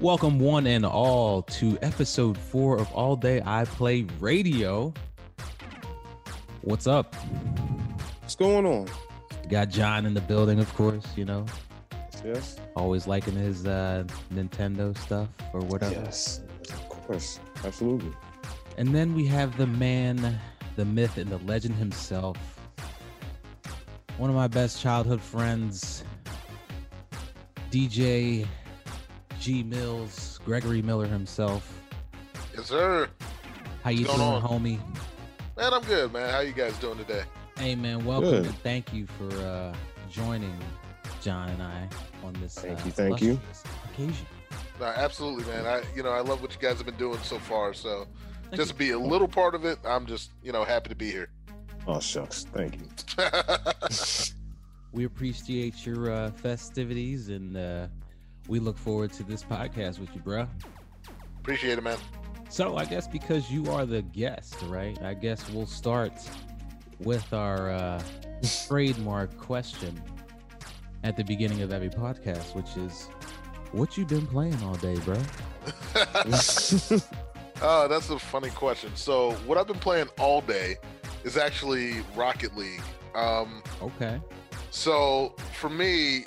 Welcome, one and all, to episode four of All Day I Play Radio. What's up? What's going on? Got John in the building, of course, you know, Yes. always liking his uh, Nintendo stuff or whatever. Yes. Of course. Absolutely. And then we have the man, the myth, and the legend himself. One of my best childhood friends, DJ G Mills, Gregory Miller himself. Yes, sir. How you doing, on? homie? Man, I'm good, man. How you guys doing today? Hey, man, welcome Good. and thank you for uh, joining John and I on this. Thank uh, you, thank you. Occasion. No, absolutely, man. I, you know, I love what you guys have been doing so far. So, Thank just to be a little part of it, I'm just, you know, happy to be here. Oh shucks. Thank you. We appreciate your uh, festivities and uh, we look forward to this podcast with you, bruh. Appreciate it, man. So I guess because you are the guest, right? I guess we'll start with our uh, trademark question at the beginning of every podcast, which is, "What you been playing all day, bro?" Oh, that's a funny question. So, what I've been playing all day is actually Rocket League. Um, Okay. So for me,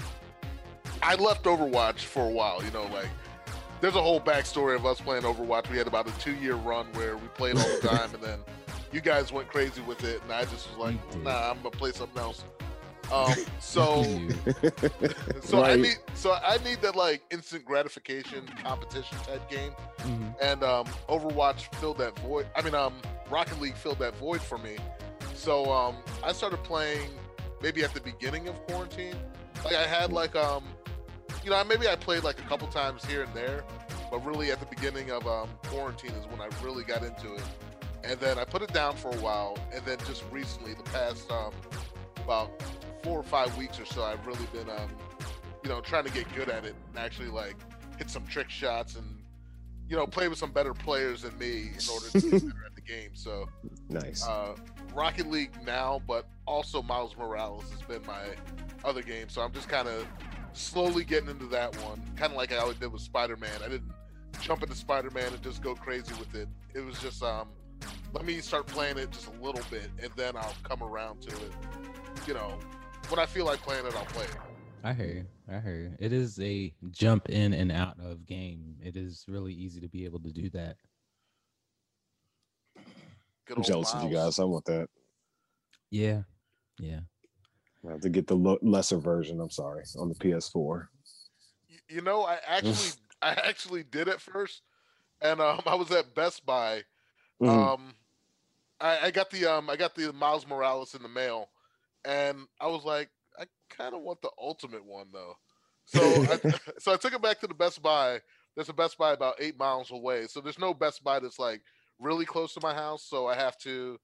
I left Overwatch for a while. You know, like there's a whole backstory of us playing Overwatch. We had about a two year run where we played all the time, and then you guys went crazy with it, and I just was like, Nah, I'm gonna play something else. Um, so You. so I need so I need that like instant gratification competition type game Mhm. and um, Overwatch filled that void. I mean, um, Rocket League filled that void for me. So um, I started playing maybe at the beginning of quarantine. Like I had like um, you know, maybe I played like a couple times here and there, but really at the beginning of um, quarantine is when I really got into it. And then I put it down for a while, and then just recently, the past um, about four or five weeks or so, I've really been um, you know, trying to get good at it and actually like hit some trick shots and you know, play with some better players than me in order to get better at the game. So, nice. uh, Rocket League now, but also Miles Morales has been my other game. So I'm just kind of slowly getting into that one, kind of like I always did with Spider Man. I didn't jump into Spider Man and just go crazy with it. It was just um, let me start playing it just a little bit, and then I'll come around to it. You know, when I feel like playing it, I'll play it. I hear you. I hear you. It is a jump in and out of game. It is really easy to be able to do that. Good I'm old jealous of you guys. I want that. Yeah. Yeah. I have to get the lo- lesser version. I'm sorry on the PS4. You know i actually i actually did it first and um i was at best buy Mhm. um I, I got the um i got the miles morales in the mail and i was like i kind of want the ultimate one though. So I, so i took it back to the best buy. There's a best buy about eight miles away. So there's no best buy that's like really close to my house. So i have to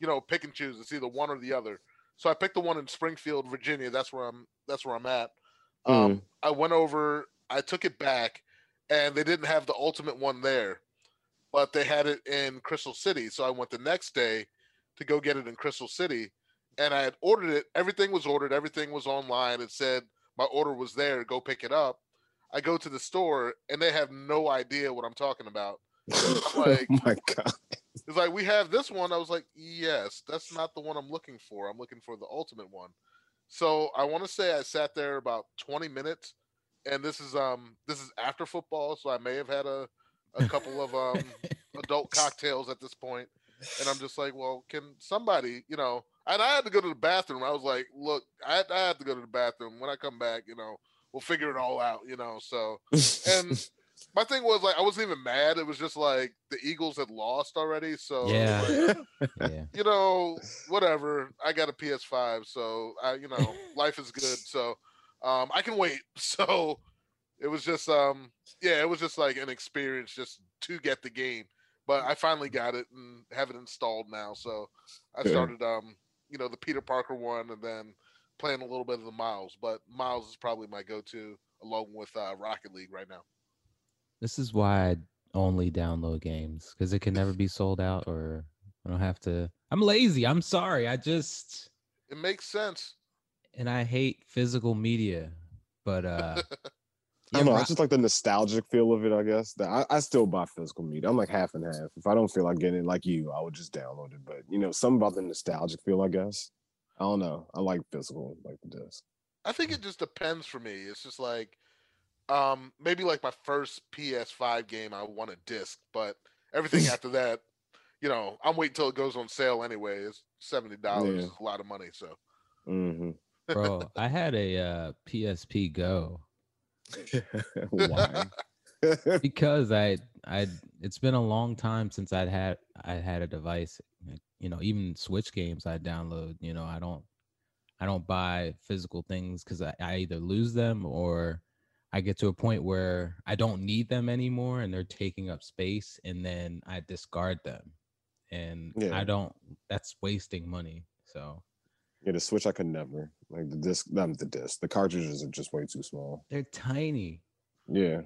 you know pick and choose. It's either one or the other. So i picked the one in springfield virginia. That's where i'm that's where i'm at. Um, I went over, I took it back, and they didn't have the ultimate one there, but they had it in Crystal City. So I went the next day to go get it in Crystal City, and I had ordered it. Everything was ordered, everything was online. It said my order was there, go pick it up. I go to the store, and they have no idea what I'm talking about. like- oh my god. It's like we have this one. I was like, yes, that's not the one I'm looking for. I'm looking for the ultimate one. So I want to say I sat there about 20 minutes, and this is um this is after football, so I may have had a a couple of um adult cocktails at this point, and I'm just like, well, can somebody, you know? And I had to go to the bathroom. I was like, look, I, I had to go to the bathroom. When I come back, you know, we'll figure it all out, you know. So and my thing was like I wasn't even mad. It was just like the Eagles had lost already, so Yeah. like, Yeah. you know, whatever. I got a PS5, so I, you know, life is good. So um, I can wait. So it was just, um, yeah, it was just like an experience just to get the game. But I finally got it and have it installed now. So I started, um, you know, the Peter Parker one, and then playing a little bit of the Miles. But Miles is probably my go-to along with uh, Rocket League right now. This is why I only download games because it can never be sold out or I don't have to. I'm lazy. I'm sorry. I just It makes sense. and I hate physical media, but uh I don't yeah, know. I Ro- just like the nostalgic feel of it. I guess that I, I still buy physical media. I'm like half and half. If I don't feel like getting it like you, I would just download it. But you know, something about the nostalgic feel. I guess I don't know. I like physical, like the disc. I think it just depends for me. It's just like um maybe like my first PS5 game I want a disc, but everything after that, you know, I'm waiting till it goes on sale anyway. It's seventy dollars. Yeah. A lot of money. So mm-hmm. bro, I had a uh PSP Go Why? because I I it's been a long time since I'd had I had a device. You know, even Switch games I download. You know, I don't I don't buy physical things because I, I either lose them or I get to a point where I don't need them anymore and they're taking up space and then I discard them. And Yeah. I don't that's wasting money. So yeah, the Switch I could never like the disc. Not the disc. The cartridges are just way too small. they're tiny. Yeah,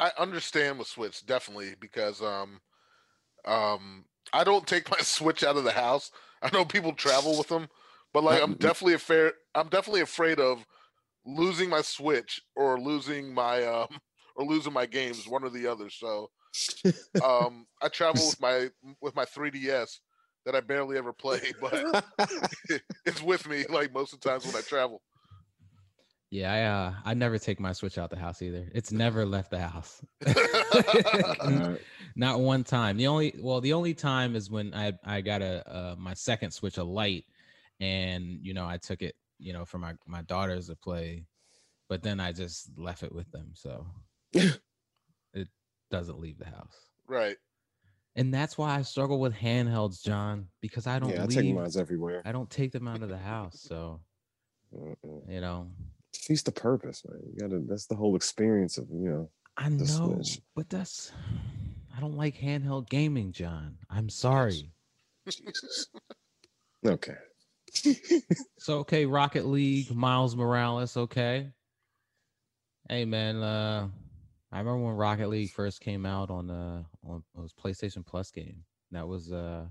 I understand with Switch definitely because um um I don't take my Switch out of the house. I know people travel with them, but like I'm definitely afraid I'm definitely afraid of losing my Switch or losing my um or losing my games, one or the other. So um I travel with my with my 3DS that I barely ever play, but it's with me like most of the times when I travel. Yeah, I uh I never take my Switch out the house either. It's never left the house. Not one time. The only well, the only time is when I I got a uh, my second Switch a light, and you know I took it you know for my my daughters to play, but then I just left it with them, so it doesn't leave the house. right. And that's why I struggle with handhelds, John, because I don't yeah, I take leave. mine everywhere. I don't take them out of the house, so Mm-mm. you know. Defeats the purpose, man. You gotta. That's the whole experience of you know. I know, Switch. but that's I don't like handheld gaming, John. I'm sorry. Jesus. Okay. So okay, Rocket League, Miles Morales, okay. Hey man, uh I remember when Rocket League first came out on uh on it was PlayStation Plus game. That was uh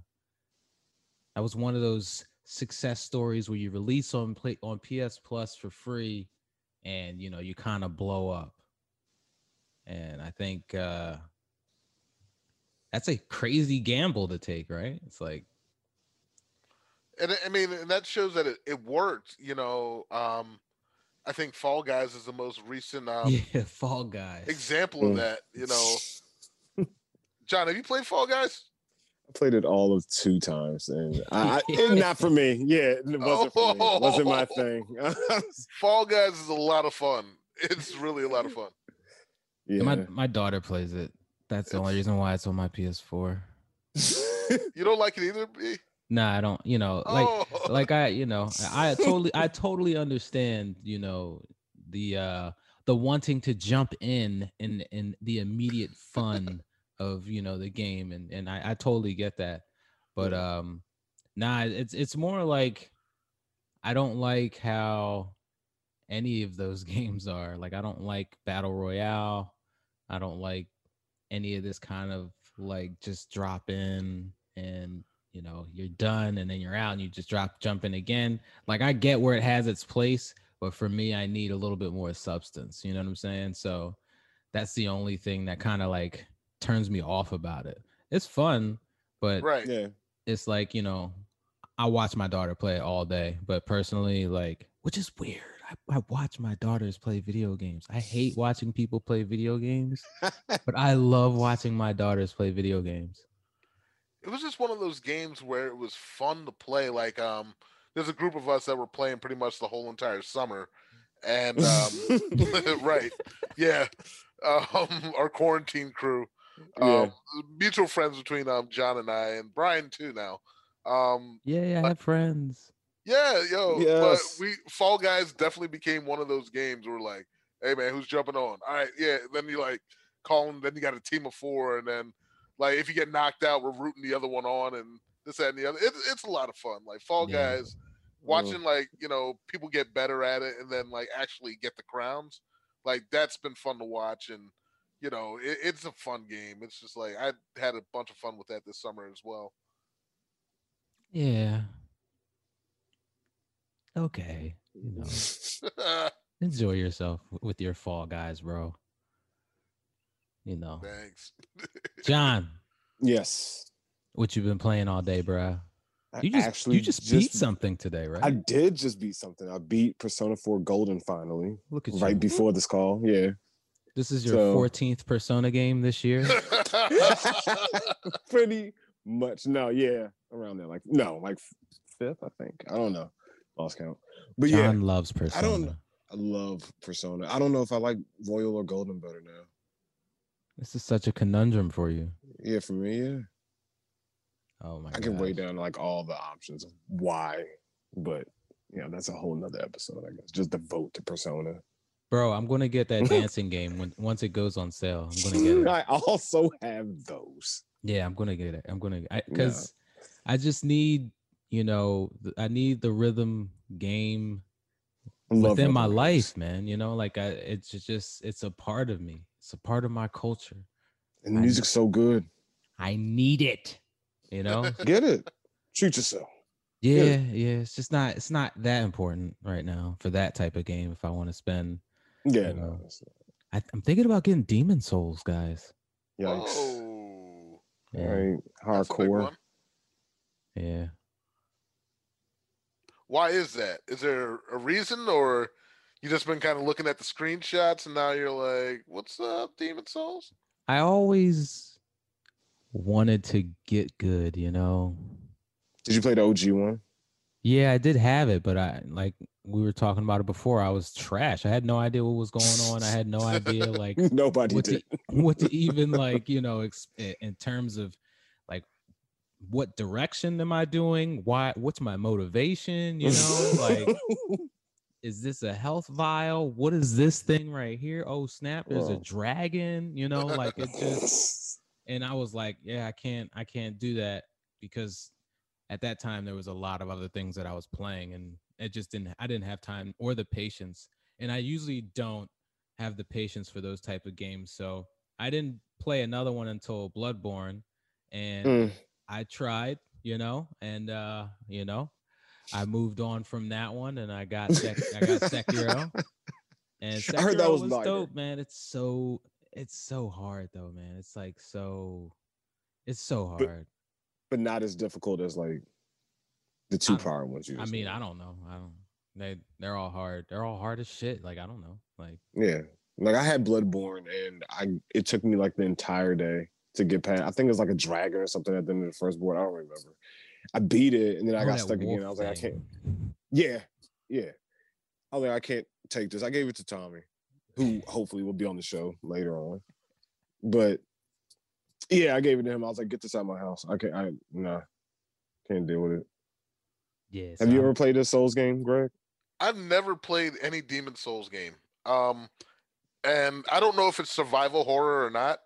that was one of those success stories where you release on play on PS Plus for free and you know you kind of blow up. And I think uh that's a crazy gamble to take, right? It's like and I- mean, and that shows that it, it worked. You know, um, I think Fall Guys is the most recent um, yeah, Fall Guys. example of Mm. that. You know, John, have you played Fall Guys? I played it all of two times, and I, I not for me. Yeah, it wasn't for me. It wasn't my thing. Fall Guys is a lot of fun. It's really a lot of fun. yeah. My my daughter plays it. That's the only reason why it's on my PS4. You don't like it either, B? Nah, I don't. You know, like oh, like I, you know, I I totally I totally understand. You know, the uh the wanting to jump in in in the immediate fun of you know the game, and and I I totally get that. But um, nah, it's it's more like I don't like how any of those games are. Like I don't like battle royale. I don't like any of this kind of like just drop in and you know you're done and then you're out and you just drop jump in again. Like I get where it has its place, but for me I need a little bit more substance. You know what I'm saying? So that's the only thing that kind of like turns me off about it. It's fun, but right. yeah. it's like you know i watch my daughter play all day but personally like which is weird I, I watch my daughters play video games i hate watching people play video games but i love watching my daughters play video games It was just one of those games where it was fun to play. Like, um, there's a group of us that were playing pretty much the whole entire summer, and um, right, yeah, um, our quarantine crew. Yeah. um, mutual friends between um John and I and Brian too now. Um yeah i have friends yeah, yo, Yes. but we Fall Guys definitely became one of those games where like, hey man, who's jumping on? All right, yeah. Then you like call them, then you got a team of four, and then like if you get knocked out, we're rooting the other one on and this that, and the other. It, it's a lot of fun. Like Fall Yeah. Guys, mm. watching like, you know, people get better at it and then like actually get the crowns. Like that's been fun to watch and you know, it, it's a fun game. It's just like I had a bunch of fun with that this summer as well. Yeah. Okay. You know, enjoy yourself with your fall guys, bro. You know, Thanks. John, yes. what you've been playing all day, bro? You just actually you just, beat something today, right? I did just beat something. I beat Persona 4 Golden finally, Look at right you. before this call. Yeah. This is your so- 14th Persona game this year. Pretty much. No, yeah. Around there. Like, no, like fifth, I think. I don't know. Lost count. But yeah, John loves Persona. I don't know. I love Persona. I don't know if I like Royal or Golden better now. This is such a conundrum for you. Yeah, for me, yeah. Oh my I can gosh. write down like all the options of why, but yeah, that's a whole nother episode, I guess. Just the vote to Persona. Bro, I'm gonna get that dancing game when once it goes on sale. I'm gonna get it. I also have those. Yeah, I'm gonna get it. I'm gonna because I just need, you know, I need the rhythm game within my life, man. You know, like I, it's just it's a part of me. It's a part of my culture. And the music's so good. I need it. You know. Get it. Treat yourself. Yeah, yeah. It's just not. It's not that important right now for that type of game. If I want to spend, Yeah, You know. it's- I, I'm thinking about getting Demon Souls, guys. Yikes. Whoa. Yeah, All right. That's Hardcore. yeah. Why is that? Is there a reason, or you just been kind of looking at the screenshots and now you're like, "What's up, Demon Souls?" I always wanted to get good. You know. Did you play the OG one? Yeah, I did have it, but I like we were talking about it before. I was trash. I had no idea what was going on. I had no idea like Nobody what did. to, what to even like you know ex- in terms of like what direction am i doing why what's my motivation you know like is this a health vial? What is this thing right here? Oh snap there's a dragon you know like it just and i was like yeah i can't i can't do that because at that time there was a lot of other things that i was playing and it just didn't i didn't have time or the patience. And i usually don't have the patience for those type of games so i didn't play another one until bloodborne and Mm. i tried you know and uh you know i moved on from that one and i got Sek- i got sekiro and sekiro I heard that was was lighter. dope man it's so it's so hard though man it's like so it's so hard but not as difficult as like the two prior ones. You i mean i don't know i don't they they're all hard they're all hard as shit like i don't know like Yeah. Like I had Bloodborne and I it took me like the entire day to get past. I think it was like a dragon or something at the end of the first board. I don't remember. I beat it and then I oh, got stuck again. I was like, I can't. Yeah. Yeah. I was like, I can't take this. I gave it to Tommy, who hopefully will be on the show later on. But yeah, I gave it to him. I was like, get this out of my house. I can't I nah. Can't deal with it. yeah Have you I'm- ever played a Souls game, Greg? I've never played any Demon Souls game. Um, and I don't know if it's survival horror or not,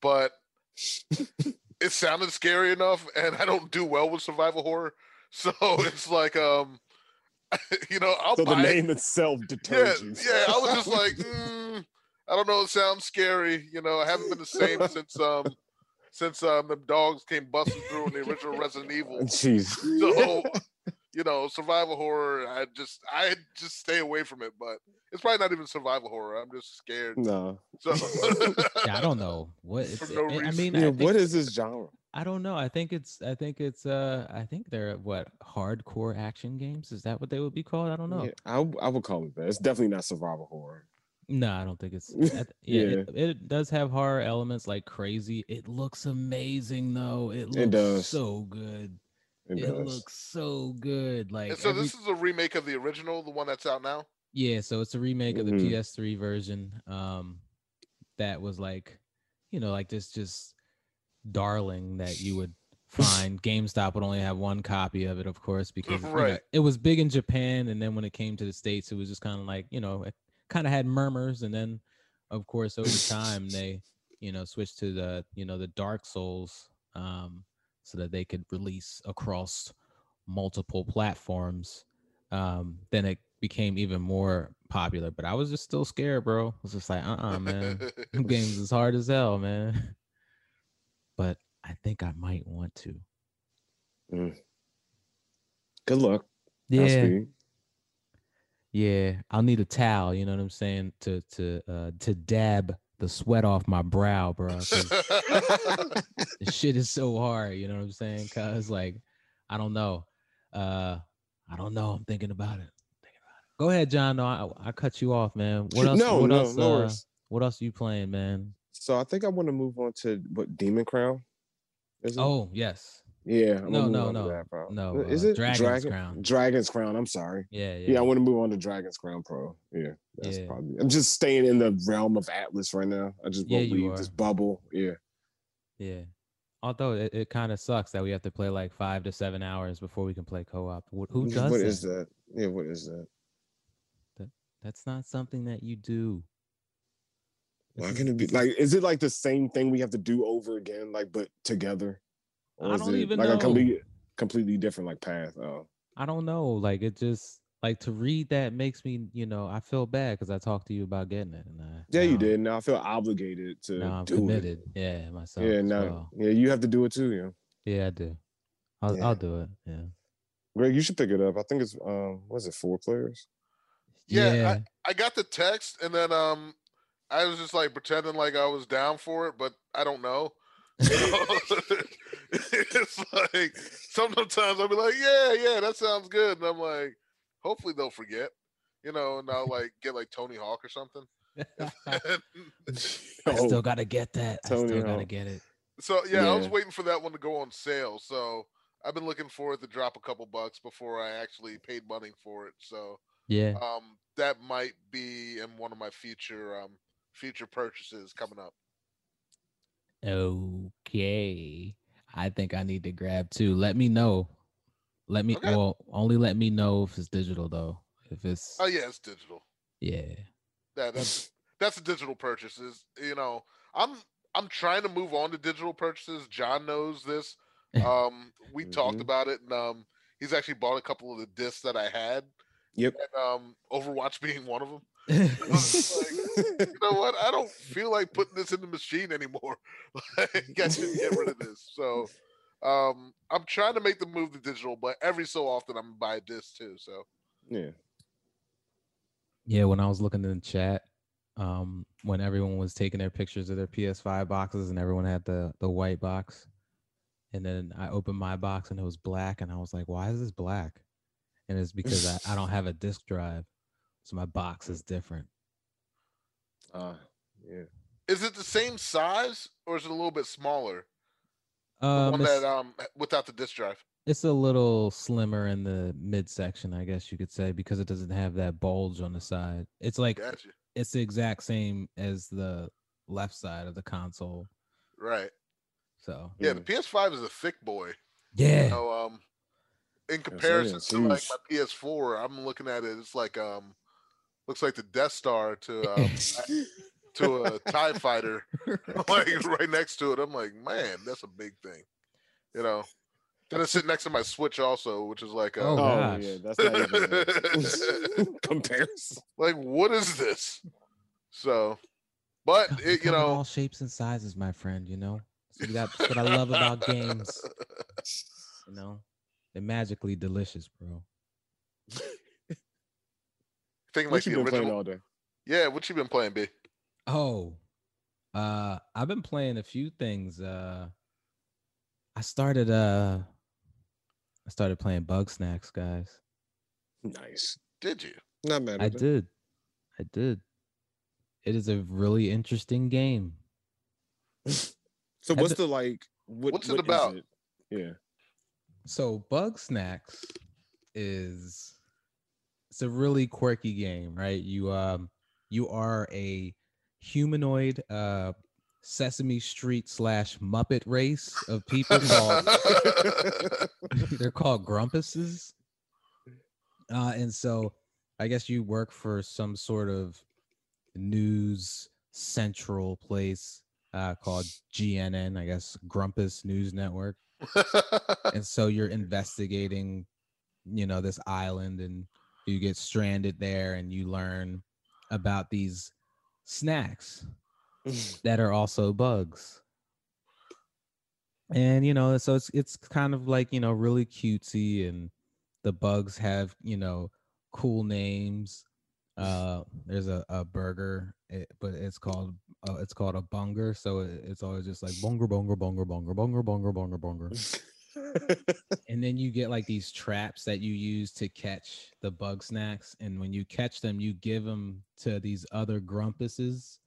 but it sounded scary enough, and I don't do well with survival horror. So it's like, um, you know, I'll So the buy it. name itself Yeah, you. yeah. I was just like, mm, I don't know. It sounds scary. You know, I haven't been the same since um since um the dogs came busting through in the original Resident Evil. Jeez. So, you know, survival horror, I just I just stay away from it. But it's probably not even survival horror. I'm just scared. no. So yeah i don't know what it's, For no I- I reason. mean I Yeah, think- what is this genre? I don't know. I think it's I think it's uh I think they're what hardcore action games. Is that what they would be called? I don't know. Yeah, I, w- I would call it that. It's definitely not survival horror. No, I don't think it's th- yeah, Yeah. It, it does have horror elements like crazy. It looks amazing though. It looks does. so good. It, It, does. looks so good. Like and so every- this is a remake of the original, the one that's out now. Yeah, so it's a remake of the Mhm. PS3 version. Um, that was like, you know, like this just darling that you would find. GameStop would only have one copy of it, of course, because you know, it was big in Japan, and then when it came to the states, it was just kind of like, you know, it kind of had murmurs, and then, of course, over time they, you know, switched to the, you know, the Dark Souls, um, so that they could release across multiple platforms. Um, then it became even more popular. But I was just still scared, bro. I was just like, uh, uh man, Them games is hard as hell, man. But I think I might want to. Good luck. Yeah, yeah. I'll need a towel. You know what I'm saying to to uh to dab the sweat off my brow, bro. the shit is so hard. You know what I'm saying? Cause like, I don't know. Uh, I don't know. I'm thinking about it. Thinking about it. Go ahead, John. No, I, I cut you off, man. What else? no, what no, else? no uh, what else are you playing, man? So I think I want to move on to what Demon Crown. Oh yes, yeah. I'm no, no, no, that, no, Is uh, it Dragon's Dragon? Crown. Dragon's Crown. I'm sorry. yeah, Yeah, yeah. I want to move on to Dragon's Crown Pro. Yeah, that's Yeah. probably. I'm just staying in the realm of Atlus right now. I just won't you leave this bubble. Yeah. Yeah. Although it, it kind of sucks that we have to play like five to seven hours before we can play co-op. Wh- Who does What that? is that? Yeah, what is that? That's not something that you do. Why can it be like? Is it like the same thing we have to do over again, like but together? I don't it even like know. a complete, completely different like path? Oh, I don't know. Like it just like to read that makes me, you know, I feel bad because I talked to you about getting it, and I, yeah, you did. Now I feel obligated to Now I'm do committed. Yeah, myself. Yeah, now, well. yeah, you have to do it too. Yeah, Yeah, I do. I'll Yeah. I'll do it. Yeah. Greg, you should pick it up. I think it's um, was it four players? Yeah, I got the text and then um I was just like pretending like I was down for it, but I don't know. You know? it's like sometimes I'll be like, yeah, yeah, that sounds good. And I'm like, hopefully they'll forget, you know, and I'll like get like Tony Hawk or something. I Oh, still gotta get that. I Tony still gotta get it. so yeah, I was waiting for that one to go on sale. So I've been looking for it to drop a couple bucks before I actually paid money for it. So Yeah. um that might be in one of my future um future purchases coming up. Okay. I think I need to grab two. Let me know. Let me Okay. well only let me know if it's digital though. If it's Oh yeah, it's digital. yeah. That that's that's a digital purchases. You know, I'm I'm trying to move on to digital purchases. John knows this. Um, we talked Mhm. about it, and um, he's actually bought a couple of the discs that I had. Yep. And, um, Overwatch being one of them. Like, you know what? I don't feel like putting this in the machine anymore. like, I should get rid of this. So, um, I'm trying to make the move to digital, but every so often I'm gonna buy a disc too. So, yeah. yeah, when I was looking in the chat, um, when everyone was taking their pictures of their PS5 boxes and everyone had the the white box, and then I opened my box and it was black, and I was like, why is this black? And it's because I, I don't have a disk drive, so my box is different. Uh, yeah. is it the same size or is it a little bit smaller? The Um, one that um without the disc drive. It's a little slimmer in the midsection, I guess you could say, because it doesn't have that bulge on the side. It's like Gotcha. it's the exact same as the left side of the console. Right. So Yeah, the Mm. PS5 is a thick boy. yeah, You know, um, in comparison to like my PS4, I'm looking at it. It's like um, looks like the Death Star to um, to a Tie Fighter, like right next to it. I'm like, man, that's a big thing. You know. Then it's sitting next to my Switch also, which is like, Oh, uh, Oh yeah, that's not even a comparison. like what is this? So, but it, you know, all shapes and sizes, my friend. You know, so that's what I love about games. You know, they're magically delicious, bro. Thinking like What you the been playing original. all day? Yeah, what you been playing, B? Oh, uh, I've been playing a few things. Uh, I started uh, I started playing Bugsnax, guys. Nice. Did you? Not mad. I it. did. I did. It is a really interesting game. So what's the- the like? What, What's it what is about? it? Yeah. So Bugsnax is it's a really quirky game, right? You um you are a humanoid uh Sesame Street slash Muppet race of people called they're called grumpuses. Uh, and so I guess you work for some sort of news central place uh, called GNN, I guess Grumpus News Network. And so you're investigating, you know, this island and you get stranded there and you learn about these snacks that are also bugs. And you know, so it's it's kind of like, you know, really cutesy and the bugs have, you know, cool names. Uh, there's a, a burger, it, but it's called uh, it's called a bunger. So it, it's always just like bunger, bunger, bunger, bunger, bunger, bunger, bunger, bunger. and then you get like these traps that you use to catch the bug snacks. And when you catch them, you give them to these other grumpuses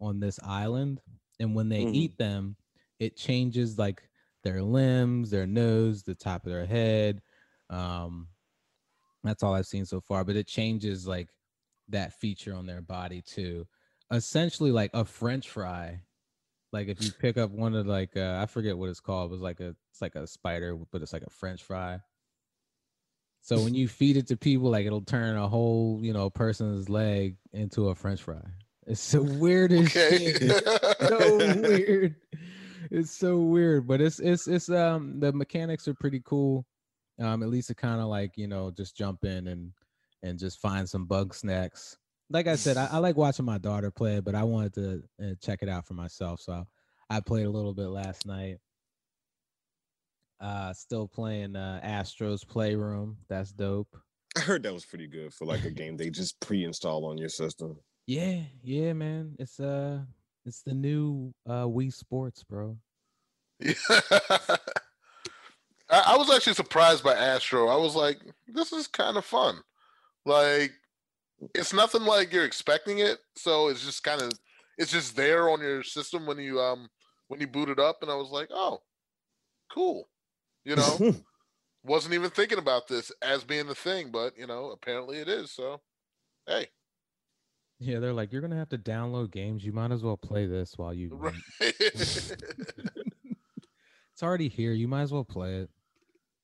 on this island. And when they mm. eat them, it changes like their limbs, their nose, the top of their head. Um, that's all I've seen so far, but it changes like that feature on their body too essentially like a french fry like if you pick up one of like uh, I forget what it's called. It was like a it's like a spider, but it's like a French fry. So when you feed it to people, like it'll turn a whole you know person's leg into a French fry. It's so weird as Okay. shit. so weird. It's so weird, but it's it's it's um the mechanics are pretty cool. Um, at least it kind of like you know just jump in and and just find some bug snacks. Like I said, I, I like watching my daughter play it, but I wanted to uh, check it out for myself. So I played a little bit last night. Uh, still playing uh, Astro's Playroom. That's dope. I heard that was pretty good for like a game they just pre-install on your system. Yeah, yeah, man. It's uh, it's the new uh Wii Sports, bro. Yeah. I, I was actually surprised by Astro. I was like, this is kind of fun. Like, it's nothing like you're expecting it. So it's just kind of, it's just there on your system when you um when you boot it up, and I was like, oh, cool. You know, wasn't even thinking about this as being the thing, but you know, apparently it is. So, hey, Yeah, they're like, you're gonna have to download games. You might as well play this while you. right. it's already here. You might as well play it.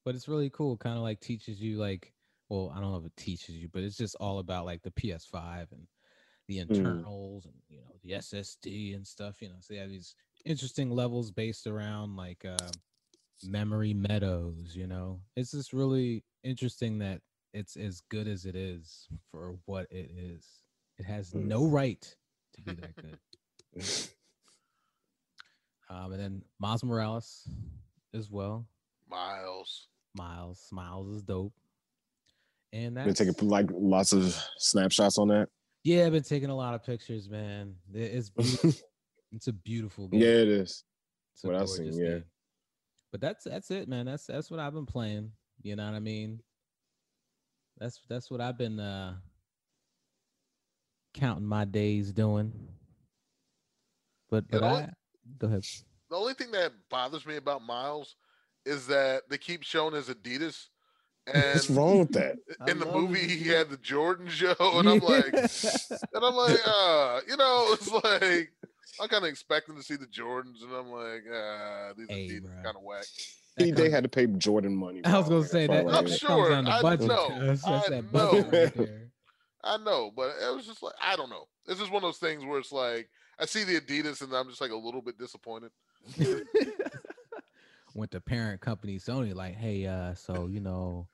But it's really cool. Kind of like teaches you like, well, I don't know if it teaches you, but it's just all about like the PS5 and the internals and you know the SSD and stuff. You know, so they have these interesting levels based around like uh, memory meadows. You know, it's just really interesting that it's as good as it is for what it is. It has Hmm. no right to be that good. Um, and then Miles Morales as well. Miles. Miles, Miles is dope. And Been taking like lots of snapshots on that. yeah, I've been taking a lot of pictures, man. It's it's a beautiful game. Yeah, it is. It's what I've seen, yeah. game. But that's that's it, man. That's that's what I've been playing. You know what I mean? That's that's what I've been uh counting my days doing. But but the only- I go ahead. The only thing that bothers me about Miles is that they keep showing his Adidas. And What's wrong with that? I in the movie, it. he had the Jordan show, and I'm like, and I'm like, uh, you know, it's like I'm kind of expecting to see the Jordans, and I'm like, ah, these Hey, Adidas kind of whack. That He, they had to pay Jordan money. I was gonna say that. all I'm it is. comes sure, down to I budget. know, cuz. That's I that know. right there. I know, but it was just like I don't know. It's just one of those things where it's like I see the Adidas, and I'm just like a little bit disappointed. Went to parent company Sony, like, hey, uh, so you know,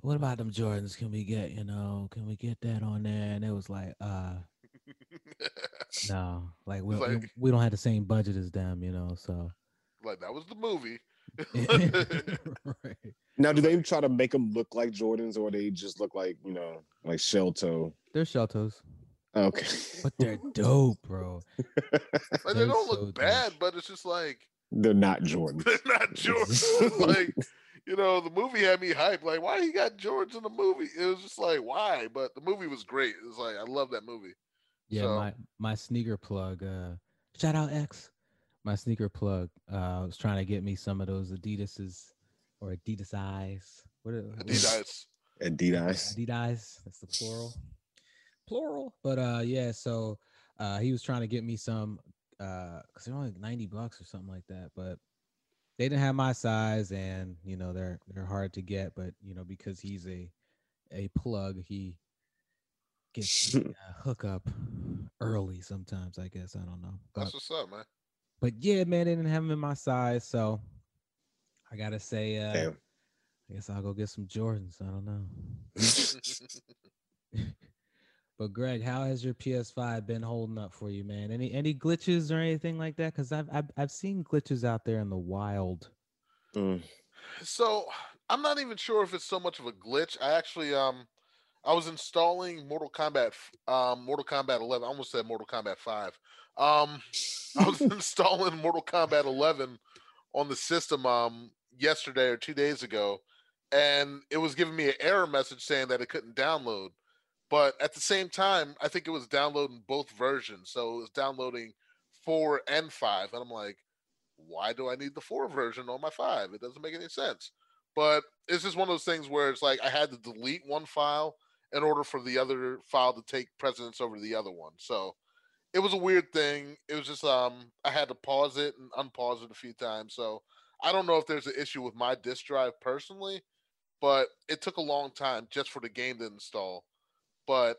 what about them Jordans? Can we get, you know, can we get that on there? And it was like, uh, no, like we, we- like- we don't have the same budget as them, you know, so like that was the movie. right. Now, do they try to make them look like Jordans, or they just look like you know, like shell toe? They're shell toes, Okay. but they're dope, bro. Like they They're don't so look dope. bad, but it's just like They're not Jordans. they're not Jordans. like you know, the movie had me hyped. Like, why he got George in the movie? It was just like, why? But the movie was great. It was like I love that movie. Yeah, So- my my sneaker plug. Uh, shout out X. My sneaker plug. Uh, was trying to get me some of those Adidas's or Adidas eyes. What are, what are- Adidas. Adidas. Adidas. That's the plural. Plural. But uh, yeah. So uh, he was trying to get me some uh, cause they're only like ninety bucks or something like that. But they didn't have my size, and you know they're they're hard to get. But you know because he's a a plug, he gets the, uh, hook up early sometimes. I guess I don't know. But That's what's up, man. but yeah, man, they didn't have him in my size, so I gotta say, uh, Damn. I guess I'll go get some Jordans. I don't know. but Greg, how has your PS5 been holding up for you, man? Any any glitches or anything like that? Because I've, I've I've seen glitches out there in the wild. Mm. so I'm not even sure if it's so much of a glitch. I actually um I was installing Mortal Kombat um Mortal Kombat 11. I almost said Mortal Kombat 5. Um I was installing Mortal Kombat 11 on the system um yesterday or 2 days ago and it was giving me an error message saying that it couldn't download. But at the same time, I think it was downloading both versions. So it was downloading 4 and 5 and I'm like why do I need the 4 version on my 5? It doesn't make any sense but it's just one of those things where it's like I had to delete one file in order for the other file to take precedence over the other one. So it was a weird thing. It was just um I had to pause it and unpause it a few times. So I don't know if there's an issue with my disk drive personally, but it took a long time just for the game to install. But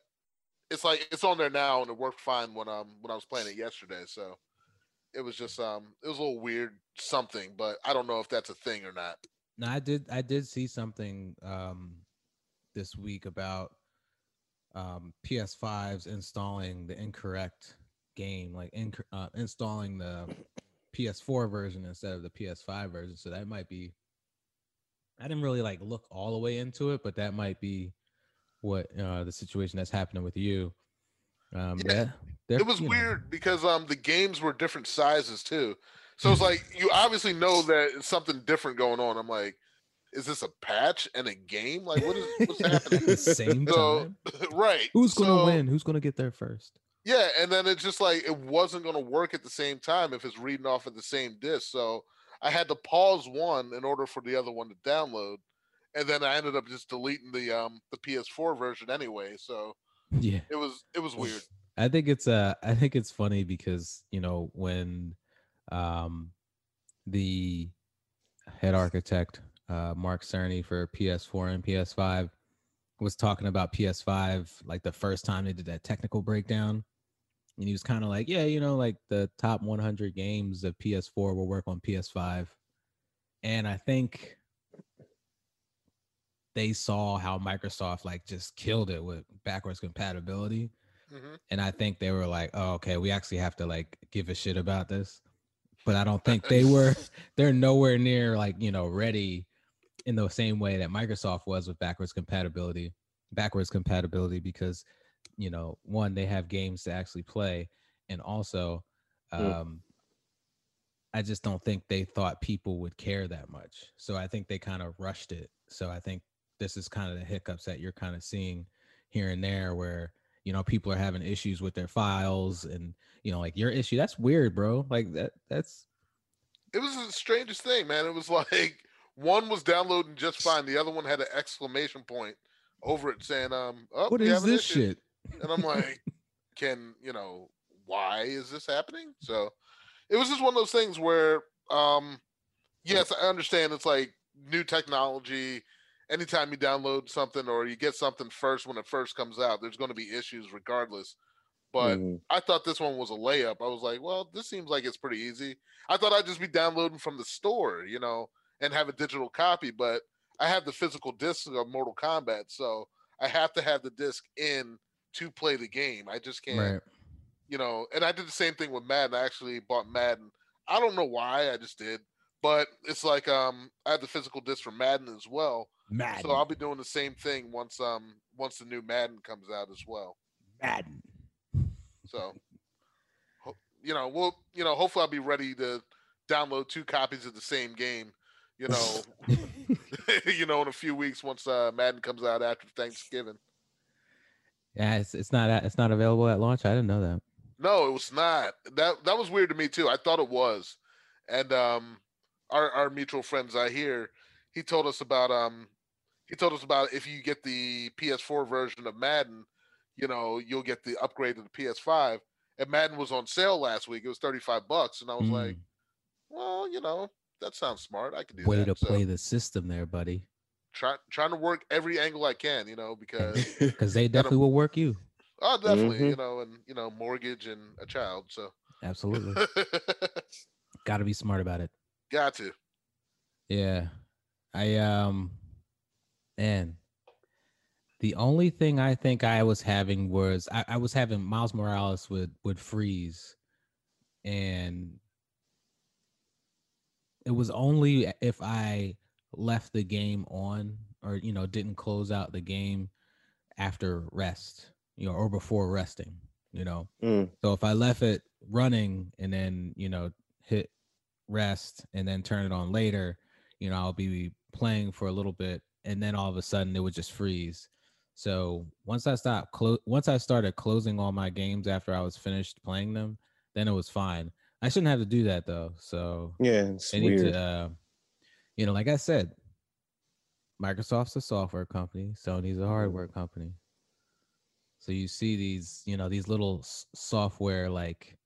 it's like it's on there now and it worked fine when um when I was playing it yesterday. So it was just um it was a little weird something, but I don't know if that's a thing or not. No, I did I did see something um this week about um PS5s installing the incorrect game, like inc- uh, installing the PS4 version instead of the PS5 version. So that might be I didn't really like look all the way into it, but that might be what uh the situation that's happening with you. Um Yeah, it was you know, weird because um the games were different sizes too. So it's like you obviously know that it's something different going on. I'm like, is this a patch and a game? Like what is what's at happening? the same So- time. right. Who's gonna So, win? Who's gonna get there first? Yeah, and then it's just like it wasn't gonna work at the same time if it's reading off of the same disk. So I had to pause one in order for the other one to download. And then I ended up just deleting the um the PS4 version anyway. So Yeah. it was it was weird. I think it's uh I think it's funny because you know when um the head architect uh Mark Cerny for PS4 and PS5 was talking about PS5 like the first time they did that technical breakdown and he was kind of like yeah you know like the top 100 games of PS4 will work on PS5 and I think they saw how Microsoft like just killed it with backwards compatibility hmm and I think they were like, "Oh, okay, we actually have to like give a shit about this." But I don't think they were. They're nowhere near like you know ready in the same way that Microsoft was with backwards compatibility. Backwards compatibility because you know one they have games to actually play, and also, Mm. um, I just don't think they thought people would care that much. So I think they kind of rushed it. So I think this is kind of the hiccups that you're kind of seeing here and there where you know people are having issues with their files and you know like your issue that's weird bro like that that's It was the strangest thing, man. It was like one was downloading just fine, the other one had an exclamation point over it saying, um, oh, what is this issue." shit And I'm like, can you know why is this happening? So it was just one of those things where, um, yes, I understand it's like new technology. Anytime you download something or you get something first when it first comes out, there's going to be issues regardless. But Mhm. I thought this one was a layup. I was like, well, this seems like it's pretty easy. I thought I'd just be downloading from the store, you know, and have a digital copy, but I have the physical disc of Mortal Kombat, so I have to have the disc in to play the game. I just can't, right you know, and I did the same thing with Madden. I actually bought Madden. I don't know why, I just did. But it's like um I have the physical disc for Madden as well. Madden. So I'll be doing the same thing once um once the new Madden comes out as well. Madden. So, you know, we'll, you know, hopefully I'll be ready to download two copies of the same game. You know, you know, in a few weeks once uh, Madden comes out after Thanksgiving. yeah, it's it's not it's not available at launch. I didn't know that. No, it was not. That that was weird to me too. I thought it was, and um, our our mutual friend Zahir, he told us about um, he told us about if you get the PS4 version of Madden, you know, you'll get the upgrade to the PS5. And Madden was on sale last week. It was thirty five bucks, and I was like, Mm, well, you know, that sounds smart. I can do way that. to So, play the system there, buddy. try, trying to work every angle I can, you know, because Because they definitely will work you. oh, definitely, Mhm. you know, and you know, mortgage and a child. So Absolutely. Got to be smart about it. got to. Yeah. I um And the only thing I think I was having was I, I was having Miles Morales would would freeze, and it was only if I left the game on or you know didn't close out the game after rest, you know, or before resting, you know. Mm. So if I left it running and then you know hit rest and then turn it on later, you know, I'll be playing for a little bit and then all of a sudden it would just freeze. So once I stopped, clo- once I started closing all my games after I was finished playing them, then it was fine. I shouldn't have to do that though. So Yeah, it's weird. to, uh, you know, like I said, Microsoft's a software company, Sony's a hardware company. So you see these, you know, these little s- software like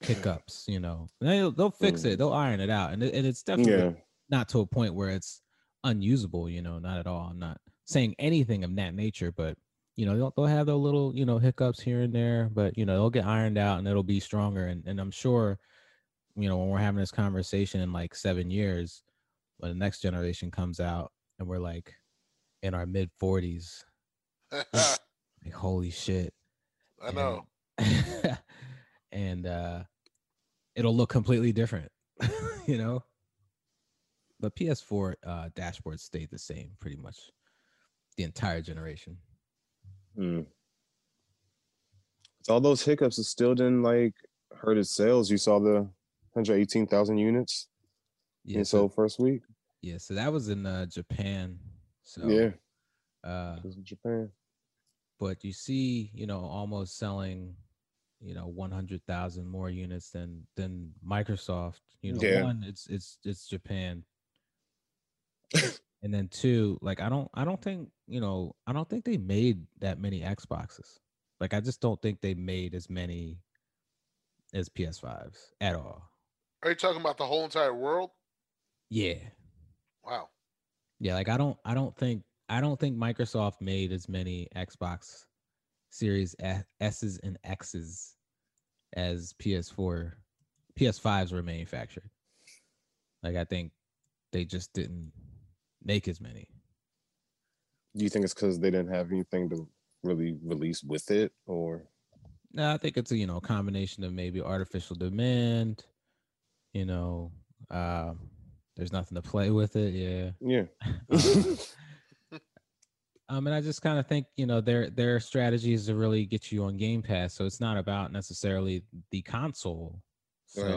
hiccups, you know, And they'll, they'll fix it, they'll iron it out, and, it, and it's definitely yeah, not to a point where it's unusable, you know, not at all. I'm not saying anything of that nature, but you know, they'll, they'll have their little, you know, hiccups here and there, but you know, they'll get ironed out and it'll be stronger. And, and I'm sure, you know, when we're having this conversation in like seven years, when the next generation comes out and we're like in our mid 40s, I like, holy shit. I know. And, and uh, it'll look completely different, you know? But PS4 uh, dashboard stayed the same pretty much the entire generation. Mm. So all those hiccups, it still didn't like hurt its sales. You saw the 118,000 units Yeah, in so, sold first week. yeah, so that was in uh, Japan. So yeah, uh, it was in Japan. but you see, you know, almost selling, you know, one hundred thousand more units than than Microsoft. You know, Yeah. one, it's it's it's Japan, and then two, like I don't I don't think you know I don't think they made that many Xboxes. Like I just don't think they made as many as PS5s at all. Are you talking about the whole entire world? Yeah, Wow. yeah. Like I don't I don't think I don't think Microsoft made as many Xbox Series S's and X's as PS4, PS5s were manufactured. Like I think they just didn't make as many. Do you think it's because they didn't have anything to really release with it, or No, I think it's a you know combination of maybe artificial demand. You know, um, there's nothing to play with it. Yeah. yeah? Um, and I just kind of think you know their their strategy is to really get you on Game Pass, so it's not about necessarily the console. So right.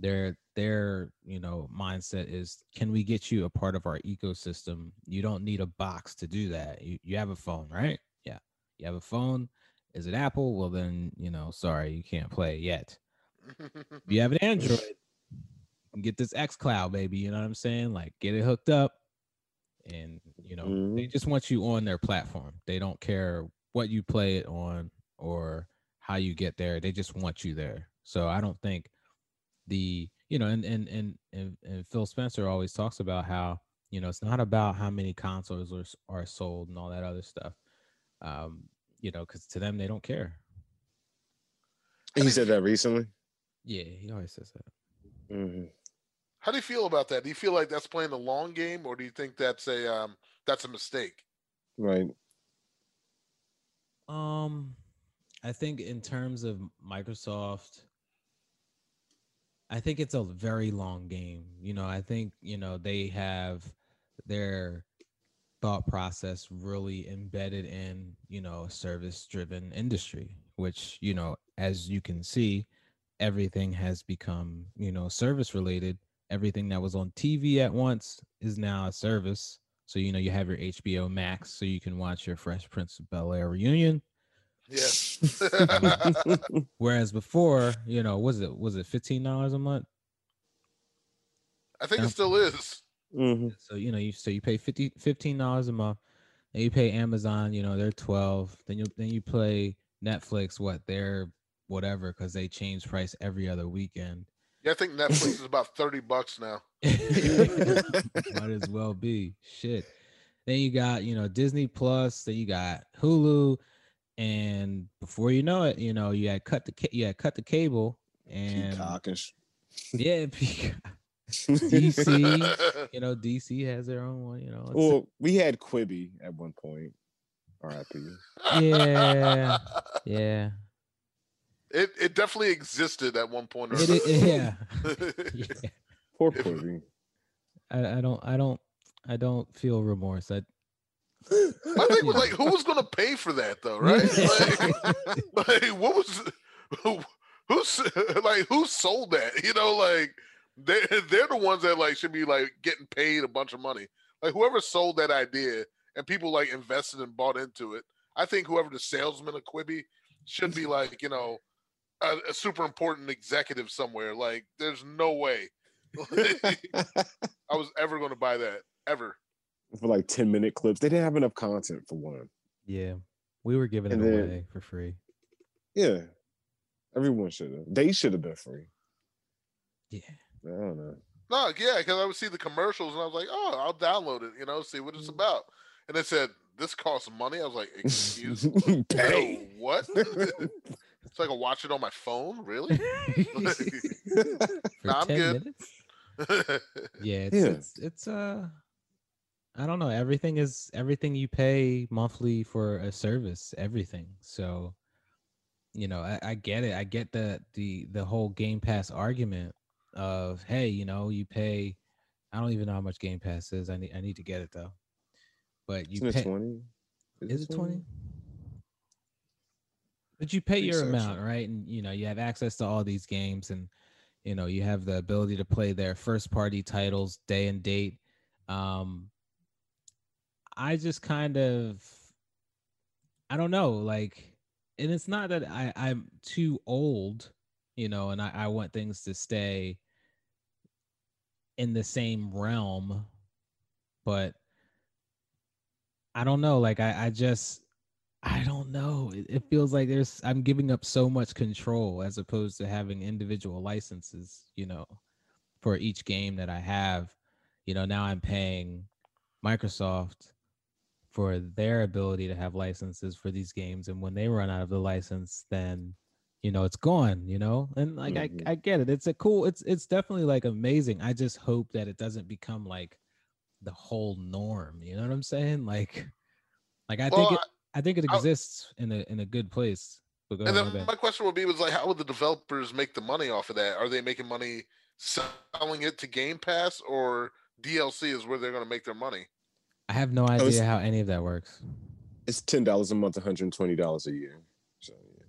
So their you know mindset is can we get you a part of our ecosystem? You don't need a box to do that. You you have a phone, right? Yeah, you have a phone. Is it Apple? Well, then you know, sorry, you can't play yet. If you have an Android, get this X Cloud, baby. You know what I'm saying? Like get it hooked up, and you know they Mhm. just want you on their platform. They don't care what you play it on or how you get there. They just want you there. So I don't think the you know and and and and, and Phil Spencer always talks about how you know it's not about how many consoles are, are sold and all that other stuff. Um, you know, because to them they don't care. he said that recently. Yeah, he always says that. Mm-hmm. How do you feel about that? Do you feel like that's playing the long game, or do you think that's a um, that's a mistake? Right. Um, I think in terms of Microsoft, I think it's a very long game. You know, I think you know they have their thought process really embedded in you know a service driven industry, which you know as you can see, everything has become you know service related. Everything that was on TV at once is now a service. So you know you have your HBO Max, so you can watch your Fresh Prince of Bel Air reunion. Yes. Whereas before, you know, was it was it fifteen dollars a month? I think Yeah. it still is. hmm So you know, you so you pay 50 15 dollars a month, and you pay Amazon. You know, they're twelve. Then you then you play Netflix. What they're whatever because they change price every other weekend. Yeah, I think Netflix is about thirty bucks now. Might as well be shit. Then you got you know Disney Plus. Then you got Hulu, and before you know it, you know you had cut the ca- you had cut the cable and Peacock and yeah, Peacock. DC, you know, DC has their own one. You know, it's- well, we had Quibi at one point. R.I.P. yeah, yeah, It it definitely existed at one point or it, it, yeah, another. yeah. Poor Quibi. I, I don't, I don't, I don't feel remorse. I, My thing was like, who was gonna pay for that though, right? Like, like what was who, who's like who sold that? You know, like they they're the ones that like should be like getting paid a bunch of money. Like whoever sold that idea and people like invested and bought into it. I think whoever the salesman of Quibi should be like, you know, a, a super important executive somewhere. Like, there's no way I was ever going to buy that ever. For like 10 minute clips. They didn't have enough content for one. yeah, we were giving it then- away for free. Yeah. Everyone should have. They should have been free. Yeah, I don't know. No, yeah, because I would see the commercials and I was like, oh, I'll download it, you know, see what it's about. And it said this costs money. I was like, excuse me, Pay. what? so I can watch it on my phone, really? for Nah, I'm 10 good. minutes. Yeah, it's, Yeah. it's it's uh I don't know. Everything is everything you pay monthly for a service, everything. So, you know, I, I get it. I get the the the whole Game Pass argument of hey, you know, you pay I don't even know how much Game Pass is. I need I need to get it though. But you Isn't pay 20? is it 20? But you pay your so, amount, so. right? And you know, you have access to all these games and you know, you have the ability to play their first party titles day and date. Um I just kind of I don't know, like and it's not that I, I'm too old, you know, and I, I want things to stay in the same realm, but I don't know. Like I, I just I don't know. It, it feels like there's I'm giving up so much control as opposed to having individual licenses, you know, for each game that I have. You know, now I'm paying Microsoft for their ability to have licenses for these games and when they run out of the license then you know it's gone you know and like Mhm. I, I get it it's a cool it's it's definitely like amazing i just hope that it doesn't become like the whole norm you know what i'm saying like like i well, think it i think it I- exists in a in a good place but go and ahead, my then bad. my question would be was like, how would the developers make the money off of that? Are they making money selling it to Game Pass or DLC is where they're going to make their money? I have no was- idea how any of that works It's $10 a month, $120 a year. So, yeah.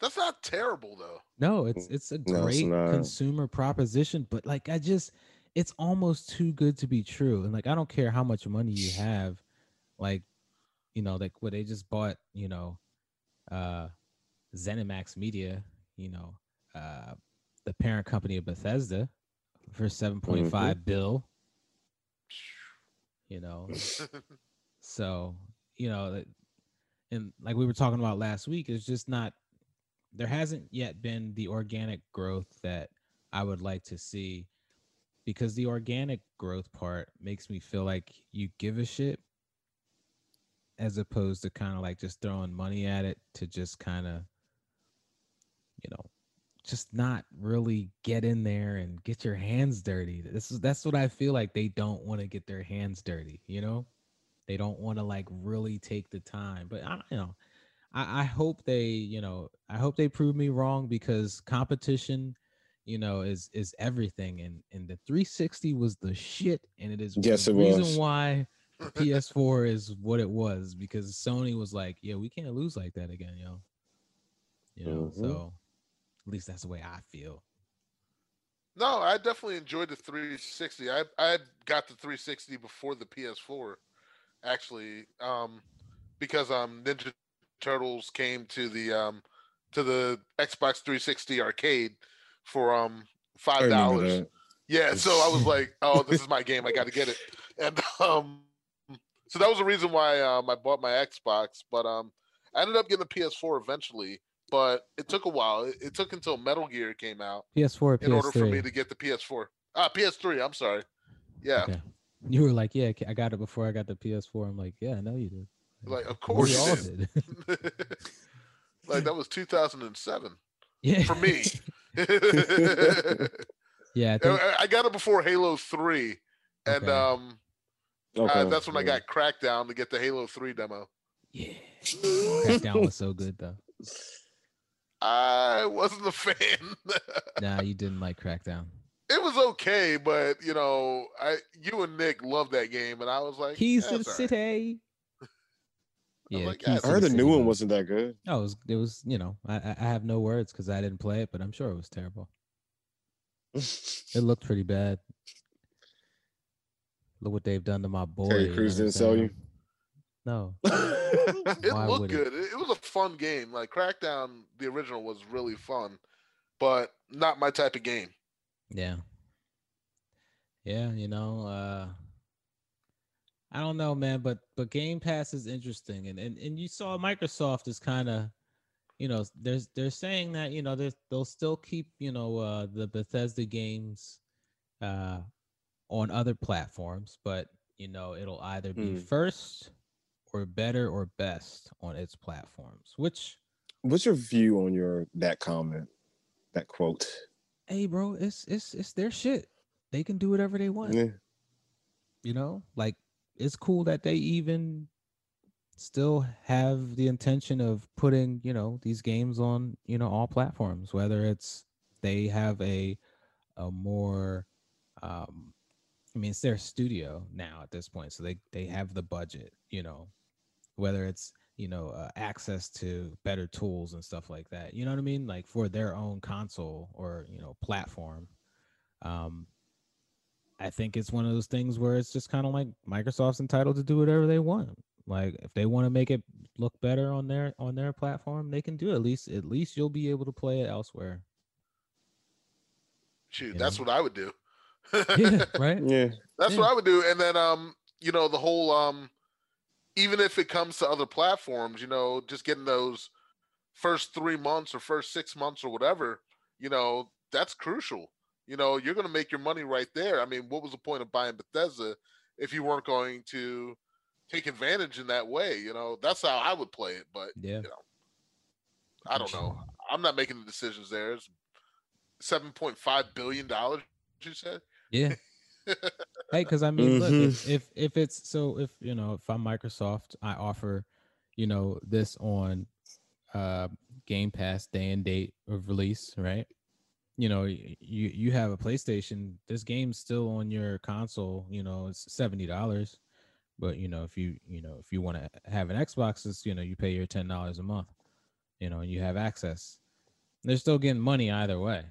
That's not terrible though. No, it's it's a No, it's great consumer proposition, but like I just it's almost too good to be true. And like I don't care how much money you have, like you know, like what they just bought, you know, uh Zenimax Media, you know, uh the parent company of Bethesda for 7.5 bill, you know. So, you know, and like we were talking about last week, it's just not there hasn't yet been the organic growth that I would like to see because the organic growth part makes me feel like you give a shit as opposed to kind of like just throwing money at it to just kind of you know just not really get in there and get your hands dirty. This is that's what I feel like they don't want to get their hands dirty, you know? They don't want to like really take the time. But I you know, I, I hope they, you know, I hope they prove me wrong because competition, you know, is is everything. And and the 360 was the shit, and it is Yes, the it reason was. why PS4 is what it was because Sony was like, yeah, we can't lose like that again, yo. You know, Mhm. so at least that's the way I feel. No, I definitely enjoyed the 360. I I got the 360 before the PS4, actually, um, because um Ninja Turtles came to the um to the Xbox 360 arcade for um five dollars. Yeah, so I was like, oh, this is my game. I got to get it. And um, so that was the reason why um, I bought my Xbox. But um, I ended up getting the PS4 eventually. But it took a while. It, it took until Metal Gear came out PS4, or in order for me to get the PS4. Ah, PS3. I'm sorry. Yeah, Okay. You were like, yeah, I got it before I got the PS4. I'm like, yeah, I know you did. like of course We course all you did. like that was 2007 yeah. for me. Yeah, I I, think, I got it before Halo Three, and Okay. um, uh, that's when I yeah. got Crackdown to get the Halo Three demo. yeah. Crackdown was so good though. I wasn't a fan. Nah, you didn't like Crackdown. it was okay, but you know, I you and Nick loved that game, and I was like, Keys "Yeah, to the it's all right." city. Yeah, like, Keys yeah, to I heard the City new one was- wasn't that good. Oh, it was, it was you know, I, I I have no words because I didn't play it, but I'm sure it was terrible. It looked pretty bad. Look what they've done to my boy. Terry you know Crews didn't sell you? Saying? No. It Why looked good. It? it was a fun game. Like Crackdown, the original was really fun, but not my type of game. Yeah. Yeah, you know, uh I don't know, man, but but Game Pass is interesting and and, and you saw Microsoft is kind of you know, there's they're saying that, you know, there's they'll still keep, you know, uh the Bethesda games uh on other platforms, but you know, it'll either be Hmm. first or better or best on its platforms, which What's your view on your that comment, that quote? hey bro, it's it's it's their shit. They can do whatever they want. Yeah. you know like it's cool that they even still have the intention of putting you know these games on you know all platforms whether it's they have a a more um i mean it's their studio now at this point so they they have the budget you know whether it's you know uh, access to better tools and stuff like that you know what i mean like for their own console or you know platform um I think it's one of those things where it's just kind of like Microsoft's entitled to do whatever they want. Like if they want to make it look better on their on their platform, they can do it. At least at least you'll be able to play it elsewhere. Shoot, You that's know? what I would do. Yeah, right? Yeah. That's Yeah. what I would do. And then um, you know, the whole um even if it comes to other platforms, you know, just getting those first three months or first six months or whatever, you know, that's crucial. You know, you're gonna make your money right there. I mean, what was the point of buying Bethesda if you weren't going to take advantage in that way? You know, that's how I would play it, but Yeah. I don't know. I'm not making the decisions there. It's seven point five billion dollars, you said? Yeah. hey, because I mean, look, if, Mhm. if if it's so, if you know, if I'm Microsoft, I offer, you know, this on uh Game Pass day and date of release, right? You know, you you have a PlayStation. This game's still on your console. You know, it's seventy dollars. But you know, if you you know if you want to have an Xbox, it's you know you pay your ten dollars a month. You know, and you have access. They're still getting money either way.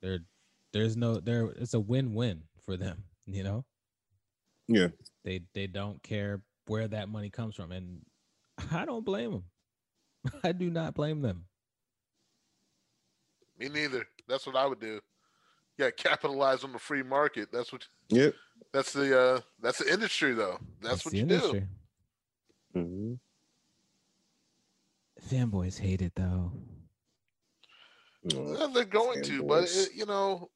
They're there's no there it's a win-win for them you know Yeah. they they don't care where that money comes from and i don't blame them i do not blame them Me neither. That's what I would do. Yeah, capitalize on the free market. That's what Yep. that's the uh that's the industry though. That's, what the you industry hmm fanboys hate it though do. Yeah, they're going to, but it, you know,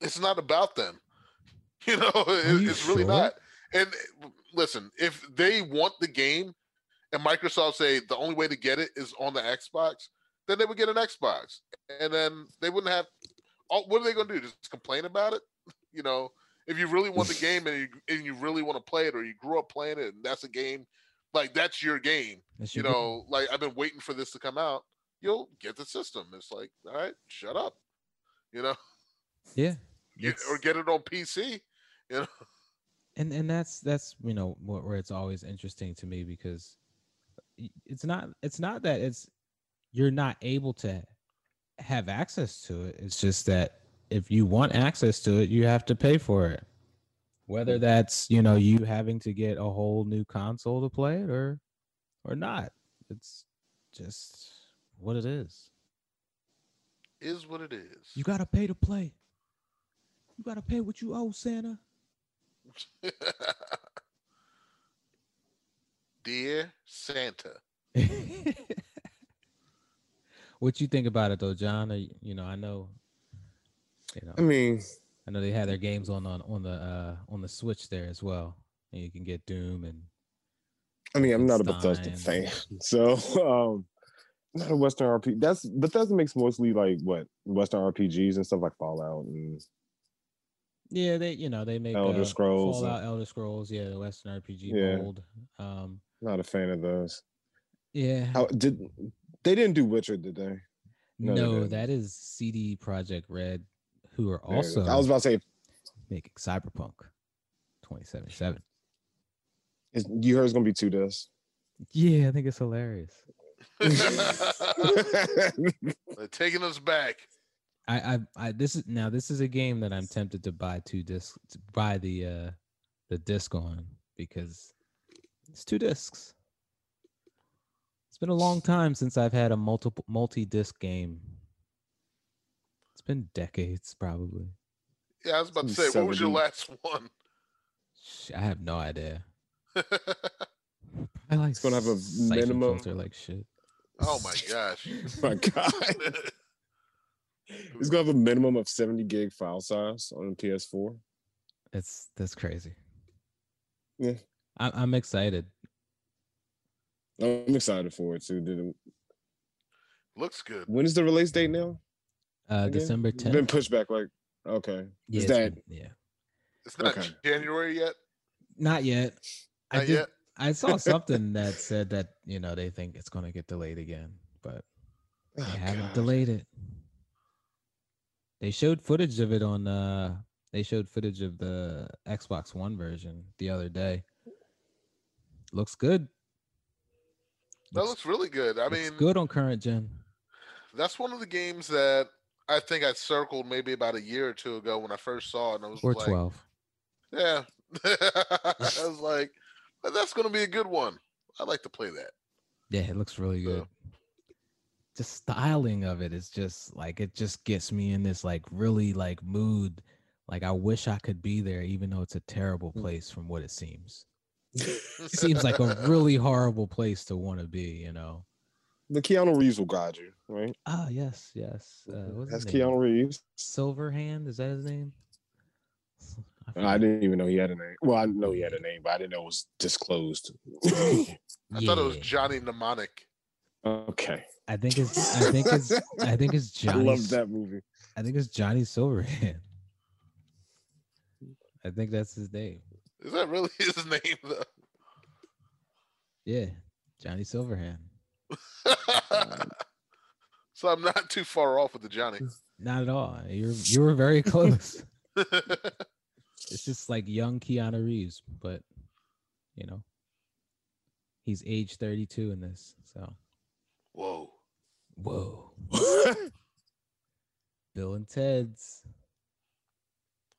it's not about them. You know, it- you it's really sure? not. And listen, if they want the game and Microsoft say the only way to get it is on the Xbox, then they would get an Xbox. And then they wouldn't have all, what are they going to do? Just complain about it? You know, if you really want the game and you, and you really want to play it or you grew up playing it and that's a game, like that's your game. That's You your game. know, like I've been waiting for this to come out. You'll get the system. It's like, all right, shut up. You know, yeah. Get, or get it on PC. You know, and and that's that's you know where it's always interesting to me because it's not it's not that it's you're not able to have access to it. It's just that if you want access to it you have to pay for it. Whether hmm. that's you know you having to get a whole new console to play it or or not. It's just what it is. Is what it is. you got to pay to play you got to pay what you owe santa Dear Santa. what you think about it though, John? Or, you know, I know, you know, I mean, I know they had their games on on on the uh on the Switch there as well, and you can get Doom and I mean, I'm not a Bethesda Wolfenstein. fan, so um, not a Western RPG. That's Bethesda makes mostly like what Western RPGs and stuff like Fallout and Yeah, they you know they make Elder uh, Scrolls and- Fallout, Elder Scrolls, yeah, the Western RPG Yeah. mold. Um, not a fan of those. yeah, How did they didn't do Witcher, did they? no, no, didn't. that is CD Projekt Red, who are There it is. also I was about to say making Cyberpunk 2077. is- you heard it's gonna be two discs. Yeah, I think it's hilarious. They're taking us back. I, I, I, this is now this is a game that I'm tempted to buy two discs, to buy the, uh, the disc on because it's two discs. It's been a long time since I've had a multiple multi-disc game. It's been decades, probably. Yeah, I was about to Some say, what was your last one? I have no idea. I like It's gonna have a Syphon minimum- filter like shit. oh my gosh. My God. It's gonna have a minimum of 70 gig file size on PS4. It's that's crazy. Yeah. I, I'm excited. I'm excited for it too. Did it- Looks good. When is the release date now? Uh, again? December It's 10th. been pushed back like okay. yeah, is it's that been- yeah. It's not Okay. January yet. Not yet. I Not did, yet. I saw something that said that you know they think it's gonna get delayed again, but they Oh, haven't God. delayed it. They showed footage of it on. uh They showed footage of the Xbox One version the other day. Looks good. That looks really good. I looks mean, good on current gen. that's one of the games that I think I circled maybe about a year or two ago when I first saw it, and I was Or like, twelve. "Yeah." I was like, "That's going to be a good one." I'd like to play that. Yeah, it looks really So- good. The styling of it is just like it just gets me in this like really like mood. Like I wish I could be there, even though it's a terrible Mm. place from what it seems. It seems like a really horrible place to want to be, you know. the Keanu Reeves will guide you, right? Ah, yes, yes. Uh, what's That's? Keanu Reeves. Silverhand, is that his name? I I didn't even know he had a name. Well, I know he had a name, but I didn't know it was disclosed. I thought it was Johnny Mnemonic. Okay. I think it's. I think it's. I think it's Johnny. I love that movie. I think it's Johnny Silverhand. I think that's his name. Is that really his name though? Yeah, Johnny Silverhand. so I'm not too far off with the Johnny. Not at all. You're you were very close. it's just like young Keanu Reeves, but you know, he's age 32 in this. So Whoa. whoa, Bill and Ted's.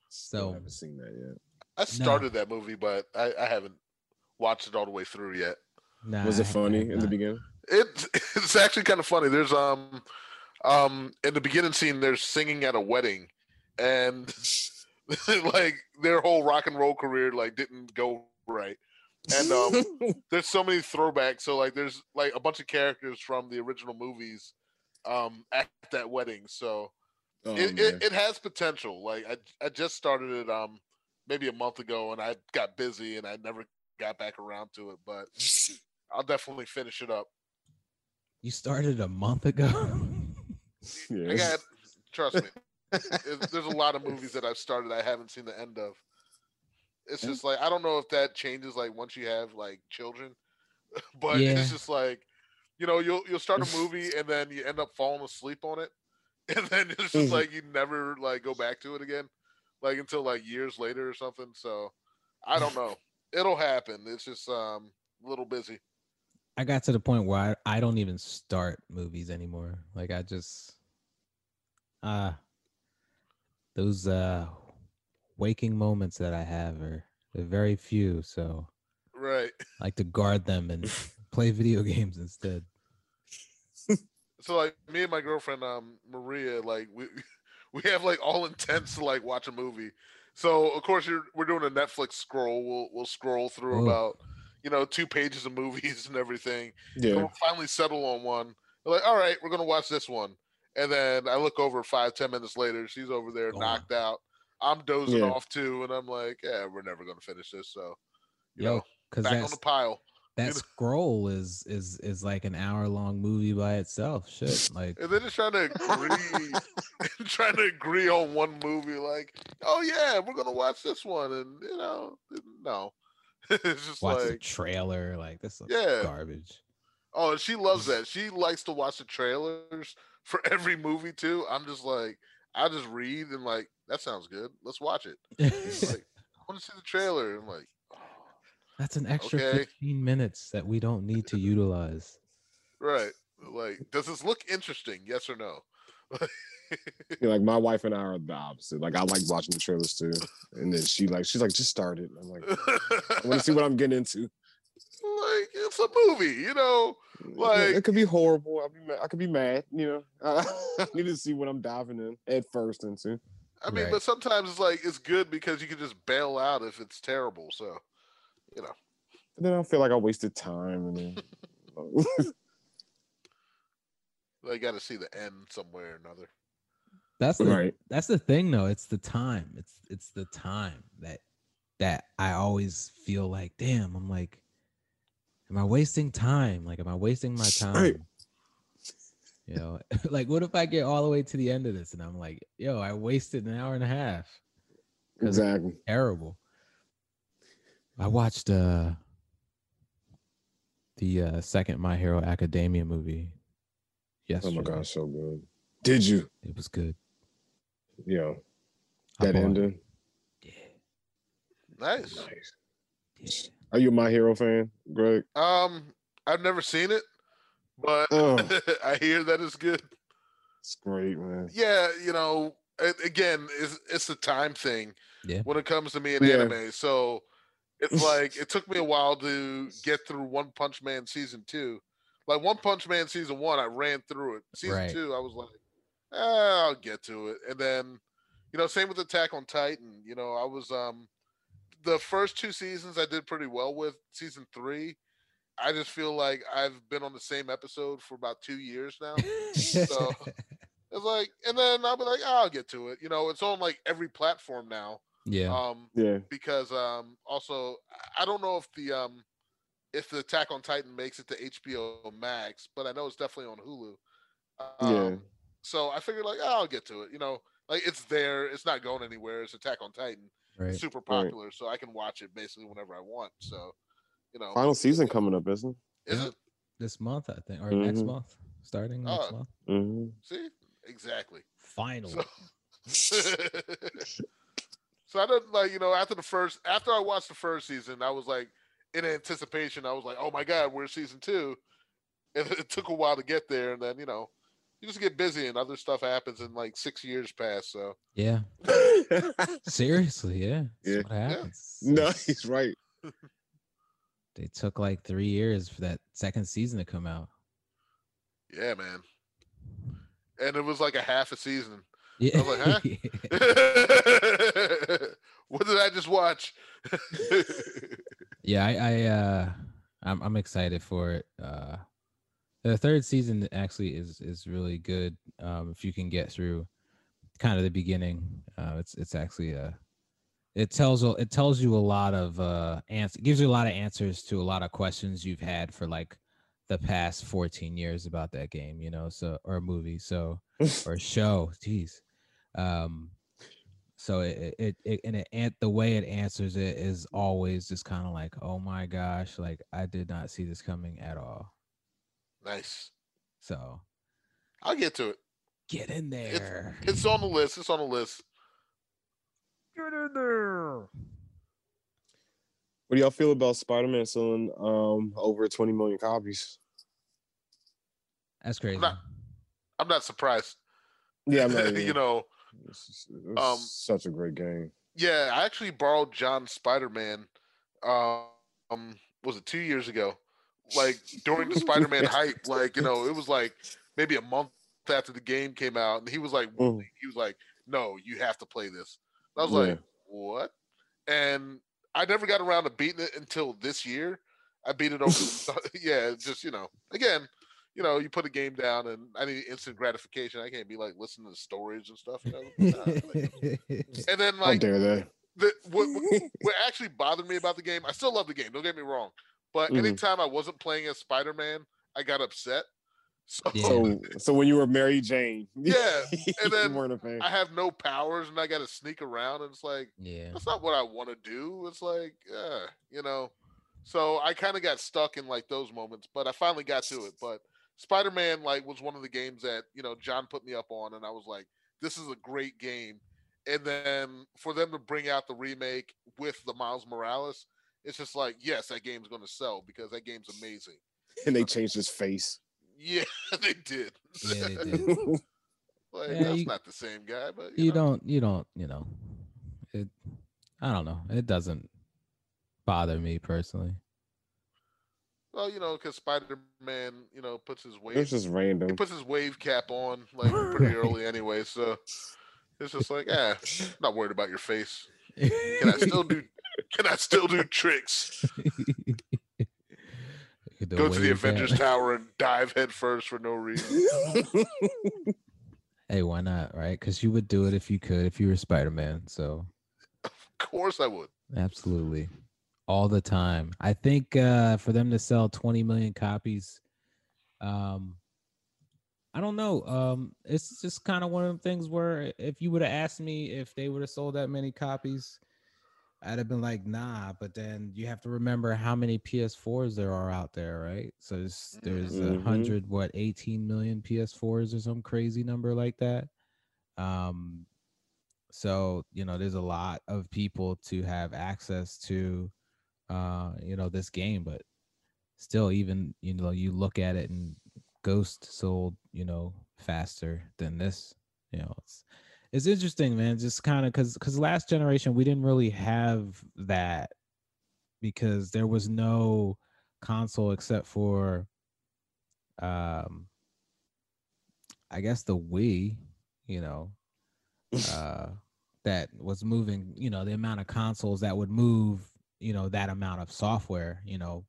So I haven't seen that yet. I started that movie, but I, I haven't watched it all the way through yet. Nah, Was I it funny have in the beginning? It it's actually kind of funny. There's um um in the beginning scene they're singing at a wedding and like their whole rock and roll career like didn't go right. And um there's so many throwbacks. So like there's like a bunch of characters from the original movies um at that wedding. So Oh, it, it, it has potential. Like I I just started it um maybe a month ago and I got busy and I never got back around to it, but I'll definitely finish it up. You started a month ago. Yeah, I got trust me. there's a lot of movies that I've started I haven't seen the end of. It's just like I don't know if that changes like once you have like children, but Yeah. it's just like you know you'll you'll start a movie and then you end up falling asleep on it, and then it's just Mhm. like you never like go back to it again, like until like years later or something. So I don't know. It'll happen. It's just um a little busy. I got to the point where I, I don't even start movies anymore. Like I just uh those uh waking moments that I have are they're very few, so Right. I like to guard them and play video games instead. So like me and my girlfriend um Maria like we we have like all intents to like watch a movie. So of course you're we're doing a Netflix scroll. We'll we'll scroll through Oh. about you know two pages of movies and everything. And yeah. we'll finally settle on one. We're like, all right, we're gonna watch this one. And then I look over five ten minutes later, she's over there Gone. knocked out. I'm dozing Yeah. off too, and I'm like, yeah, we're never gonna finish this. So you Yo, know, cause back on the pile. that know- scroll is is is like an hour long movie by itself. Shit, like And they're just trying to agree, trying to agree on one movie. Like, oh yeah, we're gonna watch this one, and you know, no, it's just watch the like, trailer. Like this is Yeah. garbage. oh, and she loves that. She likes to watch the trailers for every movie too. I'm just like, I just read and like, that sounds good. Let's watch it. Like, I want to see the trailer. I'm like, oh, That's an extra Okay. 15 minutes that we don't need to utilize. right. Like, does this look interesting? Yes or no? Yeah, like my wife and I are the opposite. Like I like watching the trailers too, and then she like she's like just start it. I'm like I want to see what I'm getting into. like it's a movie, you know. Like- it could be horrible. I'll be mad. I could be mad. You know, I need to see what I'm diving in at first into. I mean, Right. but sometimes it's like it's good because you can just bail out if it's terrible. So, you know, And then I don't feel like I wasted time, and then they got to see the end somewhere or another. That's the right. that's the thing though. It's the time. It's it's the time that that I always feel like, damn, I'm like, am I wasting time? Like, am I wasting my time? Right. You know, like what if I get all the way to the end of this and I'm like, yo, I wasted an hour and a half. 'Cause it's Exactly. Terrible. I watched uh the uh second My Hero Academia movie yesterday. Oh my gosh, so good. Did you? It was good. You know that bought it. ending. Yeah, Nice. Nice. yeah. Are you a My Hero fan, Greg? Um, I've never seen it, but I hear that it's good. it's great, man. Yeah, you know, again, it's it's a time thing. Yeah. When it comes to me in Yeah. anime, so it's like it took me a while to get through One Punch Man season two. Like One Punch Man season one, I ran through it. Season Right. two, I was like, "Ah, I'll get to it. And then, you know, same with Attack on Titan. You know, I was um the first two seasons I did pretty well with. Season three, I just feel like I've been on the same episode for about two years now. So it's like, and then I'll be like, "Ah, I'll get to it. You know, it's on like every platform now. yeah. Um, Yeah. because um also I- I don't know if the um if the Attack on Titan makes it to HBO Max, but I know it's definitely on Hulu. Um, Yeah. So I figured like, oh, I'll get to it. You know, like it's there. It's not going anywhere. It's Attack on Titan. right. Super popular, so I can watch it basically whenever I want. So, you know, Final season coming up, isn't is Yeah. it? This month, I think, or next Mhm. month, starting next Oh. month. it? hmm See, exactly. Finally. So, so I didn't like you know after the first after I watched the first season, I was like in anticipation. I was like, oh my god, we're season two, and it took a while to get there, and then you know you just get busy and other stuff happens, and like six years pass. So yeah. Seriously, yeah. That's Yeah. what happens. no, he's right. They took like three years for that second season to come out. yeah, man, and it was like a half a season. Yeah. was like, what did I just watch? yeah, I, I uh I'm I'm excited for it. Uh the third season actually is is really good. Um if you can get through kind of the beginning. Uh it's it's actually uh it tells it tells you a lot of uh answer gives you a lot of answers to a lot of questions you've had for like the past 14 years about that game, you know, so or a movie. So or show. Jeez. Um, so it it, it and it the way it answers it is always just kind of like, oh my gosh, like I did not see this coming at all. nice. So I'll get to it. get in there. It's on the list. It's on the list. Get in there. What do y'all feel about Spider-Man selling um over 20 million copies? That's crazy. not- I'm not surprised. Yeah, I'm not, you know, it's, it's um, such a great game. yeah, I actually borrowed John Spider Man. Um, was it two years ago? Like during the Spider Man hype, like you know, it was like maybe a month after the game came out, and he was like, Mm. he was like, "No, you have to play this." I was Yeah. like, "What?" And I never got around to beating it until this year. I beat it over. yeah, just you know, again, you know, you put a game down, and I need instant gratification. I can't be like listening to stories and stuff. You know? Nah, like- and then How like dare they? the, what, what, what actually bothered me about the game, I still love the game. Don't get me wrong, But Mhm. anytime I wasn't playing as Spider Man, I got upset. So Yeah. So, so when you were Mary Jane, Yeah, and then you weren't a fan. I have no powers and I got to sneak around, and it's like Yeah. that's not what I want to do. It's like, yeah, you know. So I kind of got stuck in like those moments, but I finally got to it. But Spider Man like was one of the games that you know John put me up on, and I was like, this is a great game. And then for them to bring out the remake with the Miles Morales, it's just like, yes, that game's going to sell because that game's amazing. and they uh, changed his face. Yeah, they did. Yeah, they did. like Yeah, that's you- not the same guy, but you, You know. don't. You don't. You know. It. I don't know. It doesn't bother me personally. Well, you know, because Spider Man, you know, puts his It's wave just he random. puts his wave cap on like pretty early anyway, so it's just like, ah, not worried about your face. Can I still do? Can I still do tricks? The Go to the Avengers. Tower and dive headfirst for no reason. Hey, why not? Right? Because you would do it if you could, if you were Spider Man. So Of course, I would. absolutely, all the time. I think uh, for them to sell 20 million copies, um, I don't know. Um, it's just kind of one of them things where if you would have asked me if they would have sold that many copies, I'd have been like, nah. But then you have to remember how many PS4s there are out there, right? So there's there's a Mhm. hundred, what, 18 million PS4s or some crazy number like that. Um, so you know, there's a lot of people to have access to, uh, you know, this game, but still, even you know, you look at it and Ghost sold, you know, faster than this. You know, it's it's interesting, man. Just kind of because because last generation we didn't really have that because there was no console except for um I guess the Wii, you know, uh that was moving, you know, the amount of consoles that would move, you know, that amount of software, you know,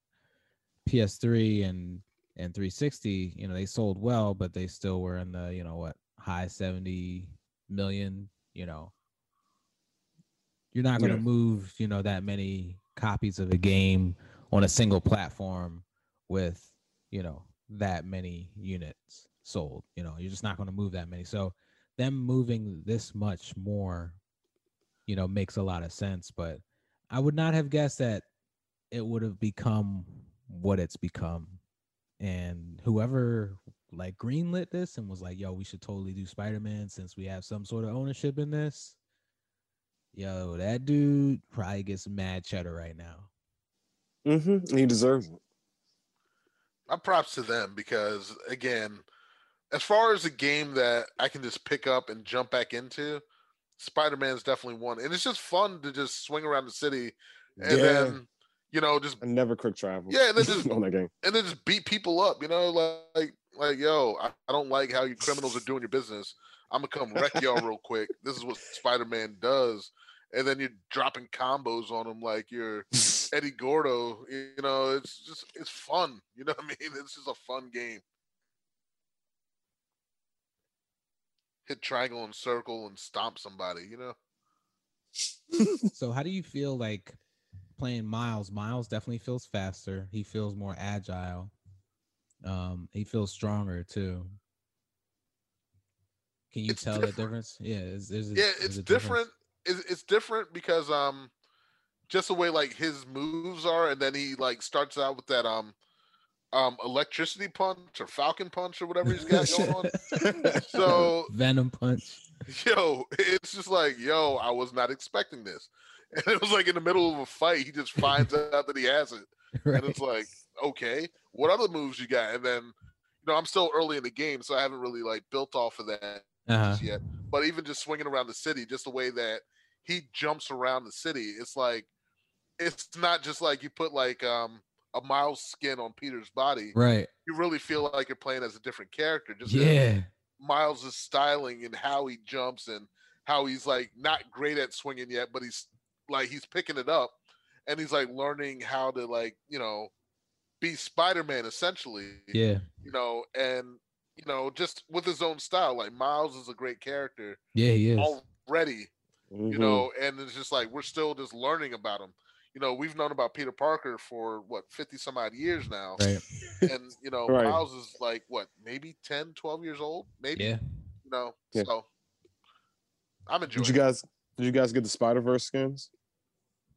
PS3 and and 360, you know, they sold well, but they still were in the, you know, what, high 70 million, you know. You're not going to Yeah. move, you know, that many copies of a game on a single platform with, you know, that many units sold. You know, you're just not going to move that many. So them moving this much more, you know, makes a lot of sense. But I would not have guessed that it would have become what it's become. And whoever like greenlit this and was like, yo, we should totally do Spider-Man since we have some sort of ownership in this. Yo, that dude probably gets mad cheddar right now. Mm-hmm. He deserves it. My props to them because again, as far as a game that I can just pick up and jump back into, Spider Man's definitely one. And it's just fun to just swing around the city and yeah, then you know just I never quick travel. Yeah, and then just- on that game. and then just beat people up. You know, like like yo, I, I don't like how you criminals are doing your business. I'm gonna come wreck y'all real quick. This is what Spider Man does. And then you're dropping combos on them like you're Eddie Gordo. You know, it's just it's fun. You know what I mean? It's just a fun game. Hit triangle and circle and stomp somebody. You know. So how do you feel like playing Miles? Miles definitely feels faster. He feels more agile. Um, he feels stronger too. Can you It's tell different. the difference? Yeah, there's a- yeah, it's different. It's, it's different because um, just the way like his moves are, and then he like starts out with that um, um, electricity punch or falcon punch or whatever he's got going on. So Venom punch. yo, it's just like yo, I was not expecting this, and it was like in the middle of a fight, he just finds out that he has it, Right. and it's like okay, what other moves you got? And then you know I'm still early in the game, so I haven't really like built off of that uh-huh. just yet. But even just swinging around the city, just the way that he jumps around the city, it's like it's not just like you put like um a Miles skin on Peter's body. Right. You really feel like you're playing as a different character. Just Yeah. Miles' styling and how he jumps and how he's like not great at swinging yet, but he's like he's picking it up and he's like learning how to like you know be Spider-Man essentially Yeah. you know, and you know, just with his own style. Like Miles is a great character Yeah, he is. already, you Mhm. know, and it's just like we're still just learning about him. you know, we've known about Peter Parker for what 50 some odd years now. Right. And, you know, Right. Miles is like what, maybe 10, 12 years old, maybe, Yeah. you know. Yeah. So I'm enjoying Did you it. guys? Did you guys get the Spider Verse skins?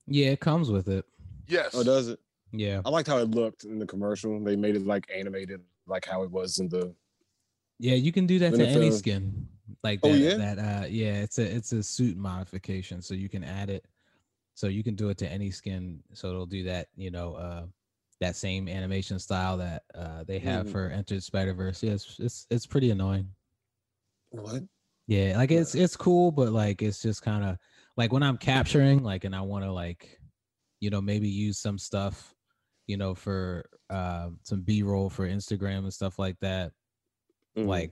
Yeah, it comes with it. Yes. Oh, does it? Yeah. I liked how it looked in the commercial. They made it like animated, like how it was in the. Yeah, you can do that to any NFL. skin. Like Oh, that, yeah? that uh yeah, it's a it's a suit modification. So you can add it. So you can do it to any skin. So it'll do that, you know, uh that same animation style that uh they have Mhm. for Into the Spider Verse. Yeah, it's, it's it's pretty annoying. What? Yeah, like it's it's cool, but like it's just kind of like when I'm capturing, like, and I want to like, you know, maybe use some stuff, you know, for uh, some B roll for Instagram and stuff like that. Mhm. Like,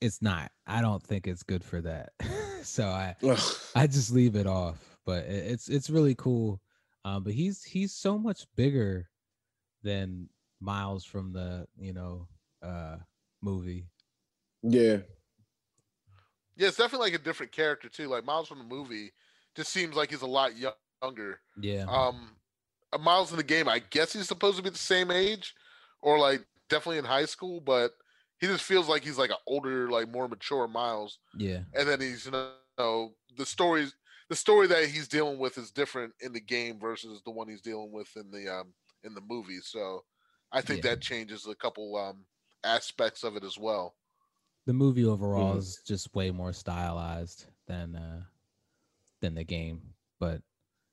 it's not. I don't think it's good for that. so I Ugh. I just leave it off. But it, it's it's really cool. Um, but he's he's so much bigger than Miles from the you know uh movie. yeah. Yeah, it's definitely like a different character too. Like Miles from the movie just seems like he's a lot younger. Yeah. Um, uh, Miles in the game, I guess he's supposed to be the same age, or like definitely in high school, but he just feels like he's like an older, like more mature Miles. yeah. And then he's you know the stories, the story that he's dealing with is different in the game versus the one he's dealing with in the um in the movie. So I think Yeah. that changes a couple um aspects of it as well. The movie overall Mhm. is just way more stylized than uh than the game but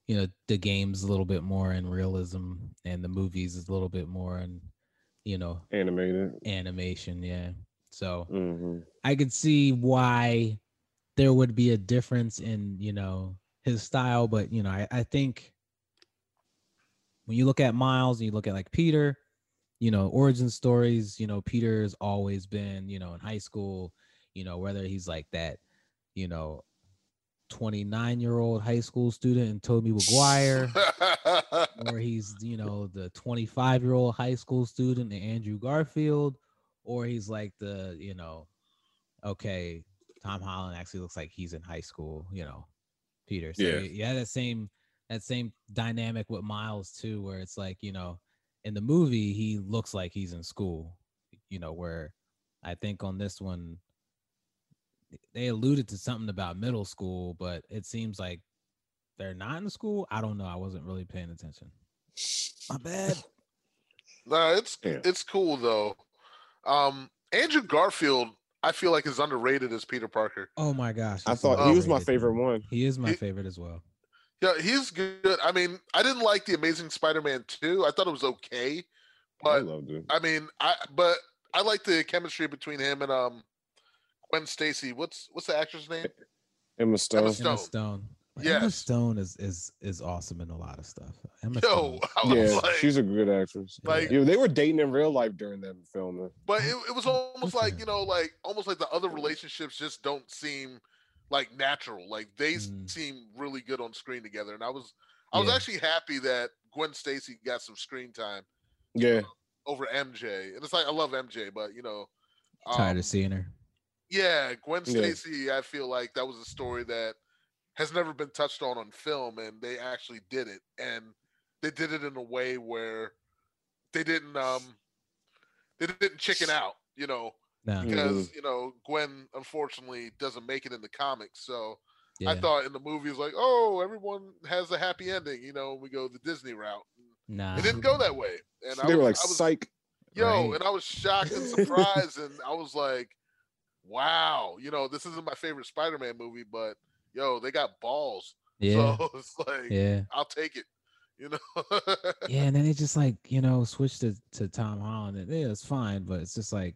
you know the game's a little bit more in realism and the movies is a little bit more in you know Animated. animation yeah so hmm i could see why there would be a difference in you know his style but you know i, I think when you look at miles and you look at like peter you know origin stories you know peter's always been you know in high school you know whether he's like that you know 29 year old high school student and Tobey Maguire, or he's you know the 25 year old high school student in andrew garfield or he's like the you know okay tom holland actually looks like he's in high school you know peter so Yeah. yeah that same that same dynamic with miles too where it's like you know in the movie he looks like he's in school you know where i think on this one they alluded to something about middle school but it seems like they're not in school i don't know i wasn't really paying attention my bad No, it's Yeah. it's cool though. Um, Andrew Garfield, I feel like is underrated as Peter Parker. oh my gosh I thought so he was my favorite one. he is my He- favorite as well Yeah, he's good. I mean, I didn't like the Amazing Spider-Man 2. I thought it was okay, I but loved it. I mean, I but I like the chemistry between him and um Gwen Stacy. What's what's the actress name? Emma Stone. Stone. Emma Stone. But Emma Stone is is is awesome in a lot of stuff. Emma Yo, Stone. Yeah, like, she's a good actress. like- yeah, they were dating in real life during that filming. but it, it was almost like you know, like almost like the other relationships just don't seem like natural. Like they Mm. seem really good on screen together, and I was I was Yeah. actually happy that Gwen Stacy got some screen time Yeah, over MJ. And it's like I love MJ, but you know, Tired um, of seeing her. Yeah, Gwen Yeah. Stacy. I feel like that was a story that has never been touched on on film, and they actually did it, and they did it in a way where they didn't um they didn't chicken out, you know, No. because mm-hmm. you know Gwen unfortunately doesn't make it in the comics. So Yeah. I thought in the movie it was like, oh, everyone has a happy ending, you know, we go the Disney route. nah. It didn't go that way, and I they were was- like I was, psych. yo, Right. and I was shocked and surprised, and I was like, wow, you know, this isn't my favorite Spider-Man movie, but yo, they got balls. Yeah. So it's like, Yeah. I'll take it. You know. Yeah. And then they just like, you know, switched to, to Tom Holland. And yeah, it's fine, but it's just like,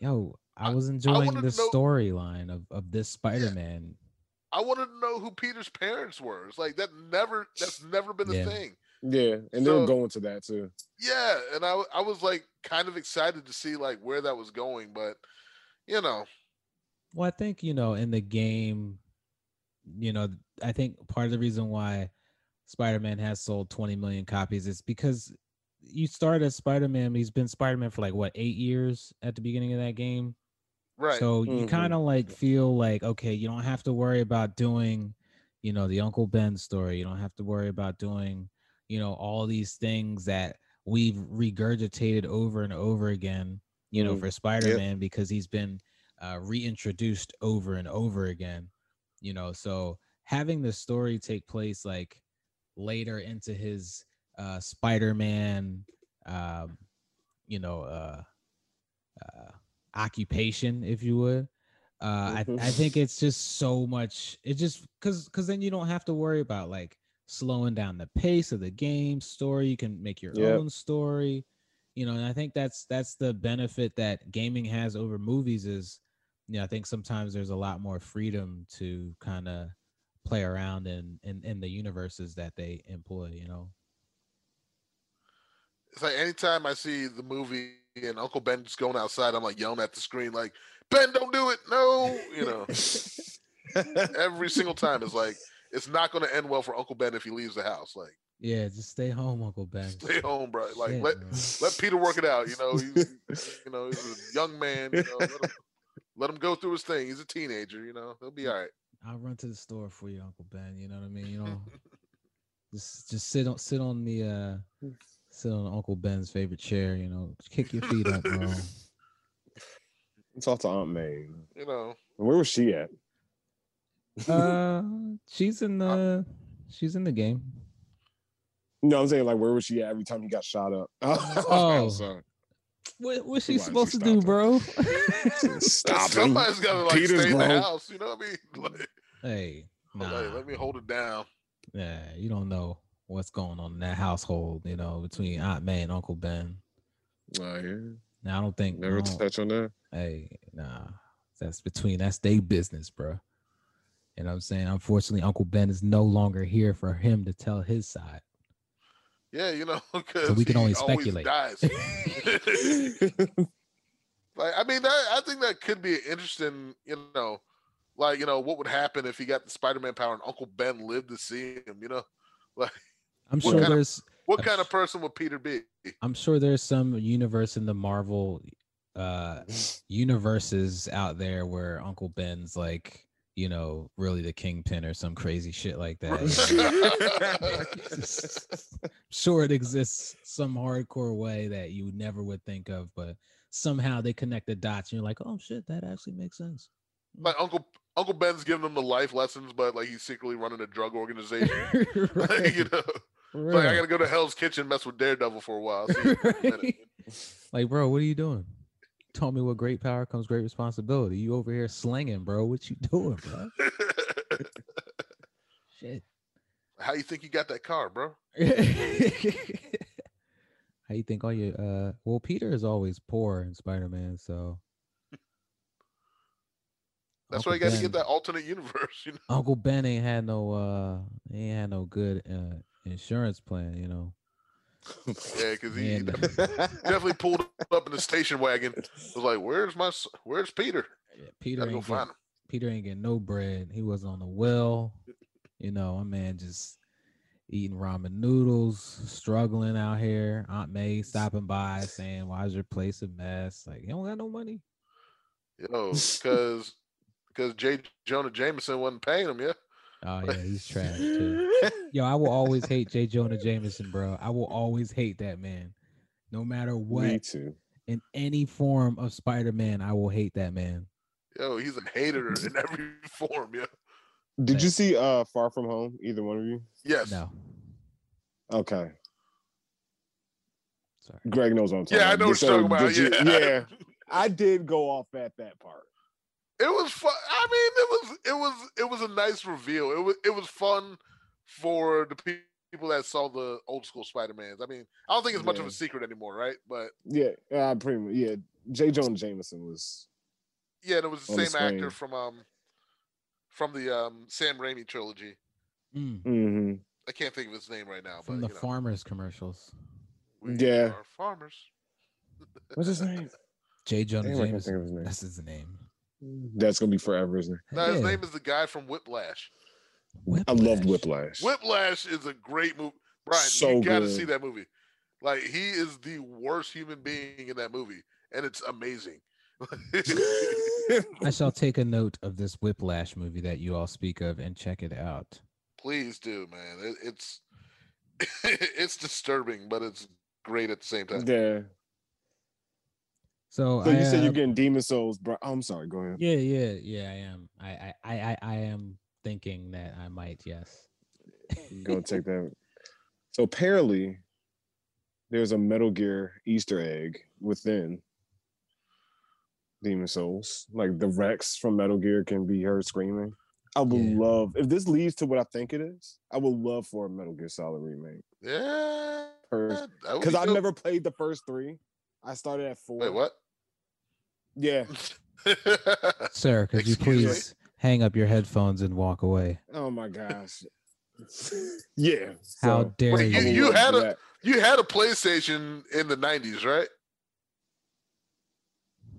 yo, I I- was enjoying wanted the storyline of, of this Spider-Man. I wanted to know who Peter's parents were. It's like that never that's never been a Yeah. thing. Yeah, and they were going to that too. Yeah, and I I was like kind of excited to see like where that was going, but you know, Well, I think, you know, in the game, you know, I think part of the reason why Spider Man has sold 20 million copies is because you start as Spider Man, he's been Spider Man for like what, eight years at the beginning of that game? right? So you Mhm. kind of like feel like, okay, you don't have to worry about doing, you know, the Uncle Ben story. You don't have to worry about doing, you know, all these things that we've regurgitated over and over again, you know, Mm, for Spider-Man because he's been uh, reintroduced over and over again, you know. So having the story take place like later into his uh, Spider-Man, um, you know, uh, uh, occupation, if you would. Uh, I, Mhm. I think it's just so much. It just because because then you don't have to worry about like slowing down the pace of the game story. You can make your Yep. own story, you know. And I think that's that's the benefit that gaming has over movies is, you know, I think sometimes there's a lot more freedom to kind of play around in, in in the universes that they employ. You know. It's like anytime I see the movie and Uncle Ben just going outside, I'm like yelling at the screen, like, Ben, don't do it. No, you know. Every single time it's like it's not gonna end well for Uncle Ben if he leaves the house. Like, Yeah, just stay home, Uncle Ben. stay home, bro. Like Shit, let bro. let Peter work it out. You know, he's, you know, he's a young man. You know, let him, let him go through his thing. He's a teenager. You know, he'll be all right. I'll run to the store for you, Uncle Ben. You know what I mean? You know, just just sit on sit on the uh sit on Uncle Ben's favorite chair. You know, kick your feet up, bro. Talk to Aunt May. You know, Where was she at? Uh, she's in the she's in the game. No, I'm saying like where was she at every time he got shot up? Oh. sorry. What what's she supposed she to do, stop bro? Stop him. somebody's gotta like Peter's stay in the house. You know what I mean? Like, hey, like, let me hold it down. yeah, you don't know what's going on in that household. You know, between Aunt May and Uncle Ben. Yeah. Now I don't think Never don't- touch on that. Hey, nah, that's between that's their business, bro. You know what I'm saying? Unfortunately, Uncle Ben is no longer here for him to tell his side. Yeah, you know, because we can only speculate. Dies. like, I mean, that, I think that could be interesting. You know, like you know, what would happen if he got the Spider-Man power and Uncle Ben lived to see him? You know, like I'm What sure kind of- there's what kind of person would Peter be? I'm sure there's some universe in the Marvel uh universes out there where Uncle Ben's like, you know, really the kingpin or some crazy shit like that. sure it exists some hardcore way that you never would think of, but somehow they connect the dots and you're like, oh shit, that actually makes sense. like Uncle Uncle Ben's giving them the life lessons, but like he's secretly running a drug organization. right. you know, for It's like I gotta go to Hell's Kitchen, mess with Daredevil for a while. see you in a minute. like, bro, what are you doing? You told me with great power comes great responsibility. You over here slinging, bro. What you doing, bro? Shit. How you think you got that car, bro? How you think all your uh well Peter is always poor in Spider-Man, so That's Uncle why you got to Ben- get that alternate universe. You know? Uncle Ben ain't had no uh he ain't had no good uh insurance plan, you know. Yeah, because he, And- definitely pulled up in the station wagon. Was like, "Where's my? Where's Peter? Yeah, Peter Gotta go ain't getting, him." Peter ain't getting no bread. He was on the well. You know, my man just eating ramen noodles, struggling out here. Aunt May stopping by saying, Why's your place a mess? Like, you don't got no money. Yo, because because J. Jonah Jameson wasn't paying him. Yeah, Oh yeah, he's trash too. Yo, I will always hate J. Jonah Jameson, bro. I will always hate that man. No matter Me what, too. in any form of Spider-Man, I will hate that man. yo, he's a hater in every form. Yeah, Did you see uh Far From Home? Either one of you? yes, No, Okay. sorry. Greg knows what I'm talking yeah, I know what you're talking about. you- yeah, yeah. I did go off at that part. It was fun. I mean, it was it was it was a nice reveal. It was it was fun for the pe- people that saw the old school Spider Mans. I mean, I don't think it's much of a secret anymore, right? But Yeah, uh, pretty much. Yeah, J. Jonah Jameson was. yeah, and it was the On the same actor from um from the um Sam Raimi trilogy. Mm, hmm I can't think of his name right now, from but the you know, farmers commercials. we Yeah. are farmers. What's his name? J. Jonah Damn, I can't think Jameson. of his name. That's his name. That's gonna be forever, isn't it? No, his Yeah. name is the guy from Whiplash. I loved Whiplash. Whiplash. Whiplash is a great movie. Brian, So you got to good. see that movie. Like he is the worst human being in that movie, and it's amazing. I shall take a note of this Whiplash movie that you all speak of and check it out. please do, man. It, it's it's disturbing, but it's great at the same time. Yeah. So, So I, you said uh, you're getting Demon Souls, bro. Oh, I'm sorry. Go ahead. Yeah, yeah, yeah. I am. I, I, I, I, I am thinking that I might. Yes. Go take that. So apparently, there's a Metal Gear Easter egg within Demon Souls. Like the Rex from Metal Gear can be heard screaming. I would Yeah. love if this leads to what I think it is. I would love for a Metal Gear Solid remake. Yeah, Because be I've never played the first three. I started at four. Wait, what? Yeah. Sir, could you Excuse me? please hang up your headphones and walk away? Oh my gosh. yeah. How so dare Wait, I you- you had a- that. you had a PlayStation in the '90s, right?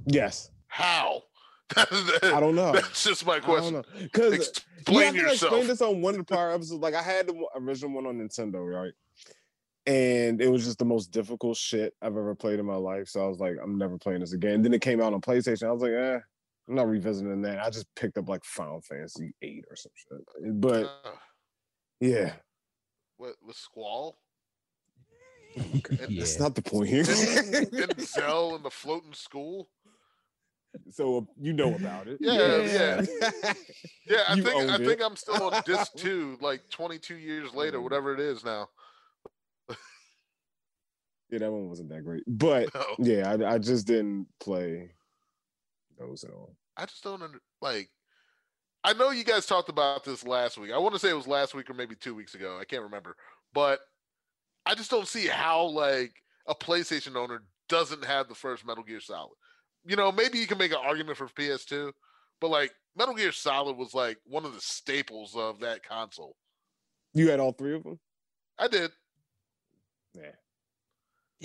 yes. How? I don't know. That's just my question. Because Explain yeah, I think I yourself. explained this on one of the prior episodes. Like I had the original one on Nintendo, right? And it was just the most difficult shit I've ever played in my life. So I was like, I'm never playing this again. then it came out on PlayStation. I was like, eh, I'm not revisiting that. I just picked up like Final Fantasy 8 or some shit. But Uh, yeah, what with Squall yeah. that's not the point here. and Zell and the floating school? so you know about it. Yeah, yeah. Yeah, I You think I owned think. I'm still on disc two, like 22 years later, Mm. whatever it is now. Yeah, that one wasn't that great. But No, yeah, I, I just didn't play those at all. I just don't under, like. I know you guys talked about this last week. I want to say it was last week or maybe two weeks ago. I can't remember, but I just don't see how like a PlayStation owner doesn't have the first Metal Gear Solid. You know, maybe you can make an argument for PS2, but like Metal Gear Solid was like one of the staples of that console. You had all three of them? I did. Yeah.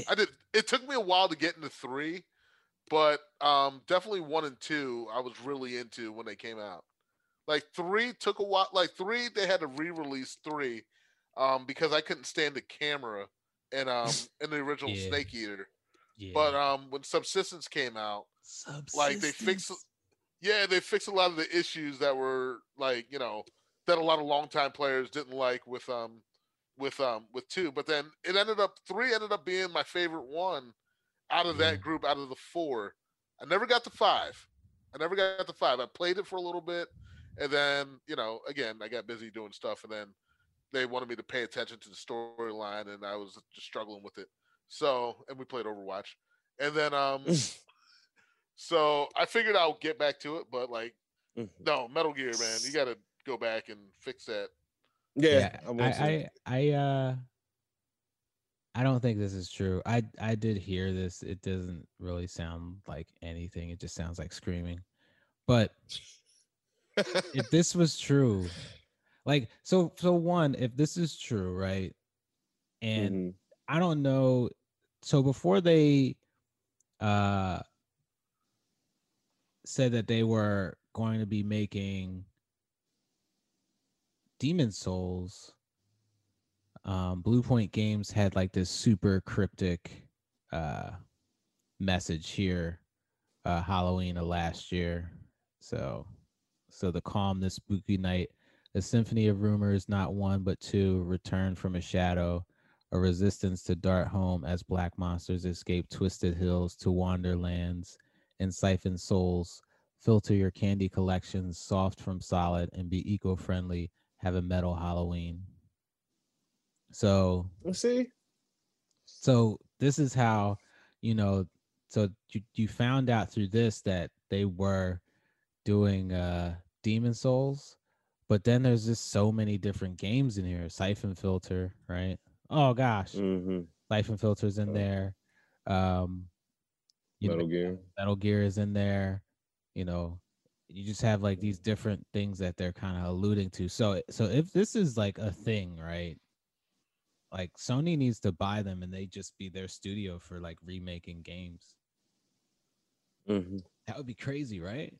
I did. It took me a while to get into three, but um, definitely one and two I was really into when they came out. Like three took a while. Like three, they had to re-release three um, because I couldn't stand the camera and um in the original Yeah. Snake Eater. yeah. But um, when Subsistence came out, like they fixed yeah, they fixed a lot of the issues that were like you know that a lot of longtime players didn't like with um with um with two. But then it ended up three ended up being my favorite one out of that group out of the four. I never got to five. I never got to five. I played it for a little bit, and then you know again I got busy doing stuff, and then they wanted me to pay attention to the storyline, and I was just struggling with it. So and we played Overwatch, and then um. So I figured I'll get back to it, but like, Mhm. no, Metal Gear, man, you got to go back and fix that. Yeah, yeah, I, I. I, uh, I don't think this is true. I, I did hear this. It doesn't really sound like anything. It just sounds like screaming. But if this was true, like, so, so one, if this is true, right? And Mhm. I don't know. So before they uh said that they were going to be making Demon Souls, um, Bluepoint Games had like this super cryptic uh message here, uh Halloween of last year. So so the calm this spooky night, a symphony of rumors, not one but two, return from a shadow a resistance to dart home as black monsters escape twisted hills to wanderlands and siphon souls. Filter your candy collections soft from solid and be eco-friendly. Have a metal Halloween. So Let's see. so this is how you know so you, you found out through this that they were doing uh demon souls but then there's just so many different games in here Syphon Filter right oh gosh mm-hmm. Syphon Filter's in Oh. there um you know, Metal Gear. metal gear is in there you know you just have like these different things that they're kind of alluding to so so if this is like a thing right like sony needs to buy them and they just be their studio for like remaking games hmm that would be crazy right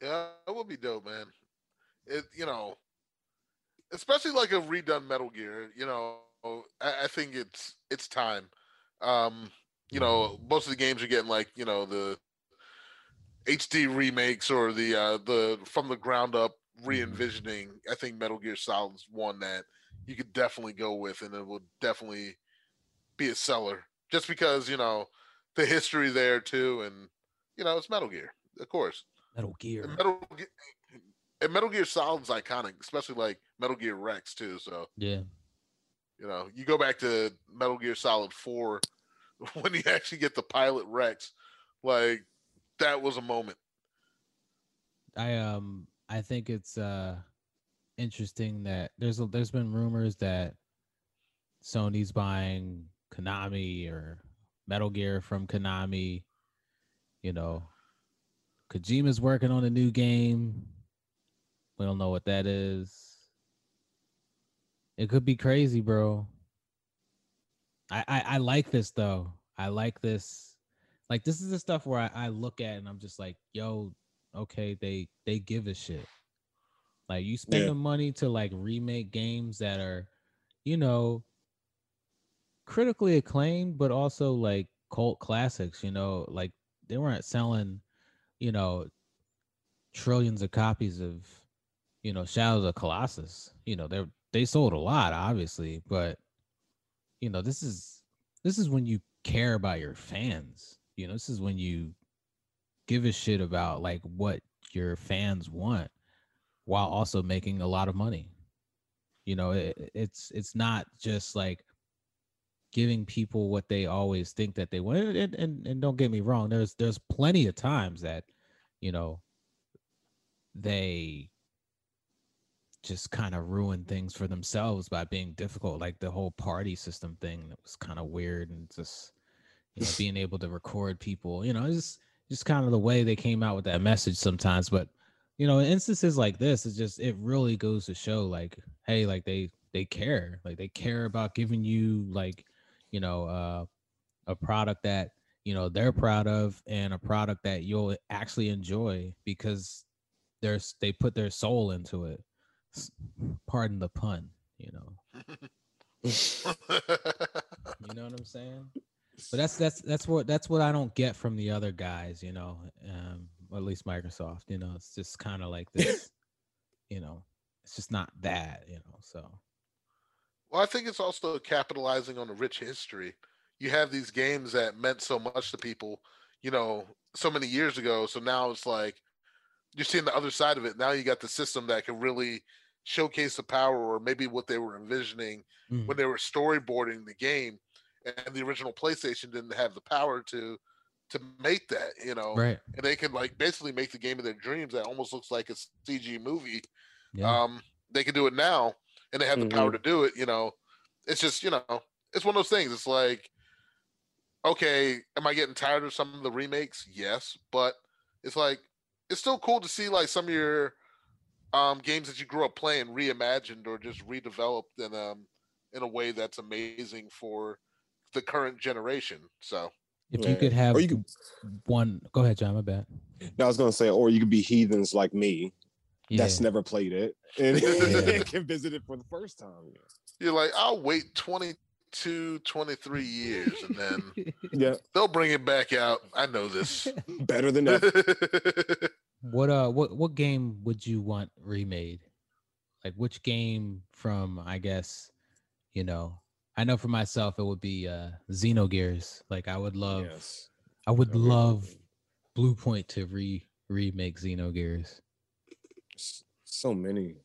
Yeah, that would be dope, man. It, you know, especially like a redone Metal Gear. You know, I, I think it's it's time. Um, you know, most of the games are getting like you know the HD remakes or the uh, the from the ground up re-envisioning. I think Metal Gear Solid's one that you could definitely go with, and it will definitely be a seller. Just because you know the history there too, and you know it's Metal Gear, of course. Metal Gear. And Metal Ge- and Metal Gear Solid's iconic, especially like Metal Gear Rex too. So Yeah. you know, you go back to Metal Gear Solid Four when you actually get the pilot Rex, like that was a moment. I um I think it's uh interesting that there's a, there's been rumors that Sony's buying Konami or Metal Gear from Konami. You know, Kojima's working on a new game. We don't know what that is. It could be crazy, bro. I I, I like this though. I like this. Like this is the stuff where I, I look at and I'm just like, yo, okay, they they give a shit. Like you spend Yeah. the money to like remake games that are, you know, critically acclaimed, but also like cult classics. You know, like they weren't selling, you know, trillions of copies of, you know, Shadows of Colossus. You know, they they sold a lot, obviously, but you know, this is this is when you care about your fans. You know, this is when you give a shit about like what your fans want while also making a lot of money. You know, it, it's it's not just like giving people what they always think that they want. And, and and don't get me wrong, there's there's plenty of times that, you know, they just kind of ruin things for themselves by being difficult, like the whole party system thing that was kind of weird and just you know being able to record people. You know, it's just just kind of the way they came out with that message sometimes. But you know, in instances like this, it's just it really goes to show like, hey, like they they care, like they care about giving you like, you know, uh, a product that you know they're proud of and a product that you'll actually enjoy because there's they put their soul into it. Pardon the pun, you know. You know what I'm saying? But that's that's that's what that's what I don't get from the other guys, you know. Um, at least Microsoft, you know, it's just kind of like this, you know, it's just not that, you know. So Well, I think it's also capitalizing on a rich history. You have these games that meant so much to people, you know, so many years ago. So now it's like you're seeing the other side of it. Now you got the system that can really showcase the power or maybe what they were envisioning mm, when they were storyboarding the game. And the original PlayStation didn't have the power to to make that, you know. right, And they can like basically make the game of their dreams that almost looks like a CG movie. Yeah, um they can do it now and they have the power to do it you know? It's just you know it's one of those things. It's like okay am i getting tired of some of the remakes? Yes but it's like it's still cool to see like some of your um games that you grew up playing reimagined or just redeveloped in um in a way that's amazing for the current generation so if you could have Or you could- one, go ahead, John. My bad. No, I was gonna say, or you could be heathens like me Yeah, that's never played it and Yeah. can visit it for the first time. you're like i'll wait 22 23 years and then Yeah, they'll bring it back out i know this better than ever. what uh, what what game would you want remade? Like which game from I guess, you know, I know for myself it would be uh Xenogears. Like I would love, yes. I would yeah. love Bluepoint to re remake Xenogears. S- so many.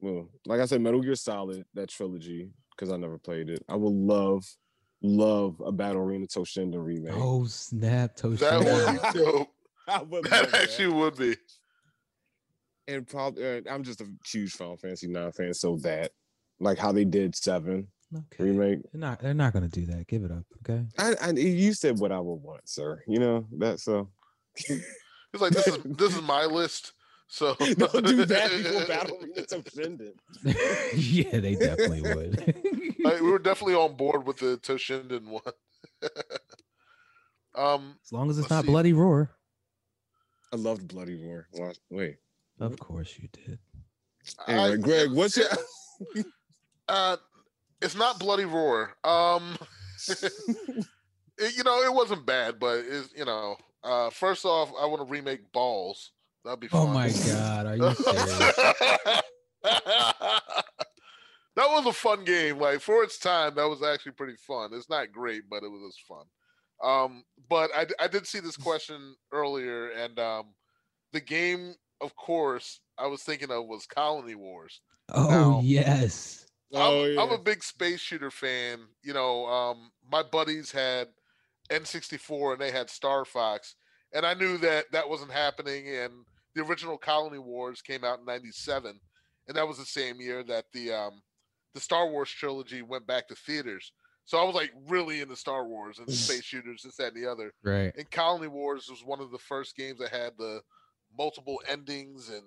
Well, like I said, Metal Gear Solid, that trilogy, because I never played it. I would love, love a Battle Arena Toshinden remake. Oh snap, that Toshinden. would be dope I would love that that. actually would be and probably uh, I'm just a huge Final Fantasy Nine fan, so that like how they did Seven okay. remake. They're not they're not gonna do that. Give it up, okay? I, I you said what I would want, sir. You know that so. It's like this is this is my list. So Don't do that before Battle Arena Toshinden. yeah, they definitely would. Like, we were definitely on board with the Toshinden one. um, as long as it's not see. bloody roar. I loved Bloody Roar. Wait. Of course you did. Anyway, I- Greg, what's your uh, it's not bloody roar. Um, it- you know, it wasn't bad, but it's you know, uh, first off, I want to remake Balls That'd be fun. Oh my god, are you serious? that was a fun game. Like for its time, that was actually pretty fun. It's not great, but it was fun. Um, but I, I did see this question earlier, and um, the game, of course, I was thinking of was Colony Wars. oh Now- yes. Oh, I'm, I'm a big space shooter fan. You know, um, my buddies had N64 and they had Star Fox, and I knew that that wasn't happening. And the original Colony Wars came out in '97, and that was the same year that the um, the Star Wars trilogy went back to theaters. So I was like really into Star Wars and space shooters, this, that, and the other. Right. And Colony Wars was one of the first games that had the multiple endings and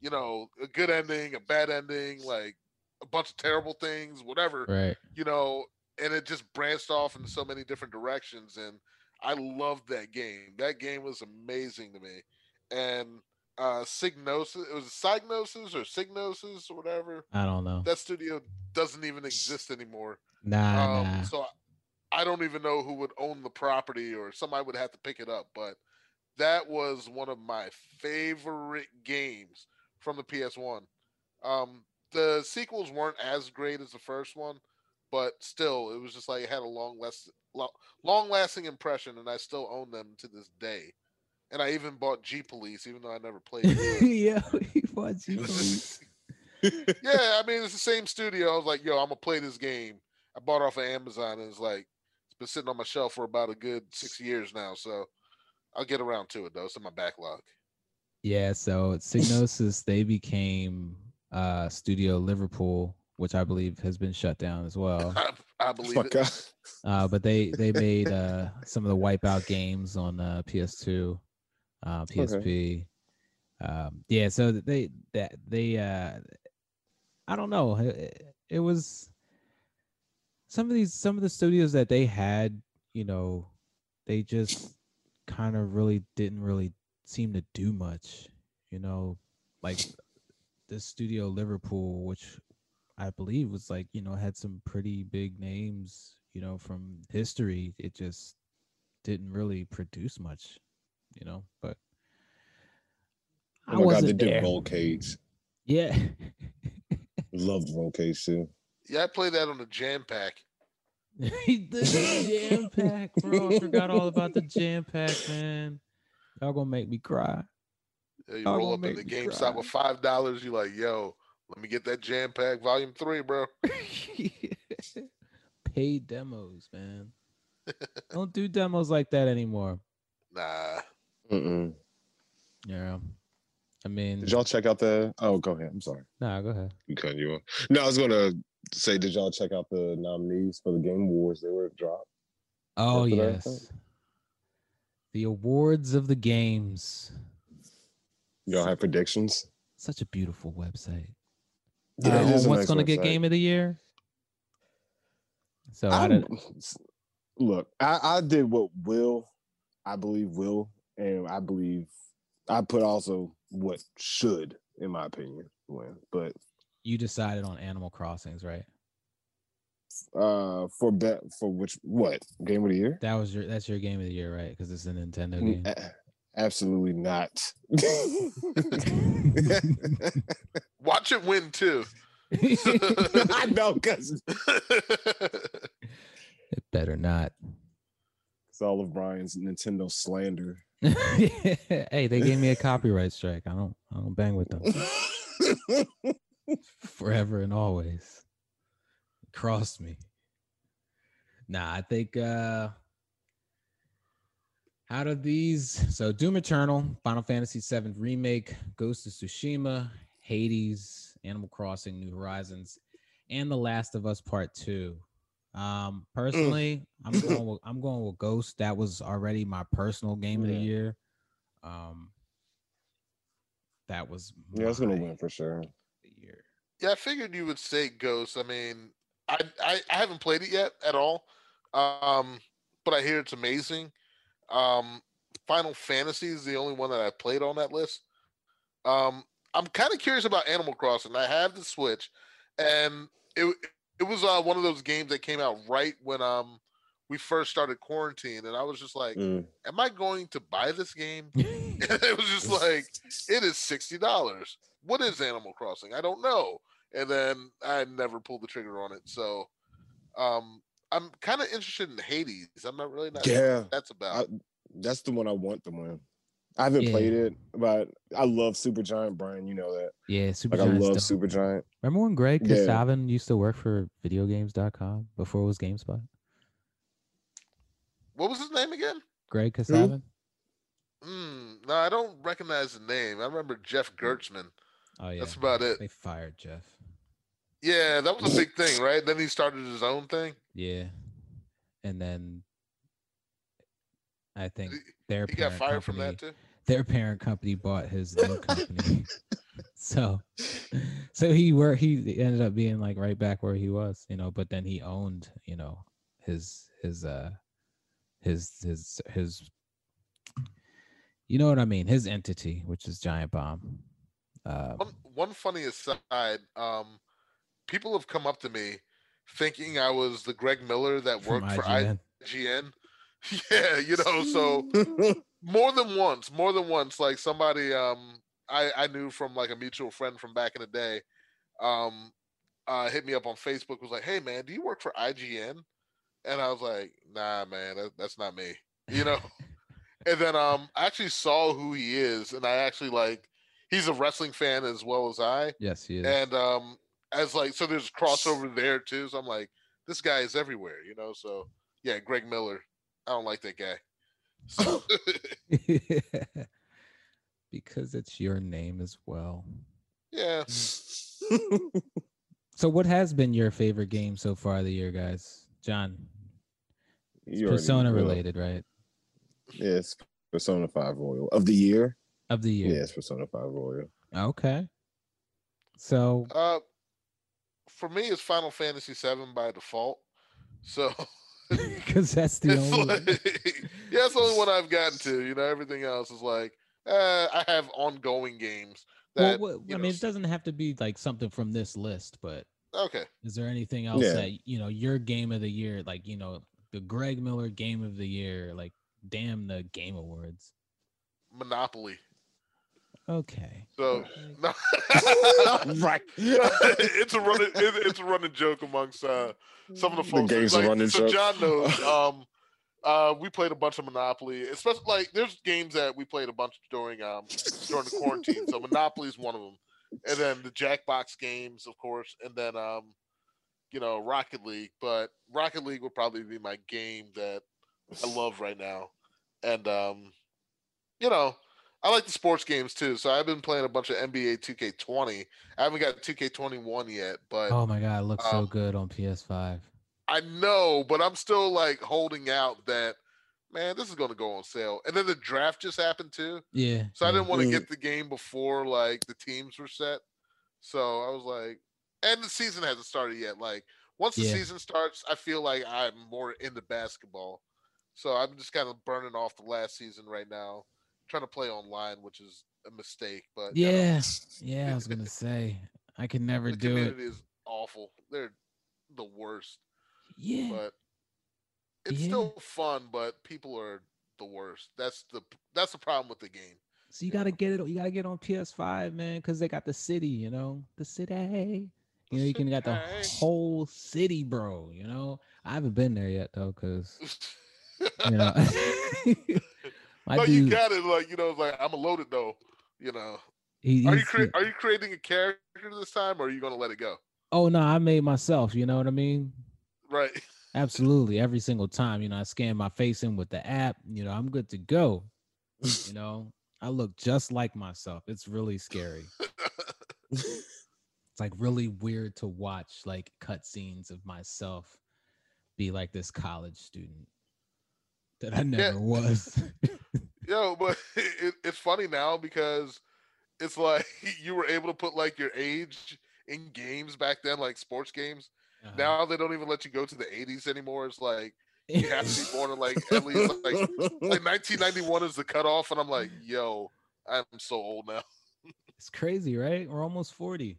you know a good ending, a bad ending, like a bunch of terrible things, whatever Right. you know, and it just branched off in so many different directions. And I loved that game. That game was amazing to me. And uh Signosis, it was Psygnosis or Signosis or whatever. I don't know. That studio doesn't even exist anymore. Nah, Um, nah. So I don't even know who would own the property or somebody would have to pick it up. But that was one of my favorite games from the PS1. Um, the sequels weren't as great as the first one, but still, it was just like it had a long last, long lasting impression, and I still own them to this day. And I even bought G Police, even though I never played it. yeah, he was. He was. yeah, I mean it's the same studio. I was like, yo, I'm gonna play this game. I bought it off of Amazon and it's like it's been sitting on my shelf for about a good six years now. So I'll get around to it though. It's in my backlog. Yeah, so Signosis they became uh Studio Liverpool, which I believe has been shut down as well. I, I believe Fuck it. Uh, but they they made uh some of the Wipeout games on uh, PS2, uh, PSP. Um, yeah, so they that they uh, I don't know. It, it was some of these some of the studios that they had, you know, they just kind of really didn't really seem to do much, you know, like the studio Liverpool, which I believe was like, you know, had some pretty big names, you know, from history. It just didn't really produce much, you know, but I Oh my god, they wasn't did there. Rollcage. Yeah. Loved Rollcage too. Yeah, I played that on the Jam Pack. the jam pack, bro. I forgot all about the jam pack, man. Y'all gonna make me cry. Yeah, you Y'all roll up in the make me GameStop cry. with five dollars. You're like, yo, let me get that Jam Pack Volume Three, bro. Paid demos, man. Don't do demos like that anymore. Nah, Mm-mm. Yeah. I mean, Did y'all check out the? Oh, go ahead. I'm sorry. nah, go ahead. You cutting you off. No, I was gonna say, did y'all check out the nominees for the Game Awards? They were dropped. Oh After that, I yes. The awards of the games. Y'all have predictions? Such a beautiful website. Yeah, Uh, it is a what's nice gonna get game of the year? So I I'm- look, I, I did what will, I believe will, and I believe I put also what should, in my opinion, win. But you decided on Animal Crossings, right? uh for bet for which what game of the year? That was your that's your game of the year, right? Because it's a Nintendo game. A- Absolutely not. watch it win too. I know, cause it better not. it's all of Brian's Nintendo slander. hey, they gave me a copyright strike. I don't I don't bang with them forever and always. Crossed me. Nah, I think uh out of these, so Doom Eternal, Final Fantasy VII Remake, Ghost of Tsushima, Hades, Animal Crossing, New Horizons, and The Last of Us Part Two. Um, personally, I'm going with I'm going with Ghost. That was already my personal game of the year. Um, that was yeah, it's gonna win for sure. year. Yeah, I figured you would say Ghost. I mean, I, I I haven't played it yet at all, um, but I hear it's amazing. Um, Final Fantasy is the only one that I played on that list. Um, I'm kind of curious about Animal Crossing. I have the Switch, and it it was uh, one of those games that came out right when um we first started quarantine, and I was just like, Mm. "Am I going to buy this game?" And it was just like, "It is sixty dollars. What is Animal Crossing? I don't know." And then I never pulled the trigger on it. So, um, I'm kind of interested in Hades. I'm not really not Yeah, that's about. that's the one I want to win. I haven't Yeah. played it, but I love Supergiant, Brian. You know that. yeah, Super Like I love dope. Supergiant. Remember when Greg Yeah. Kasavin used to work for videogames.com before it was GameSpot? what was his name again? Greg Kasavin? Mm, no, I don't recognize the name. I remember Jeff Gerstmann. Oh yeah. That's about it. They fired Jeff. Yeah, that was a big thing, right? Then he started his own thing. Yeah. And then I think their He got parent fired from company, that too. their parent company bought his new company. so so he were he ended up being like right back where he was, you know, but then he owned, you know, his his uh his his his you know what I mean, his entity, which is Giant Bomb. Um, One one funny aside, um, people have come up to me thinking I was the Greg Miller that worked for IGN. IGN. Yeah, you know, so more than once, more than once, like somebody um I, I knew from like a mutual friend from back in the day, um, uh hit me up on Facebook, was like, Hey man, do you work for IGN? And I was like, nah, man, that, that's not me. You know? and then um I actually saw who he is, and I actually like he's a wrestling fan as well as I. yes, he is. And um as like so there's crossover there too. So I'm like, this guy is everywhere, you know. So yeah, Greg Miller. I don't like that guy. So because it's your name as well. yeah. So what has been your favorite game so far of the year, guys? John, it's Persona related, right? Yeah, Persona 5 Royal. Of the year? Of the Yeah, year. it's Persona 5 Royal. Okay. So Uh for me it's Final Fantasy VII by default. So because that's the only like, yeah, it's the only one I've gotten to. You know, everything else is like uh, I have ongoing games well, that what, you I know, mean, it doesn't have to be like something from this list, but okay. is there anything else Yeah. that you know your game of the year, like you know the Greg Miller game of the year, like damn the Game Awards? Monopoly. Okay. So no. right. it's a running it, it's a running joke amongst uh some of the folks. The folks. game's a like, running so joke. John knows. Um, uh, we played a bunch of Monopoly, especially like there's games that we played a bunch during um during the quarantine. So Monopoly is one of them, and then the Jackbox games, of course, and then um, you know, Rocket League. But Rocket League would probably be my game that I love right now, and um, you know. I like the sports games too, so I've been playing a bunch of NBA 2K20. I haven't got 2K21 yet, but Oh my god, it looks so um, good on PS5. I know, but I'm still like holding out that man, this is going to go on sale. And then the draft just happened too, Yeah. so I didn't want to Mm. get the game before like the teams were set. So I was like, and the season hasn't started yet. Like once the Yeah. season starts, I feel like I'm more into basketball. So I'm just kind of burning off the last season right now, trying to play online, which is a mistake. But you know, Yeah. Yeah, I was gonna say I can never the do it. community is awful. They're the worst. Yeah. but it's Yeah. still fun but people are the worst that's the that's the problem with the game So you gotta get it. You gotta get on PS5, man, because they got the city. You know, the city. You know, you can got the whole city, bro. You know, I haven't been there yet though, because you know, my no you got it like you know it's like i'm a loaded though you know he, are you cre- are you creating a character this time or are you gonna let it go oh no, I made myself. You know what I mean? right Absolutely. Every single time, you know, I scan my face in with the app. You know, I'm good to go. You know, I look just like myself. It's really scary. it's like really weird to watch like cutscenes of myself be like this college student that I never was. yo but it, it's funny now because it's like you were able to put like your age in games back then like sports games Uh-huh. now they don't even let you go to the 80s anymore it's like you have to be born in like at least like like 1991 is the cutoff, and I'm like, yo, I'm so old now. it's crazy, right? We're almost 40.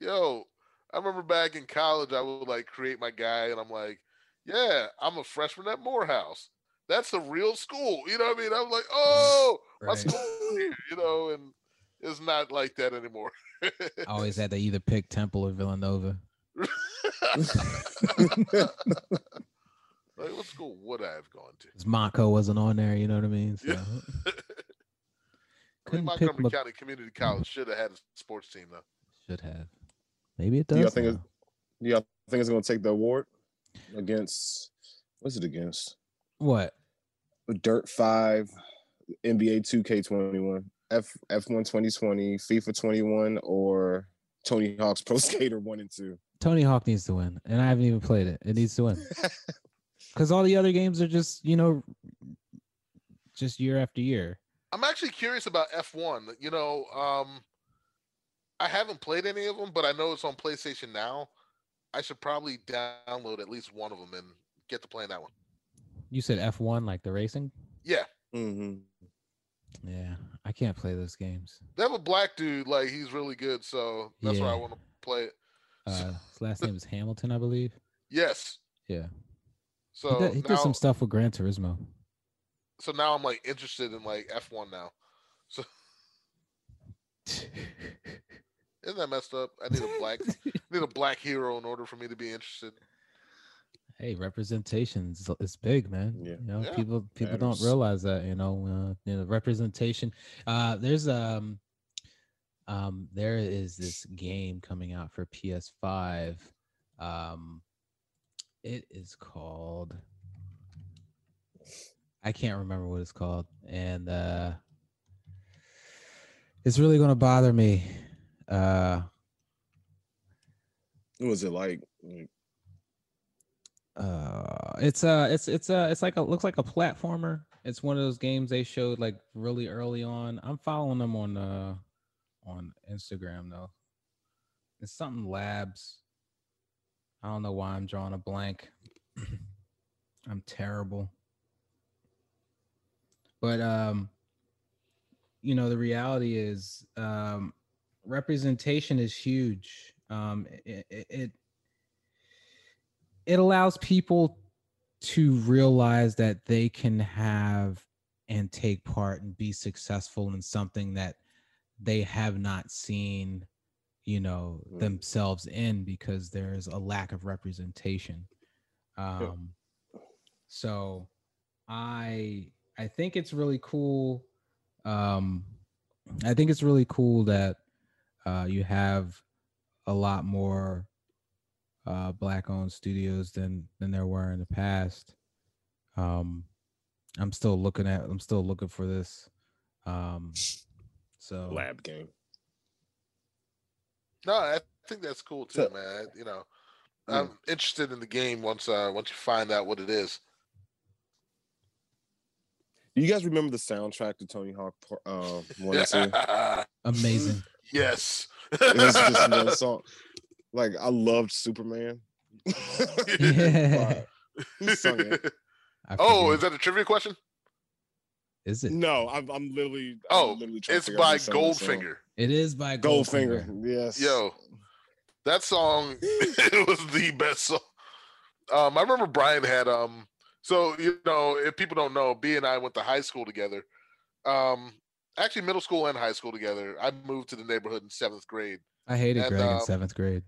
Yo, I remember back in college, I would like create my guy, and I'm like, yeah, I'm a freshman at Morehouse. That's the real school. You know what I mean? I'm like, mm-hmm. oh, my school here, you know, and it's not like that anymore. I always had to either pick Temple or Villanova. like, what school would I have gone to? 'Cause Montco wasn't on there, you know what I mean? So Yeah. I mean, couldn't pick Montgomery Ma- County Community College should have had a sports team though. should have. Maybe it Do does. y'all think it's- Do y'all think it's gonna take the award against what's it against? What? Dirt Five, NBA Two K Twenty One, F F One Twenty Twenty, FIFA Twenty One, or Tony Hawk's Pro Skater One and Two. Tony Hawk needs to win, and I haven't even played it. It needs to win because all the other games are just you know, just year after year. I'm actually curious about F1. You know, um, I haven't played any of them, but I know it's on PlayStation now. I should probably download at least one of them and get to playing that one. You said F one like the racing. Yeah, Mm-hmm. Yeah, I can't play those games. they have a black dude. Like he's really good, so that's why I want to play it. Uh, his last name is Hamilton, I believe. Yes. Yeah, So he, did, he now, did some stuff with Gran Turismo. so now I'm like interested in like F1 now. So isn't that messed up? I need a black need a black hero in order for me to be interested. Hey, representation is, big, man. Yeah. You know, Yeah. people people don't realize that. You know, uh, you know, representation. Uh, there's um, um, there is this game coming out for PS5. Um, it is called. I can't remember what it's called, and uh, it's really going to bother me. Uh, What was it like? Uh it's uh it's it's uh it's like a looks like a platformer. It's one of those games they showed like really early on. I'm following them on uh on instagram though. It's something labs. I don't know why i'm drawing a blank. I'm terrible. But um you know the reality is um representation is huge. Um it, it, it it allows people to realize that they can have and take part and be successful in something that they have not seen you know Mm. themselves in because there's a lack of representation um so i i think it's really cool um i think it's really cool that uh you have a lot more uh, black owned studios than than there were in the past. Um, I'm still looking at. I'm still looking for this. Um, so Lab game. No, I think that's cool too, So- man. You know, Mm. I'm interested in the game once uh once you find out what it is. Do you guys remember the soundtrack to Tony Hawk uh, One and Two? amazing. yes. It was just one song. Like I loved Superman. Yeah. Who sung it? Oh, is that a trivia question? is it? No, I'm, I'm literally. I'm Oh, literally It's by who sung. Goldfinger. It is by Goldfinger. Goldfinger. Yes. Yo, that song it was the best song. Um, I remember Brian had um. So you know, if people don't know, B and I went to high school together. Um, actually, middle school and high school together. I moved to the neighborhood in seventh grade. I hated And, Greg in um, seventh grade.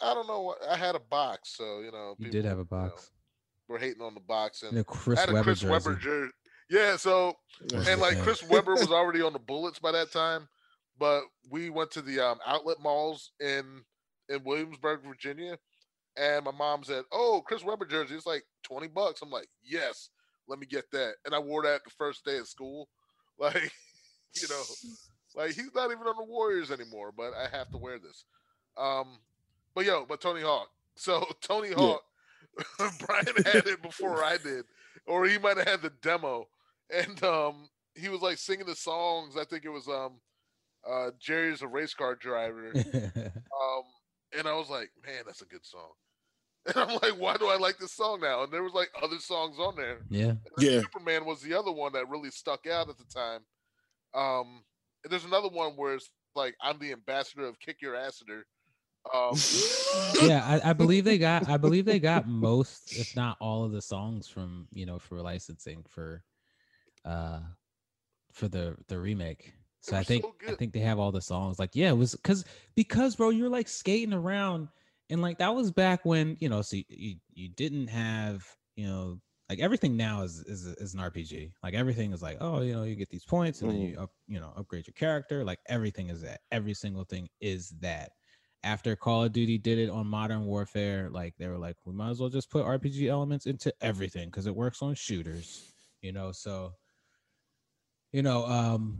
I don't know. I had a box, so you know. You did have a box. you know, were hating on the box, and And a Chris I had a Webber Chris jersey. Webber jersey. Yeah, so and like. Chris Webber was already on the Bullets by that time, but we went to the um, outlet malls in in Williamsburg, Virginia, and my mom said, "Oh, Chris Webber jersey, it's like twenty bucks." I'm like, "Yes, let me get that," and I wore that the first day of school, like you know, like he's not even on the Warriors anymore, but I have to wear this. Um, but yo, but Tony Hawk. So Tony Hawk, Brian had it before I did, or he might have had the demo, and um, he was like singing the songs. I think it was um, uh, Jerry's a race car driver, um, and I was like, man, that's a good song. And I'm like, why do I like this song now? And there was like other songs on there. yeah. Yeah. Superman was the other one that really stuck out at the time. Um, and there's another one where it's like I'm the ambassador of Kick Your Asseter. Um, yeah, I, I believe they got I believe they got most, if not all of the songs from, you know, for licensing for uh for the the remake. So I think so I think they have all the songs. Like, yeah, it was cause because bro, you were like skating around and like that was back when, you know, so you you, you didn't have, you know, like everything now is is is an RPG. Like everything is like, oh, you know, you get these points and then you up, you know, upgrade your character. Like everything is that. Every single thing is that. After Call of Duty did it on Modern Warfare, like they were like, we might as well just put RPG elements into everything because it works on shooters, you know. So, you know, um,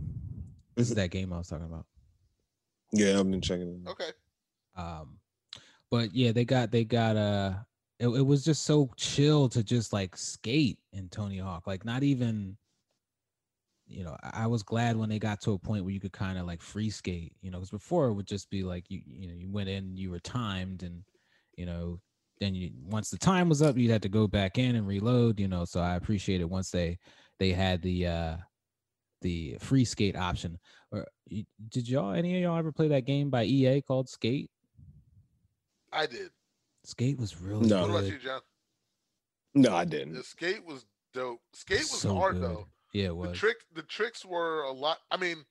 this is that game I was talking about. Yeah, I've been checking it. okay. Um, but yeah, they got they got uh it, it was just so chill to just like skate in Tony Hawk. Like not even you know, I I was glad when they got to a point where you could kind of like free skate, you know, because before it would just be like you you know, you went in, you were timed and you know, then you once the time was up, you'd have to go back in and reload, you know. So I appreciate it once they they had the uh the free skate option. Or did y'all any of y'all ever play that game by EA called Skate? I did. Skate was really No. What about you, John? No, I didn't. skate was dope. Skate was So hard good. though. Yeah, it The trick, the tricks were a lot. I mean,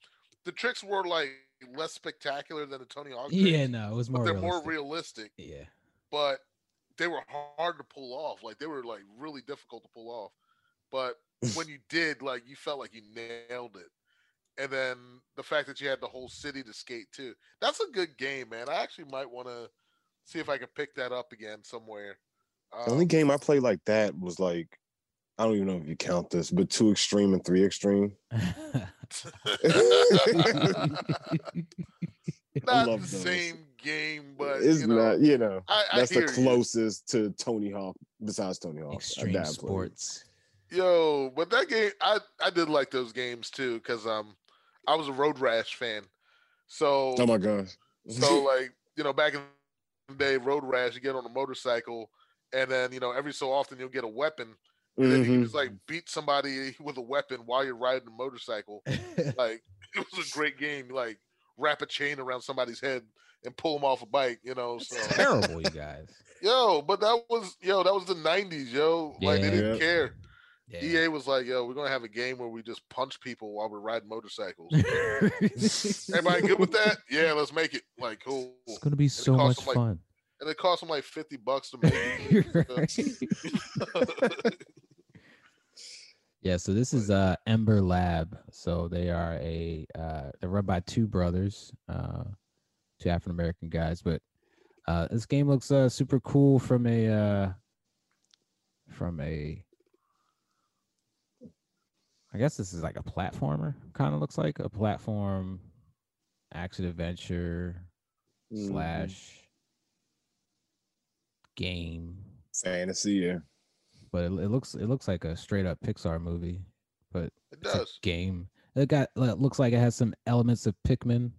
the tricks were like less spectacular than the Tony Hawk. yeah, no, it was but more. they're realistic. more realistic. Yeah, But they were hard to pull off. Like they were like really difficult to pull off. But when you did, like you felt like you nailed it. And then the fact that you had the whole city to skate too. That's a good game, man. I actually might want to see if I can pick that up again somewhere. The only Um, game I played like that was like, I don't even know if you count this, but two extreme and three extreme. not love the same game, but it's you know, not, you know, I, I that's the hear you. closest to Tony Hawk besides Tony Hawk. Extreme that I sports. Yo, but that game, I I did like those games too because um I was a Road Rash fan, so Oh my gosh. so like you know back in the day, Road Rash, you get on a motorcycle, and then you know every so often you'll get a weapon, and then you just mm-hmm. like beat somebody with a weapon while you're riding a motorcycle. Like it was a great game. Like wrap a chain around somebody's head and pull them off a bike. You know, so Terrible, you guys. yo, but that was yo, that was the '90s, yo. Like they didn't care. Yeah. EA was like, "Yo, we're gonna have a game where we just punch people while we're riding motorcycles." Everybody good with that? Yeah, let's make it. Like, cool. It's gonna be so much them, like, fun. And it cost them like fifty bucks to make it. Yeah, so this is uh Ember Lab. So they are a uh they're run by two brothers, uh two African American guys, but uh this game looks uh super cool from a uh from a I guess this is like a platformer, kind of looks like a platform action adventure Mhm. slash game Fantasy, yeah. But it, it looks it looks like a straight up Pixar movie, but it it's a does. game. It got it looks like it has some elements of Pikmin,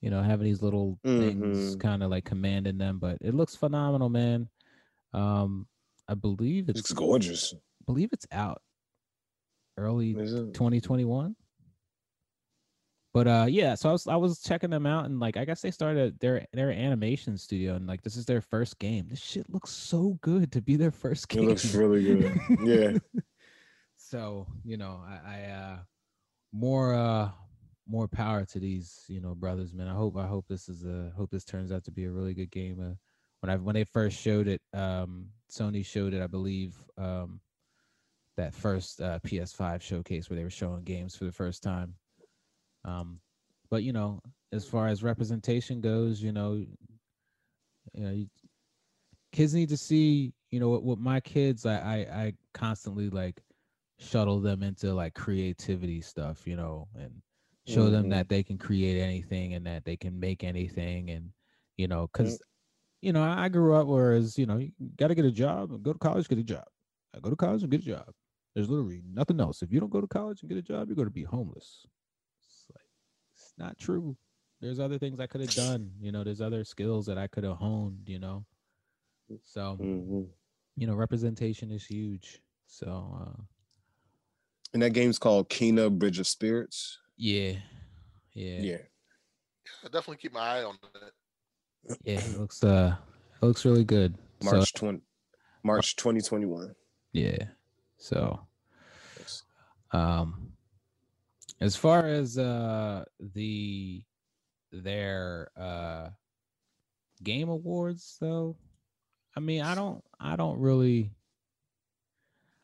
you know, having these little things Mhm. kind of like commanding them, but it looks phenomenal, man. Um, I believe It's it's gorgeous. believe it's out early it? 2021. But uh yeah, so I was I was checking them out and like I guess they started their their animation studio and like this is their first game. This shit looks so good to be their first game It looks really good. Yeah. so, you know, I, I uh more uh more power to these, you know, brothers, man. I hope I hope this is a hope this turns out to be a really good game. Uh, when I when they first showed it, um Sony showed it, I believe, um that first uh, PS5 showcase where they were showing games for the first time. Um, but you know, as far as representation goes, you know, you know, you, kids need to see, you know, with, with my kids, I, I I constantly like shuttle them into like creativity stuff, you know, and show them Mhm. that they can create anything and that they can make anything, and you know, because you know, I grew up whereas you know, you got to get a job and go to college, get a job. I go to college and get a job. There's literally nothing else. If you don't go to college and get a job, you're going to be homeless. It's not true. There's other things I could have done. You know, there's other skills that I could have honed. You know, so Mhm. you know, representation is huge. So uh, And that game's called Kena Bridge of Spirits. yeah, yeah, Yeah. I definitely keep my eye on it. Yeah, it looks uh it looks really good. So, March twenty, March twenty twenty one. yeah. So um as far as uh the their uh game awards though, I mean I don't I don't really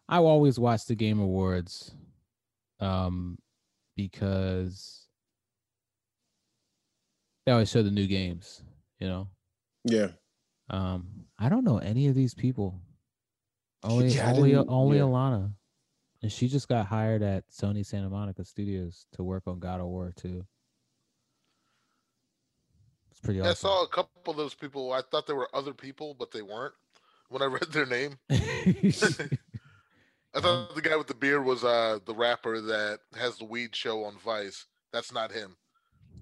I always watch the game awards um because they always show the new games, you know. Yeah, Um, I don't know any of these people. Only Yeah, only only yeah. Alanah. And she just got hired at Sony Santa Monica Studios to work on God of War 2. It's pretty Yeah, I saw a couple of those people. I thought they were other people, but they weren't. When I read their name, I thought the guy with the beard was uh the rapper that has the weed show on Vice. That's not him.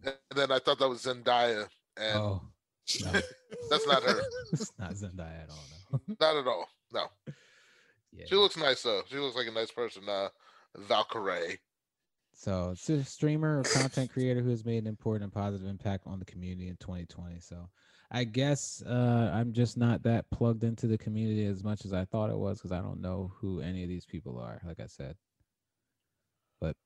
And then I thought that was Zendaya, and oh, no, that's not her. it's not Zendaya at all. No. Not at all. No, yeah. she looks nice though. She looks like a nice person. Uh, Valkyrae. So it's a streamer or content creator who has made an important and positive impact on the community in 2020. So I guess uh, I'm just not that plugged into the community as much as I thought it was because I don't know who any of these people are. Like I said, but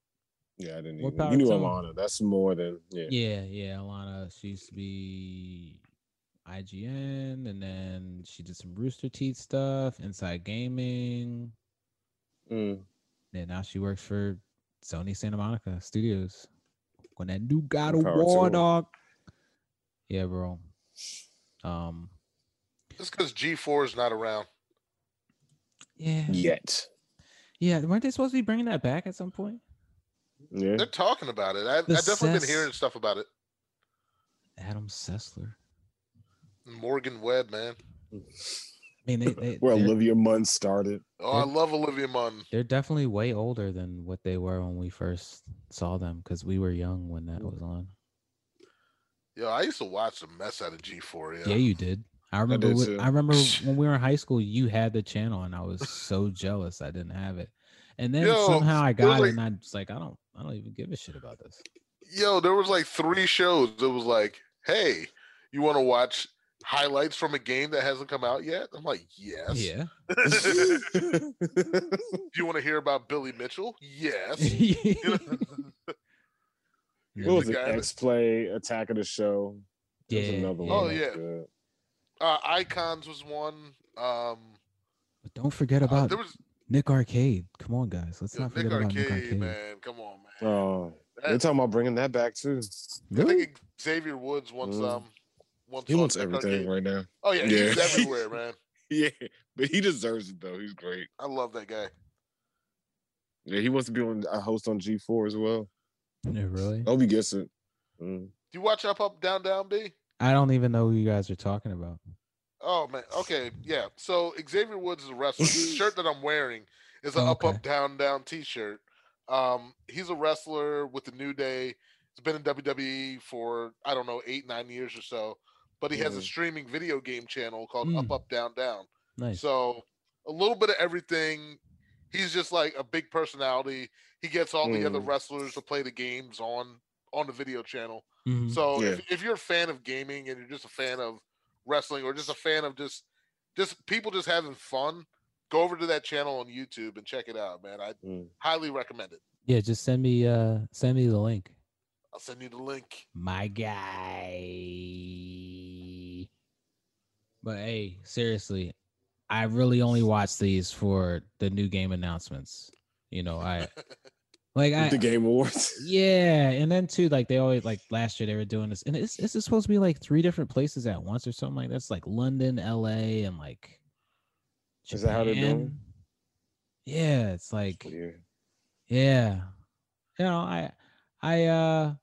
yeah, I didn't. Even, you knew to 'em. Alanah. That's more than yeah. yeah, yeah, Alanah. She used to be IGN, and then she did some Rooster Teeth stuff, Inside Gaming, Mm. and now she works for Sony Santa Monica Studios. When that new God of War, dog. Yeah, bro. Um, Just because G4 is not around. yeah, Yet. yeah. Weren't they supposed to be bringing that back at some point? Yeah. They're talking about it. I've, The I've definitely been hearing stuff about it. Adam Sessler. Morgan Webb, man. I mean, they, they Where Olivia Munn started. Oh, I love Olivia Munn. they're definitely way older than what they were when we first saw them because we were young when that was on. Yo, I used to watch the mess out of G4. Yeah. Yeah, you did. I remember. did too. I remember when we were in high school. You had the channel, and I was so jealous I didn't have it. And then Yo, somehow I it was got it, like- and I was like, I don't, I don't even give a shit about this. Yo, there was like three shows. It was like, hey, you want to watch highlights from a game that hasn't come out yet? I'm like, yes. Yeah. Do you want to hear about Billy Mitchell? Yes. You what was the it? X Play, Attack of the Show. There Yeah, another yeah. one. Oh, yeah. uh, Icons was one. Um, But don't forget uh, about there was Nick Arcade. Come on, guys. Let's yo, not Nick forget about Nick Arcade. man. Come on, man. Oh, they're talking about bringing that back too. I Really? think Xavier Woods wants Mm. um wants He wants everything right now. Oh yeah, Yeah. he's everywhere, man. Yeah, but he deserves it though. He's great. I love that guy. Yeah, he wants to be on a host on G4 as well. Yeah, really? Hope he gets it. Mm. Do you watch Up Up Down Down B? I don't even know who you guys are talking about. Oh man, okay, yeah. So Xavier Woods is a wrestler. the shirt that I'm wearing is an Oh, Up. Up Down Down T-shirt. Um, he's a wrestler with the New Day. He's been in WWE for I don't know eight nine years or so. But he has a streaming video game channel called Mm. Up Up Down Down. Nice. So a little bit of everything. He's just like a big personality. He gets all the other Mm. wrestlers to play the games on on the video channel. Mhm. So Yeah. if, if you're a fan of gaming and you're just a fan of wrestling or just a fan of just just people just having fun, go over to that channel on YouTube and check it out, man. I Mm. highly recommend it. yeah, just send me uh send me the link. I'll send you the link. My guy. But hey, seriously, I really only watch these for the new game announcements. You know, I like I the Game Awards. Yeah, and then too, like they always like last year they were doing this, and it's it's supposed to be like three different places at once or something like that's like London, L.A., and like. Is that how they're doing? Yeah, it's like yeah. yeah, you know, I I uh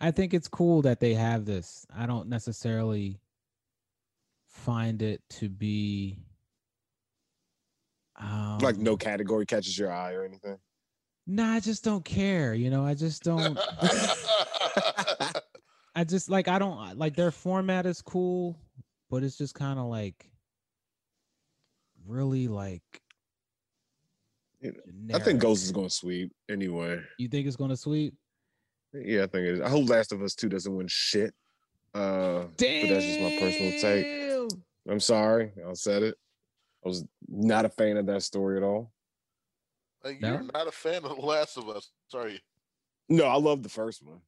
I think it's cool that they have this. I don't necessarily find it to be um, Like no category catches your eye or anything. Nah, I just don't care. You know, I just don't. I just like I don't like their format is cool, but it's just kind of like really like. Know, I think Ghost is going to sweep anyway. You think it's gonna sweep? Yeah, I think it is. I hope Last of Us 2 doesn't win shit. Uh, but that's just my personal take. I'm sorry, I said it. I was not a fan of that story at all. Like, You're not a fan of The Last of Us. Sorry. No, I love the first one.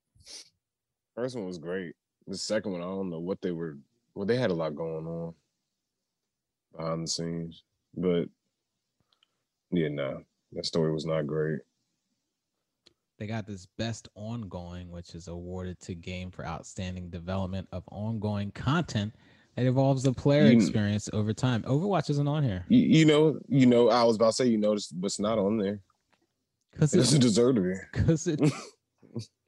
First one was great. The second one, I don't know what they were. Well, they had a lot going on behind the scenes, but yeah, no, that story was not great. They got this best ongoing, which is awarded to game for outstanding development of ongoing content that evolves the player You- experience over time. Overwatch isn't on here You, you know, you know, I was about to say, you notice what's not on there. because It doesn't deserve to be. because it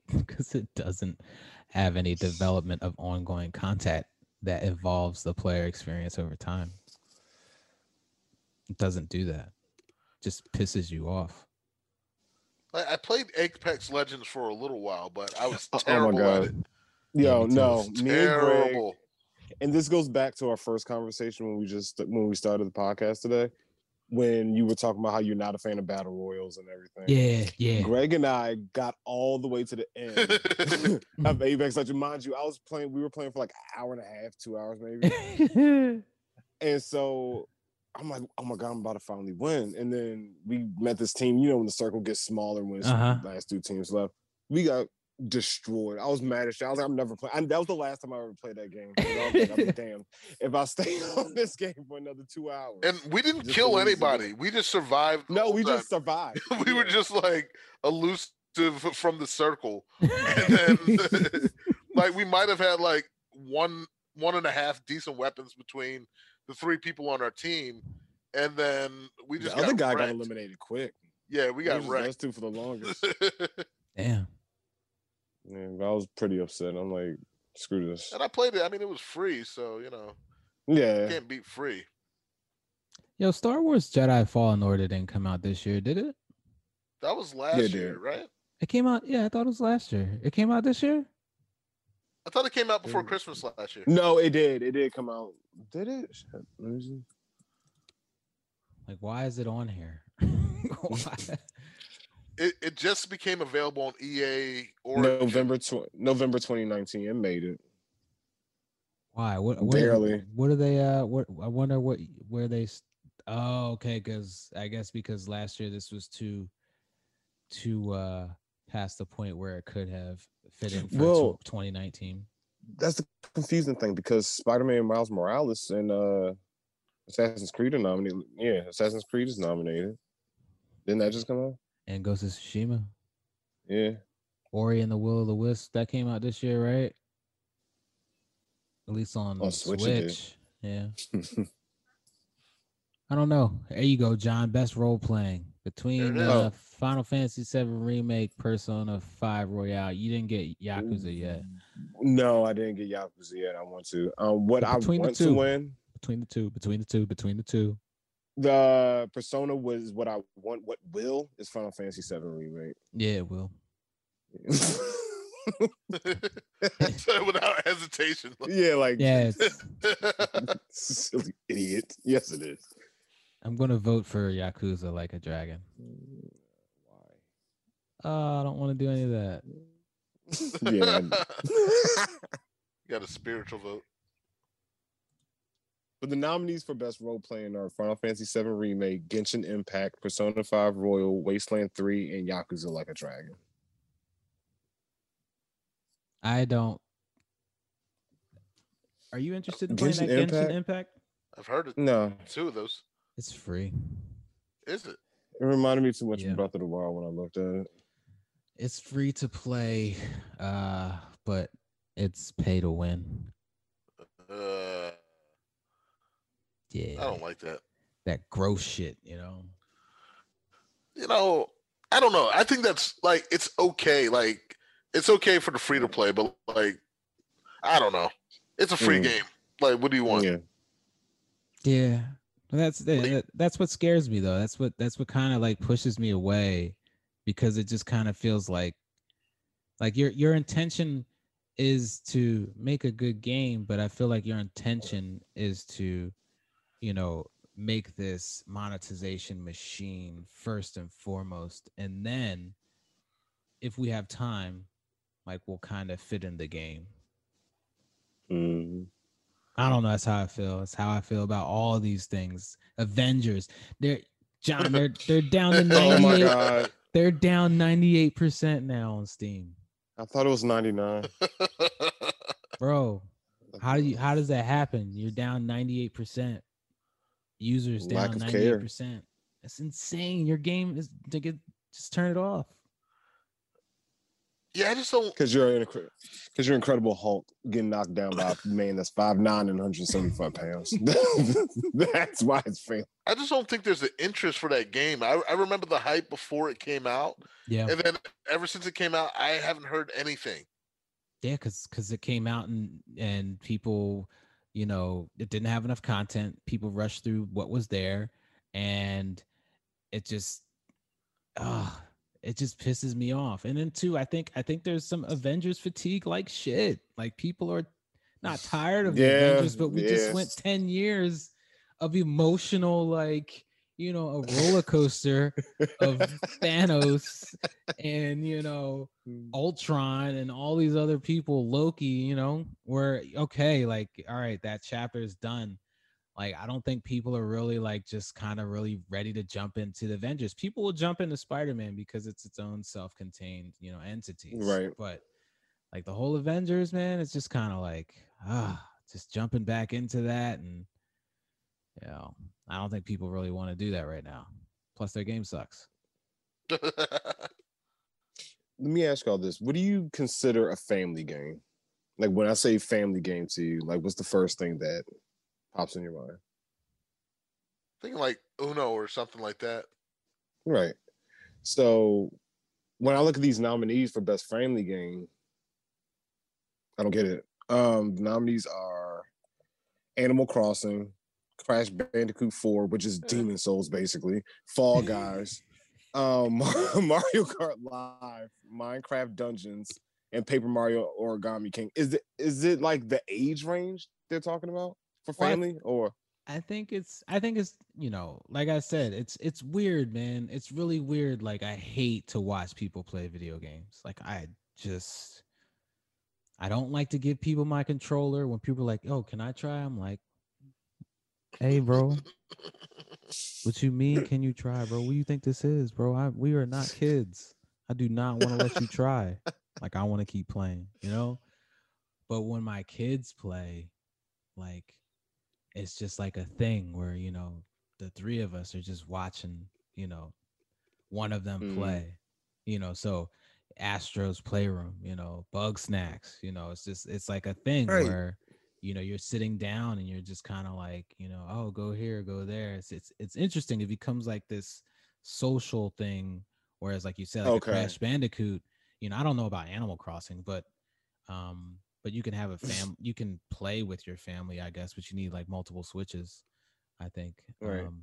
because it doesn't have any development of ongoing content that evolves the player experience over time. It doesn't do that. Just pisses you off. I played Apex Legends for a little while, but I was oh, oh my terrible at it. Yo, me too. no, It's me and Greg, terrible. And this goes back to our first conversation when we just when we started the podcast today, when you were talking about how you're not a fan of battle royals and everything. Yeah, yeah. Greg and I got all the way to the end of Apex Legends. Mind you, I was playing. We were playing for like an hour and a half, two hours maybe. and so I'm like, oh my god, I'm about to finally win. And then we met this team. You know, when the circle gets smaller when it's Uh-huh. the last two teams left, we got destroyed. I was mad as shit. I was like, I'm never playing. That was the last time I ever played that game. I was like, damn if I stay on this game for another two hours. And we didn't kill anybody. again. We just survived. no, whole we time. just survived. we were just like elusive from the circle. And then like we might have had like one one and a half decent weapons between the three people on our team. And then we just the other got guy got eliminated quick. Yeah, we got was just wrecked. Those two for the longest. Damn. Yeah, but I was pretty upset. I'm like, screw this. and I played it. I mean, it was free, so you know, Yeah. you can't beat free. Yo, Star Wars Jedi Fallen Order didn't come out this year, did it? That was last it year, did. right? It came out. Yeah, I thought it was last year. It came out this year. I thought it came out before. Christmas last year. No, it did. It did come out. Did it? Shit, let me see. Like, why is it on here? Why? It, it just became available on EA or November tw- November 2019. It made it. Why? What? What, Barely. What are they? Uh, what? I wonder what where they. Oh, okay. Because I guess because last year this was too, too uh past the point where it could have fit in for Well- tw- 2019. That's the confusing thing because Spider-Man Miles Morales and uh Assassin's Creed are nominated. Yeah, Assassin's Creed is nominated. Didn't that just come out? And Ghost of Tsushima, Yeah. Ori and the Will of the Wisp that came out this year, right? At least on, On Switch. Switch. Yeah. I don't know. There you go, John. Best role playing between it is. uh, Final Fantasy VII Remake, Persona 5 Royal. You didn't get Yakuza yet. No, I didn't get Yakuza yet. I want to. Um, what I Between the want to two. win, Between the two, between the two, between the two. The Persona was what I want. What will is Final Fantasy VII remake. Yeah, it will. without hesitation. yeah, like yes, silly idiot. Yes, it is. I'm gonna vote for Yakuza like a dragon. Why? Uh, I don't want to do any of that. Yeah. got a spiritual vote. But the nominees for best role playing are Final Fantasy VII Remake, Genshin Impact, Persona 5 Royal, Wasteland 3, and Yakuza Like a Dragon. I don't. Are you interested in playing Genshin that Impact? Genshin Impact? I've heard it. No, Two of those. It's free. Is it? it reminded me too much Yeah. of Breath of the Wild when I looked at it. It's free to play, uh, but it's pay to win. Uh, Yeah, I don't like that. that gross shit. You know. You know, I don't know. I think that's like it's okay. Like it's okay for the free to play, but like I don't know. It's a free Mm. game. Like, what do you want? Yeah. Yeah, that's that- that's what scares me though. That's what that's what kind of like pushes me away because it just kind of feels like like your your intention is to make a good game, but I feel like your intention is to you know make this monetization machine first and foremost and then if we have time like we'll kind of fit in the game Mhm. I don't know. That's how I feel. That's how I feel about all these things. Avengers. They're John. They're they're down to Oh ninety my god. they're down ninety eight percent now on Steam, I thought it was 99. bro. How do you? How does that happen? You're down ninety eight percent. Users Lack down of ninety eight percent. That's insane. Your game is to get just turn it off. yeah, I just don't. Because you're in because you're Incredible Hulk getting knocked down by a man that's five nine and 175 pounds. that's why it's failing. I just don't think there's an interest for that game. I, I remember the hype before it came out, Yeah. and then ever since it came out, I haven't heard anything. Yeah, because because it came out and and people, you know, it didn't have enough content. People rushed through what was there, and it just, ah, it just pisses me off. And then too, I think I think there's some Avengers fatigue, like shit. Like people are not tired of the Yeah, Avengers, but we just went ten years of emotional, like you know, a roller coaster of Thanos and you know Ultron and all these other people, Loki, you know, where okay, like, all right, that chapter is done. Like, I don't think people are really like just kind of really ready to jump into the Avengers. People will jump into Spider-Man because it's its own self-contained, you know, entity. Right. But like the whole Avengers, man, it's just kind of like ah, just jumping back into that, and you know, I don't think people really want to do that right now. Plus, their game sucks. Let me ask y'all this. What do you consider a family game? Like when I say family game to you, like what's the first thing that pops in your mind? Thinking like Uno or something like that. Right. So when I look at these nominees for best family game, I don't get it. Um, the nominees are Animal Crossing, Crash Bandicoot 4, which is Demon's Souls basically, Fall Guys, um, Mario Kart Live, Minecraft Dungeons, and Paper Mario Origami King. Is it is it like the age range they're talking about for Well, I- family or I think it's I think it's you know, like I said, it's it's weird, man. It's really weird. Like I hate to watch people play video games. Like I just I don't like to give people my controller when people are like, "Oh, can I try?" I'm like, "Hey, bro, what you mean? Can you try, bro? What do you think this is, bro? I we are not kids. I do not want to let you try. Like I want to keep playing, you know. But when my kids play, like it's just like a thing where you know the three of us are just watching you know one of them Mhm. play you know so astro's playroom you know Bugsnax you know it's just it's like a thing Right. where you know you're sitting down and you're just kind of like you know oh go here go there it's, it's it's interesting it becomes like this social thing whereas like you said like a Okay. crash bandicoot you know i don't know about animal crossing but um but you can have a fam you can play with your family i guess but you need like multiple switches i think Right. um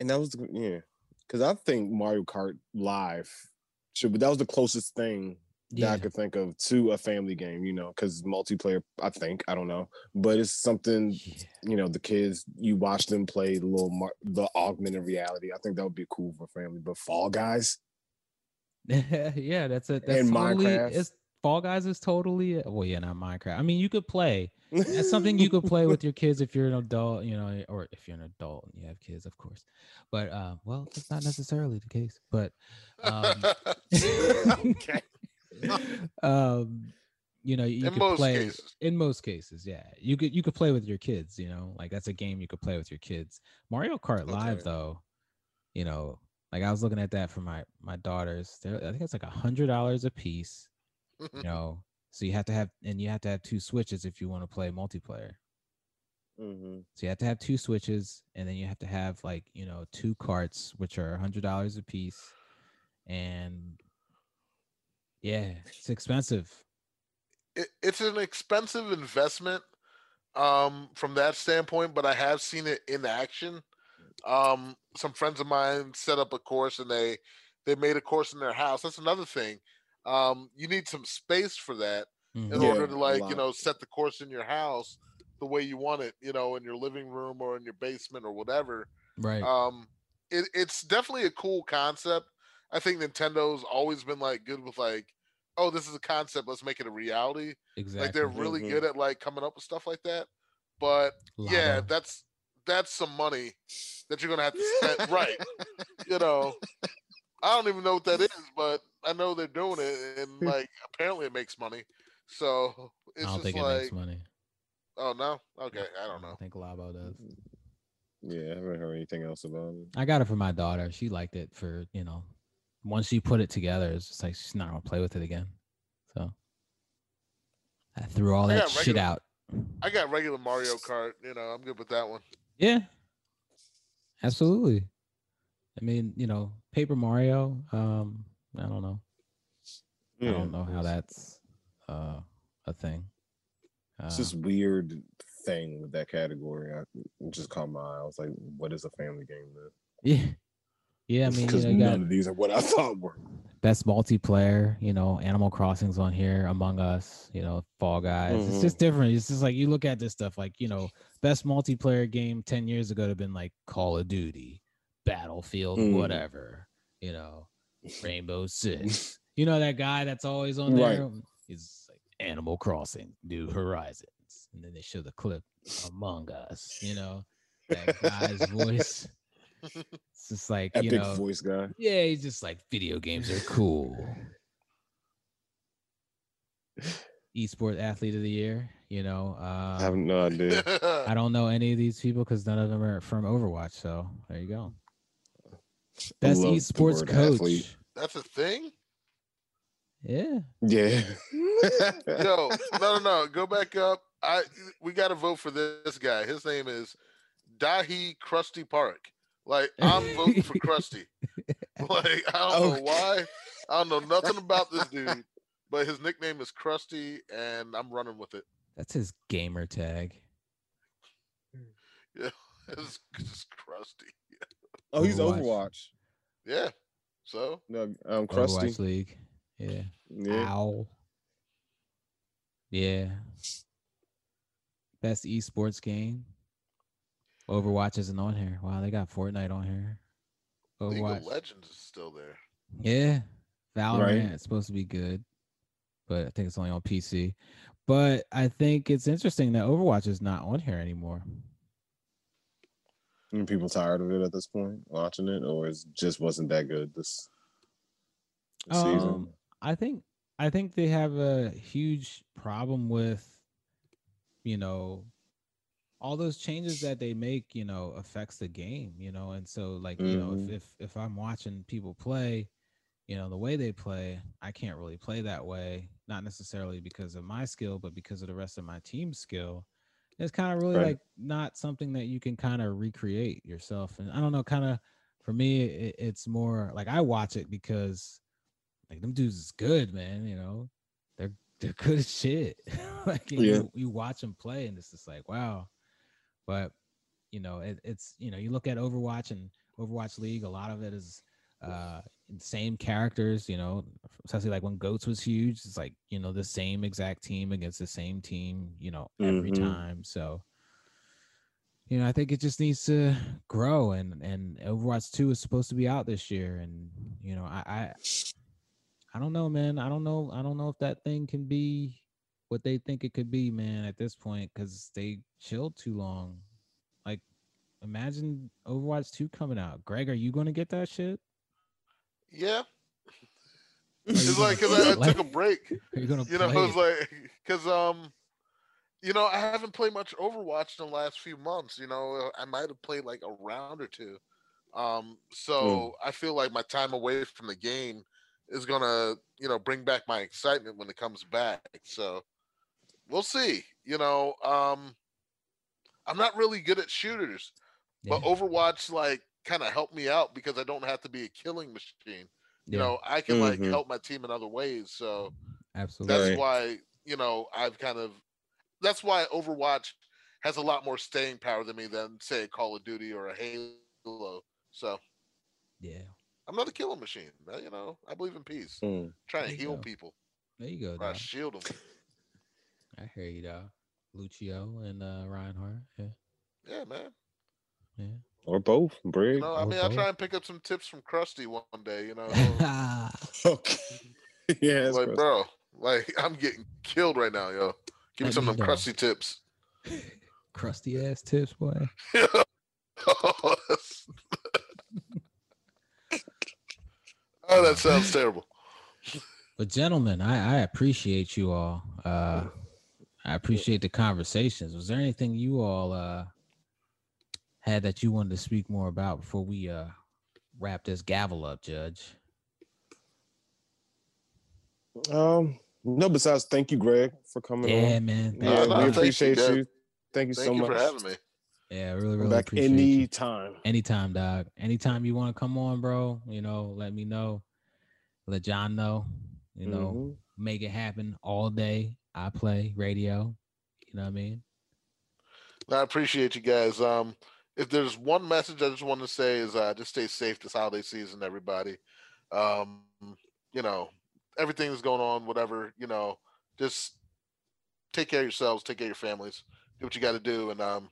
And that was yeah, because I think Mario Kart Live should, but that was the closest thing that I could think of to a family game. You know, because multiplayer. I think I don't know, but it's something. yeah You know, the kids you watch them play the little mar- the augmented reality. I think that would be cool for family. But Fall Guys, yeah that's it that's And totally Minecraft. it's fall guys is totally well yeah not minecraft i mean you could play that's something you could play with your kids if you're an adult you know or if you're an adult and you have kids of course but uh well that's not necessarily the case but um okay. um you know you In could play cases. in most cases yeah. You could you could play with your kids you know like that's a game you could play with your kids. Mario kart live though you know like i was looking at that for my my daughters. They're, i think it's like a hundred dollars a piece you know. So you have to have and you have to have two switches if you want to play multiplayer. Mhm. so you have to have two switches and then you have to have like you know two carts which are a hundred dollars a piece and yeah it's expensive it, it's an expensive investment um, from that standpoint, but I have seen it in action. Um, some friends of mine set up a course and they they made a course in their house. That's another thing. Um, you need some space for that in Mhm. Yeah, order to like you know set the course in your house the way you want it. You know, in your living room or in your basement or whatever. right Um, it, it's definitely a cool concept. I think Nintendo's always been like good with like oh, this is a concept, let's make it a reality. Exactly. Like they're really Mhm. good at like coming up with stuff like that. But yeah, that's that's some money that you're gonna have to spend. right. You know, I don't even know what that is, but I know they're doing it, and like apparently it makes money. So it's I don't just think like, it makes money. oh no, okay, I don't I know. think Labo does. Yeah, I haven't heard anything else about it. I got it for my daughter. She liked it for you know. Once you put it together, it's just like she's not gonna play with it again. So I threw all I that got shit out. I got regular Mario Kart. You know, I'm good with that one. Yeah, absolutely. I mean, you know, Paper Mario. Um, I don't know. I don't know how that's uh a thing. Uh, It's this weird thing with that category. I just caught my eye. I was like, what is a family game then? yeah, yeah. I mean, because know, none of these are what I thought were. best multiplayer. You know, Animal Crossing's on here, Among Us. You know, Fall Guys. It's Mhm. just different. It's just like you look at this stuff. Like you know, best multiplayer game ten years ago would have been like Call of Duty, Battlefield, Mm. whatever. You know, Rainbow Six. You know that guy that's always on Right. there. He's like Animal Crossing, New Horizons, and then they show the clip Among Us. You know, that guy's voice. It's just like Epic you know, voice guy. yeah, he's just like video games are cool. Esport athlete of the year, you know. I Uh, have no idea. I don't know any of these people because none of them are from Overwatch. So there you go. Best love the esports coach. athlete. That's a thing. Yeah. Yeah. Yo, no, no, no. Go back up. I we got to vote for this guy. His name is Dae-hee Crusty Park. Like I'm voting for Crusty. Like I don't know why. I don't know nothing about this dude, but his nickname is Crusty, and I'm running with it. That's his gamer tag. Yeah, it's just Crusty. oh, he's Overwatch. Overwatch. Yeah. So No, um, Overwatch Crusty. League. Yeah. Yeah. Ow. Yeah. Best esports game. Overwatch isn't on here. Wow, they got Fortnite on here. League Overwatch. of Legends is still there. Yeah. Valorant Right. it's supposed to be good. But I think it's only on PC. But I think it's interesting that Overwatch is not on here anymore. Are people tired of it at this point, watching it, or it just wasn't that good this, this season. Um, I think I think they have a huge problem with, you know, all those changes that they make. You know, affects the game. You know, and so like you know, if mm-hmm. if if I'm watching people play, you know, the way they play, I can't really play that way. Not necessarily because of my skill, but because of the rest of my team's skill. It's kind of really Right. like not something that you can kind of recreate yourself. And I don't know, kind of for me, it, it's more like I watch it because like them dudes is good, man. You know, they're they're good as shit. like Yeah. you, you watch them play, and it's just like wow. But you know, it, it's you know, you look at Overwatch and Overwatch League. A lot of it is uh same characters. You know, especially like when Goats was huge. It's like you know the same exact team against the same team. You know, every Mhm. time. So you know, I think it just needs to grow and and Overwatch 2 is supposed to be out this year and you know, I I I don't know, man. I don't know. I don't know if that thing can be what they think it could be, man, at this point cuz they chilled too long. Like imagine Overwatch 2 coming out. Greg, are you going to get that shit? Yeah. Are It's gonna like 'cause I, I took a break. You going to you know, play it's it? like because um, you know, I haven't played much Overwatch in the last few months. You know, I might have played like a round or two. Um, so I feel like my time away from the game is gonna, you know, bring back my excitement when it comes back. So we'll see. You know, um, I'm not really good at shooters, but Overwatch like kind of helped me out because I don't have to be a killing machine. You yeah, know, I can like Mhm. help my team in other ways. So absolutely. that's why you know I've kind of that's why Overwatch has a lot more staying power than me than say Call of Duty or a Halo. So Yeah. I'm not a killing machine. You know, I believe in peace. Mm. trying to heal go. people. There you go. Or I dog. shield them. I hear you, dog. Lucio and uh, Reinhardt. Yeah. Yeah, man. Yeah. Or both, Brig. You know, I or mean, I'll try and pick up some tips from Crusty one day. You know, okay. yeah, like, gross. bro, like I'm getting killed right now, yo. Give me Let some of them know. crusty tips. Crusty ass tips, boy. oh, that sounds terrible. But gentlemen, I, I appreciate you all. Uh I appreciate the conversations. Was there anything you all uh had that you wanted to speak more about before we uh wrap this gavel up, Judge? Um, no. Besides, thank you, Greg, for coming Yeah, on. man. Yeah, Uh, no, we you. thank you, appreciate you. Thank you Thank so you much. for having me. Yeah, really, really back appreciate you. anytime. Anytime, dog. Anytime you want to come on, bro, you know, let me know. Let John know. You know, Mhm. make it happen all day. I play radio. You know what I mean? I appreciate you guys. Um, if there's one message I just want to say is uh, just stay safe this holiday season, everybody. Um, you know, everything that's going on, whatever, you know, just take care of yourselves, take care of your families, do what you got to do, and um,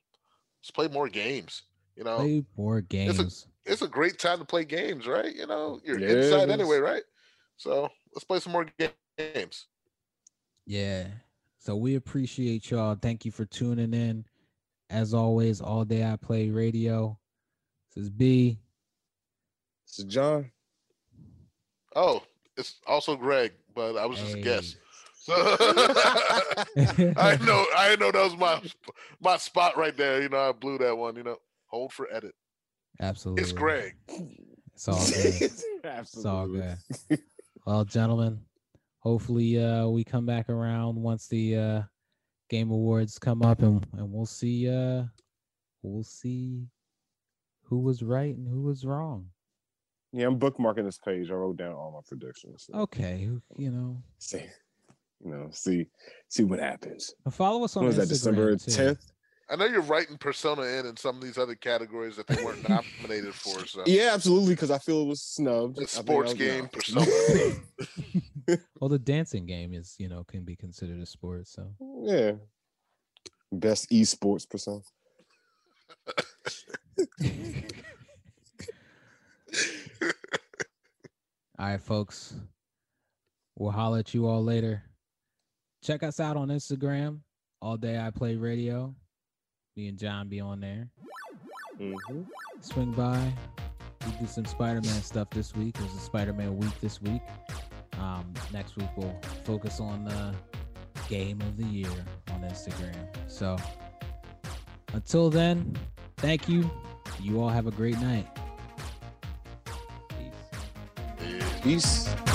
just play more games. You know, Play more it's games. it's a great time to play games, right? You know, you're Yeah, it inside anyway, right? So let's play some more games. Yeah. So we appreciate y'all. Thank you for tuning in. As always, all day I play radio. This is B. This is John. Oh, it's also Greg, but I was just a guest. So I know, I know that was my my spot right there. You know, I blew that one. You know, hold for edit. Absolutely. It's Greg. It's all good. It's all good. Well, gentlemen, hopefully uh we come back around once the uh game awards come up and, and we'll see uh we'll see who was right and who was wrong. Yeah, I'm bookmarking this page. I wrote down all my predictions. So Okay, you know. see, you know, see, see what happens. and Follow us on When was that? December Instagram, too. 10th. I know you're writing Persona in in some of these other categories that they weren't nominated for. So Yeah, absolutely. Because I feel it was snubbed. It's I think sports was- game, no. Persona. well, the dancing game is, you know, can be considered a sport. So, yeah. Best esports Persona. all right, folks, we'll holler at you all later. Check us out on Instagram. All day I play radio. Me and John be on there. hmm Swing by. We do some Spider-Man stuff this week. There's a Spider-Man week this week. Um, next week we'll focus on the game of the year on Instagram. So until then, thank you. You all have a great night. Peace. Peace.